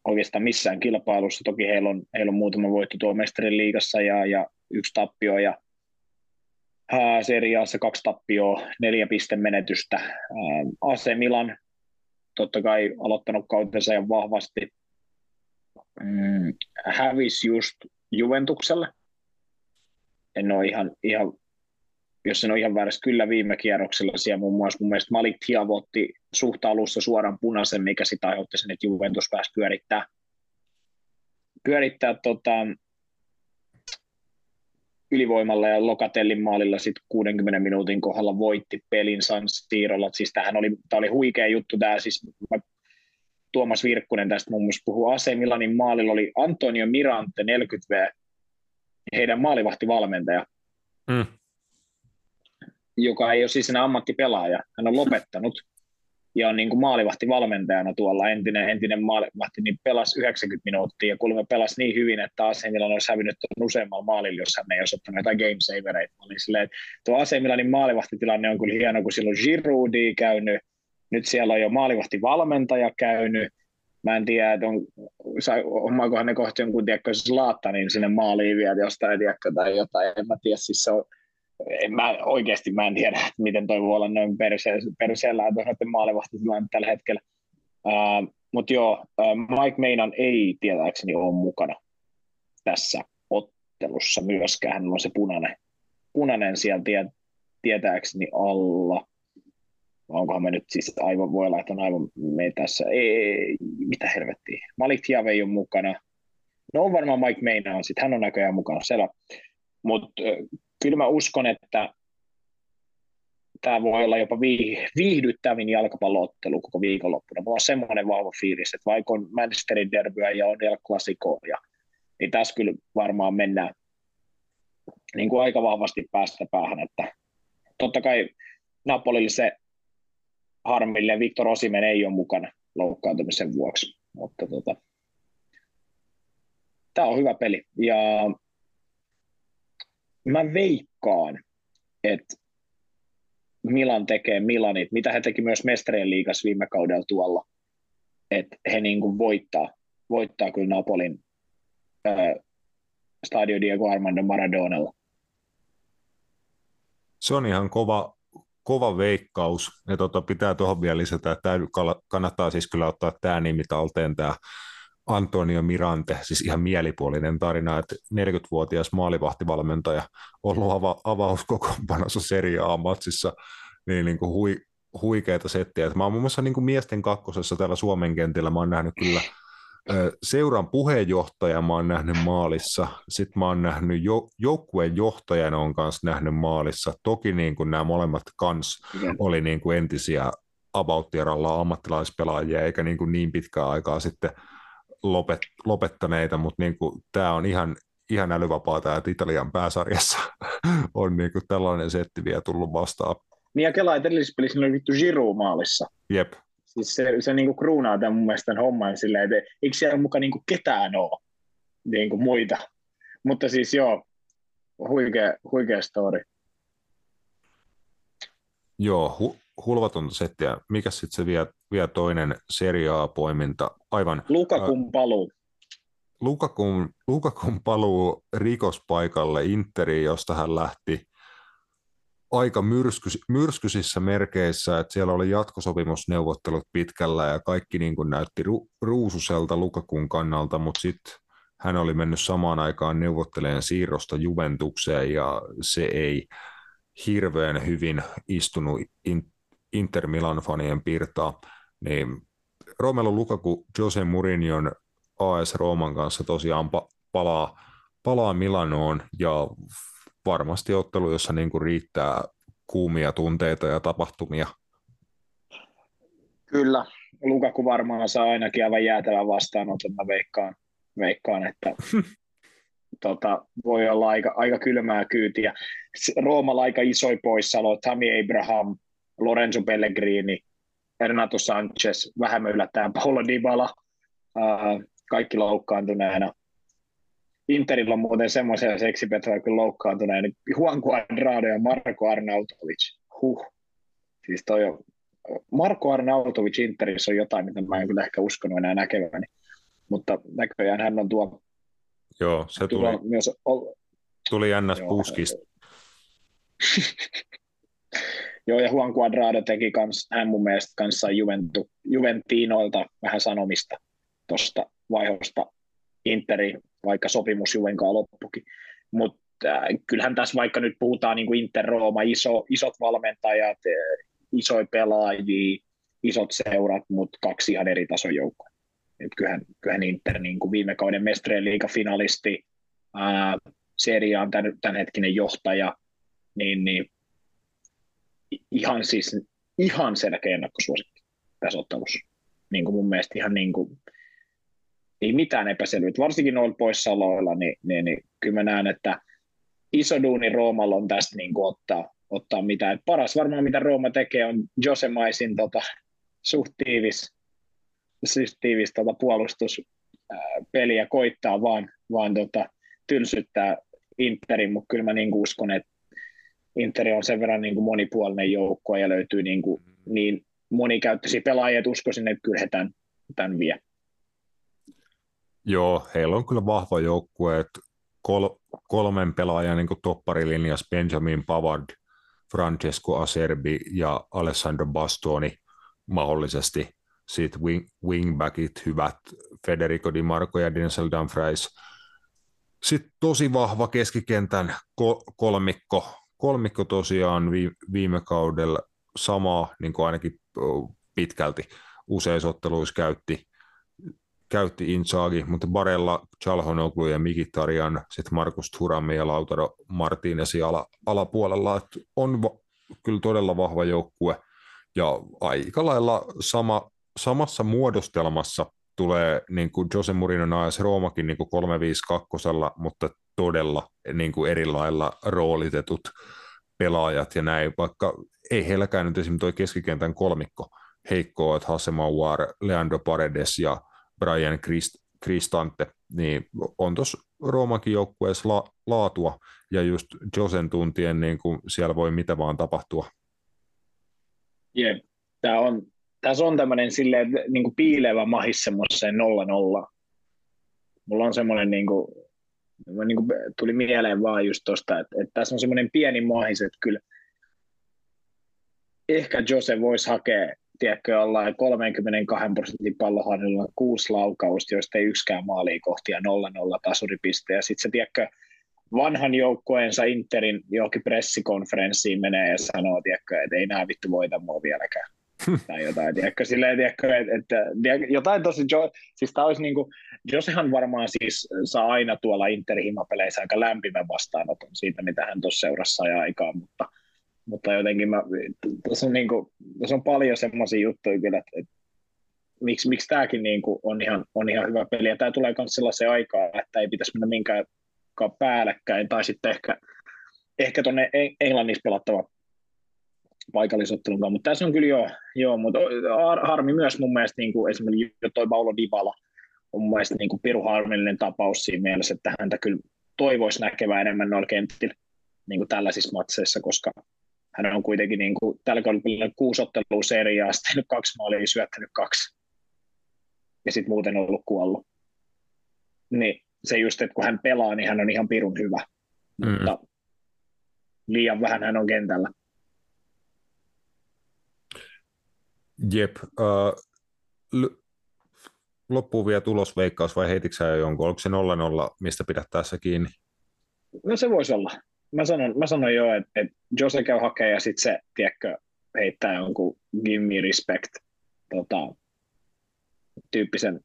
oikeastaan missään kilpailussa. Toki heillä on, heillä on muutama voitto tuo mestarin liigassa ja, ja yksi tappio ja seriaassa kaksi tappioa, neljä pisteen menetystä. Ää, AC Milan totta kai aloittanut kautensa jo vahvasti. Mm, hävisi just Juventukselle. En ole ihan, ihan jos en ole ihan väärässä, kyllä viime kierroksella siellä muun muassa mun mielestä Malik Tiavo otti suhta alussa suoran punaisen, mikä sitä aiheutti sen, että Juventus pääsi pyörittää, pyörittää tota, ylivoimalla ja Lokatellin maalilla sitten 60 minuutin kohdalla voitti pelin San Siirolla. Siis tämähän oli, tämä oli huikea juttu. Tämä siis, mä Tuomas Virkkunen tästä muun muassa puhuu. AC Milanin maalilla oli Antonio Mirante 40V, heidän maalivahtivalmentaja, Mm. joka ei ole siis enää ammattipelaaja. Hän on lopettanut ja on niin kuin maalivahtivalmentajana tuolla. Entinen, entinen maalivahti, niin pelasi 90 minuuttia ja kuulemma pelasi niin hyvin, että AC Milan olisi hävinnyt tuon useammalla maalilla, jos hän ei olisi ottanut jotain game savereita. Oli silleen, että tuo AC Milanin maalivahtitilanne on kyllä hieno, kun silloin Giroudi käynyt, nyt siellä on jo maalivahtivalmentaja käynyt, mä en tiedä, että on, omaakohan ne kohti jonkun, tiedätkö, niin sinne maaliin vielä jostain, tiedätkö, tai jotain, en mä tiedä, siis se on, en mä, oikeasti mä en tiedä, että miten toi voi olla noin perseellä noiden maalivahtitilanne tällä hetkellä. Uh, Mutta joo, uh, Mike Meinan ei tietääkseni ole mukana tässä ottelussa myöskään. Hänellä on se punainen, punainen siellä tie, tietääkseni alla. Onkohan me nyt siis aivan, voi olla, että on aivan me tässä. Ei, mitä helvettiä. Malik Tiave ei ole mukana. No on varmaan Mike Meinan, sitten hän on näköjään mukana, selvä. Mutta kyllä mä uskon, että tämä voi olla jopa viihdyttävin jalkapalloottelu koko viikonloppuna. Mulla on semmoinen vahva fiilis, että vaikka on Manchesterin derbyä ja on klassikoja, niin tässä kyllä varmaan mennään niin kuin aika vahvasti päästä päähän. Että totta kai Napolille se harmille Viktor Osimen ei ole mukana loukkaantumisen vuoksi, mutta tota, tämä on hyvä peli. Ja mä veikkaan, että Milan tekee Milanit, mitä he teki myös Mestarien liigassa viime kaudella tuolla, että he niin kuin voittaa, voittaa kyllä Napolin ää, Stadio Diego Armando Maradonella. Se on ihan kova, kova veikkaus, ja tota, pitää tuohon vielä lisätä, että kannattaa siis kyllä ottaa tämä nimi talteen, tämä Antonio Mirante, siis ihan mielipuolinen tarina, että 40-vuotias maalivahtivalmentaja ollut ava- avauskokoonpanossa Serie A-matsissa, niin, niin kuin hui, huikeita settiä. Että mä oon muun muassa niin kuin miesten kakkosessa täällä Suomen kentillä, mä oon nähnyt kyllä seuran puheenjohtaja mä oon nähnyt maalissa, sitten mä oon nähnyt jo, joukkueen johtajana on kanssa nähnyt maalissa. Toki niin kuin nämä molemmat kans oli niin kuin entisiä about ammattilaispelaajia, eikä niin, kuin niin pitkää aikaa sitten lopet, lopettaneita, mutta niin kuin, tämä on ihan, ihan älyvapaata, että Italian pääsarjassa on niin kuin tällainen setti vielä tullut vastaan. Niin ja Kela, että edellisessä pelissä oli vittu Giroud maalissa. Jep. Siis se, se niin kuin kruunaa tämän mun mielestä tämän homman silleen, että eikö siellä mukaan niin kuin ketään ole niin kuin muita. Mutta siis joo, huikea, huikea story. Joo, hu, hulvatonta settiä. Mikä sitten se vielä, vielä toinen seriaa poiminta? Aivan. Lukakun paluu. Lukakun, Lukakun paluu rikospaikalle Interiin, josta hän lähti aika myrskys, myrskyisissä merkeissä, että siellä oli jatkosopimusneuvottelut pitkällä ja kaikki niin kuin näytti ru, ruususelta Lukakun kannalta, mutta sitten hän oli mennyt samaan aikaan neuvottelemaan siirrosta Juventukseen ja se ei hirveän hyvin istunut Inter Milan fanien piirtaa, niin Romelu Lukaku Jose Mourinhon AS Rooman kanssa tosiaan pa- palaa, palaa Milanoon ja varmasti ottelu, jossa niin kuin riittää kuumia tunteita ja tapahtumia. Kyllä, Lukaku varmaan saa ainakin aivan jäätävän vastaanoton, mä veikkaan, veikkaan että tota, voi olla aika, aika kylmää kyytiä. Roomalla aika isoin poissaolo, Tammy Abraham, Lorenzo Pellegrini, Renato Sanchez, vähemmän yllättäen Paulo Dybala, kaikki loukkaantuneena. Interillä on muuten semmoisia seksipetoja kyllä loukkaantuneena, Juan Cuadrado ja Marko Arnautovic. Huh. Siis toi on, Marko Arnautovic Interissä on jotain, mitä mä en kyllä ehkä uskonut enää näkeväni. Mutta näköjään hän on tuo... Joo, se tuli, myös, tuli ns. puskista. Joo, ja Juan Cuadrado teki kans, hän mun mielestä kanssa Juventu, Juventinoilta vähän sanomista tuosta vaihosta Interi, vaikka sopimus Juvenkaan loppukin. Mutta äh, kyllähän tässä vaikka nyt puhutaan niin kuin Inter Rooma, iso, isot valmentajat, äh, isoja pelaajia, isot seurat, mutta kaksi ihan eri tason joukkoa. kyllähän, kyllähän Inter niin kuin viime kauden Mestreen liigafinalisti, ää, Serie on tämän, tämänhetkinen johtaja, niin, niin ihan siis ihan selkeä ennakkosuosikki tässä ottelussa. niin kuin mun mielestä ihan niin kuin, ei mitään epäselvyyttä, varsinkin noilla poissaoloilla, niin, niin, niin kyllä mä näen, että iso duuni Roomalla on tästä niin kuin ottaa, ottaa mitä. Et paras varmaan mitä Rooma tekee on Jose Maisin tota, suht tiivis, siis tiivis tota, puolustuspeli ja koittaa vaan, vaan tota, tylsyttää Interin, mutta kyllä mä niin uskon, että Inter on sen verran niin kuin monipuolinen joukko ja löytyy niin, kuin, niin monikäyttöisiä pelaajia, että uskoisin, että kyllä he tämän, tämän vie. Joo, heillä on kyllä vahva joukkue, että kol, kolmen pelaajan niin topparilinjas Benjamin Pavard, Francesco Acerbi ja Alessandro Bastoni mahdollisesti. Sitten wing, wingbackit hyvät, Federico Di Marco ja Denzel Dumfries. Sitten tosi vahva keskikentän kolmikko. Kolmikko tosiaan viime kaudella samaa, niin kuin ainakin pitkälti useissa otteluissa käytti käytti Insaagi, mutta Barella, Chalhonoglu ja Mikitarian, sitten Markus Turami ja Lautaro Martinesi ala, alapuolella, että on va- kyllä todella vahva joukkue ja aika lailla sama, samassa muodostelmassa tulee niin kuin Jose Mourinho AS Roomakin niin kuin 352, mutta todella niin kuin eri lailla roolitetut pelaajat ja näin, vaikka ei heilläkään nyt esimerkiksi tuo keskikentän kolmikko heikkoa, että Hassemauer, Leandro Paredes ja Brian Cristante, niin on tuossa Roomankin joukkueessa la, laatua ja just Josen tuntien niin kuin siellä voi mitä vaan tapahtua. Jep, tämä on, tässä on tämmöinen silleen, niin kuin piilevä mahis semmoiseen nolla nolla. Mulla on semmoinen, niin kuin, niin kuin tuli mieleen vaan just tuosta, että, että tässä on semmoinen pieni mahis, että kyllä ehkä Jose voisi hakea tiedätkö, jollain 32 prosentin pallohannilla kuusi laukausta, joista ei yksikään maaliin kohti ja 0-0 tasuripiste. Ja sitten se, tiedätkö, vanhan joukkueensa Interin johonkin pressikonferenssiin menee ja sanoo, tiedätkö, että ei nämä vittu voita mua vieläkään. Tai jotain, tiedätkö, silleen, tiedätkö, että, että jotain tosi, jo, siis tämä olisi niin kuin, Josehan varmaan siis saa aina tuolla Inter-himapeleissä aika lämpimän vastaanoton siitä, mitä hän tuossa seurassa ja aikaa, mutta – mutta jotenkin mä, tässä, on niin kuin, tässä on paljon semmoisia juttuja kyllä, että, että miksi, miksi tämäkin niin kuin on, ihan, on ihan hyvä peli. Ja tämä tulee myös sellaiseen aikaan, että ei pitäisi mennä minkään päällekkäin, tai sitten ehkä, ehkä tuonne Englannissa pelattava paikallisottelun mutta tässä on kyllä joo, joo mutta harmi myös mun mielestä niin kuin esimerkiksi jo toi Paulo Dybala on mun mielestä niin kuin piru harmillinen tapaus siinä mielessä, että häntä kyllä toivoisi näkevää enemmän noilla kentillä niin kuin tällaisissa matseissa, koska hän on kuitenkin niin kuin, tällä kaudella kuusi ottelua seriaa, tehnyt kaksi maalia, syöttänyt kaksi. Ja sitten muuten ollut kuollut. Niin se just, että kun hän pelaa, niin hän on ihan pirun hyvä. Mm. Mutta liian vähän hän on kentällä. Jep. Uh, l- loppuun vielä tulosveikkaus vai heititkö jo jonkun? Onko se 0-0, mistä pidät tässä kiinni? No se voisi olla mä sanon, mä sanon jo, että, että Jose käy hakee ja sitten se, tiedätkö, heittää jonkun give me respect tota, tyyppisen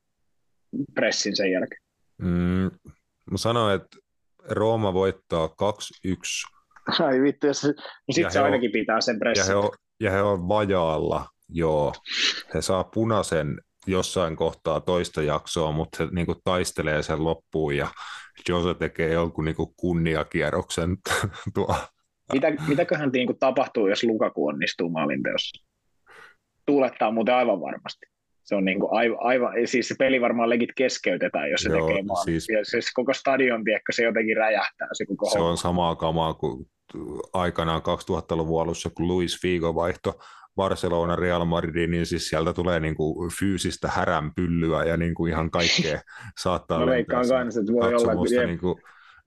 pressin sen jälkeen. Mm, mä sanoin, että Rooma voittaa 2-1. Ai vittu, jos, no sitten se ainakin on, pitää sen pressin. Ja he on, ja he on vajaalla, joo. He saa punaisen jossain kohtaa toista jaksoa, mutta se niin kuin taistelee sen loppuun ja Jose tekee jonkun niin kuin kunniakierroksen tuo. Mitä, mitäköhän niin kuin tapahtuu, jos Lukaku onnistuu maalinteossa? Tuulettaa muuten aivan varmasti. Se on niin kuin aivan, aivan, siis se peli varmaan legit keskeytetään, jos se Joo, tekee maalin. Siis, ja siis koko stadion, tiedätkö, se jotenkin räjähtää. Se, koko se on samaa kamaa kuin aikanaan 2000-luvun alussa, kun Luis Figo vaihto Barcelona, Real Madrid, niin siis sieltä tulee niin kuin fyysistä häränpyllyä ja niin kuin ihan kaikkea saattaa että voi olla, niin kuin,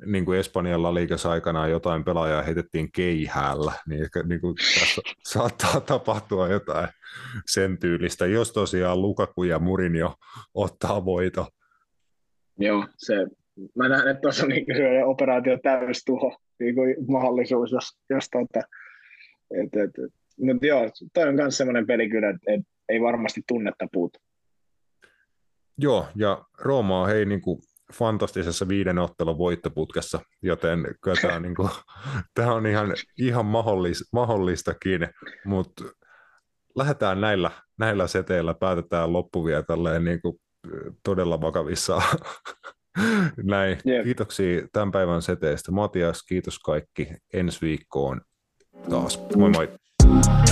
niin kuin Espanjalla liikassa aikanaan jotain pelaajaa heitettiin keihäällä, niin ehkä niin kuin tässä saattaa tapahtua jotain sen tyylistä, jos tosiaan Lukaku ja jo ottaa voito. Joo, se, mä näen, että tuossa on niin operaatio täystuho niin kuin mahdollisuus, jos, jos tota, et, et, et, mutta joo, toi on myös semmoinen peli kyllä, että, että ei varmasti tunnetta puutu. Joo, ja Rooma on hei niin kuin fantastisessa viiden ottelun voittoputkessa, joten kyllä tämä on, niin kuin, tämä on ihan, ihan mahdollis, mahdollistakin, mutta lähdetään näillä, näillä seteillä, päätetään loppu vielä tälleen niin kuin todella vakavissa. Näin. Jep. Kiitoksia tämän päivän seteistä. Matias, kiitos kaikki. Ensi viikkoon taas. Moi moi. thank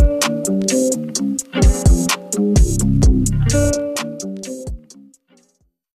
you.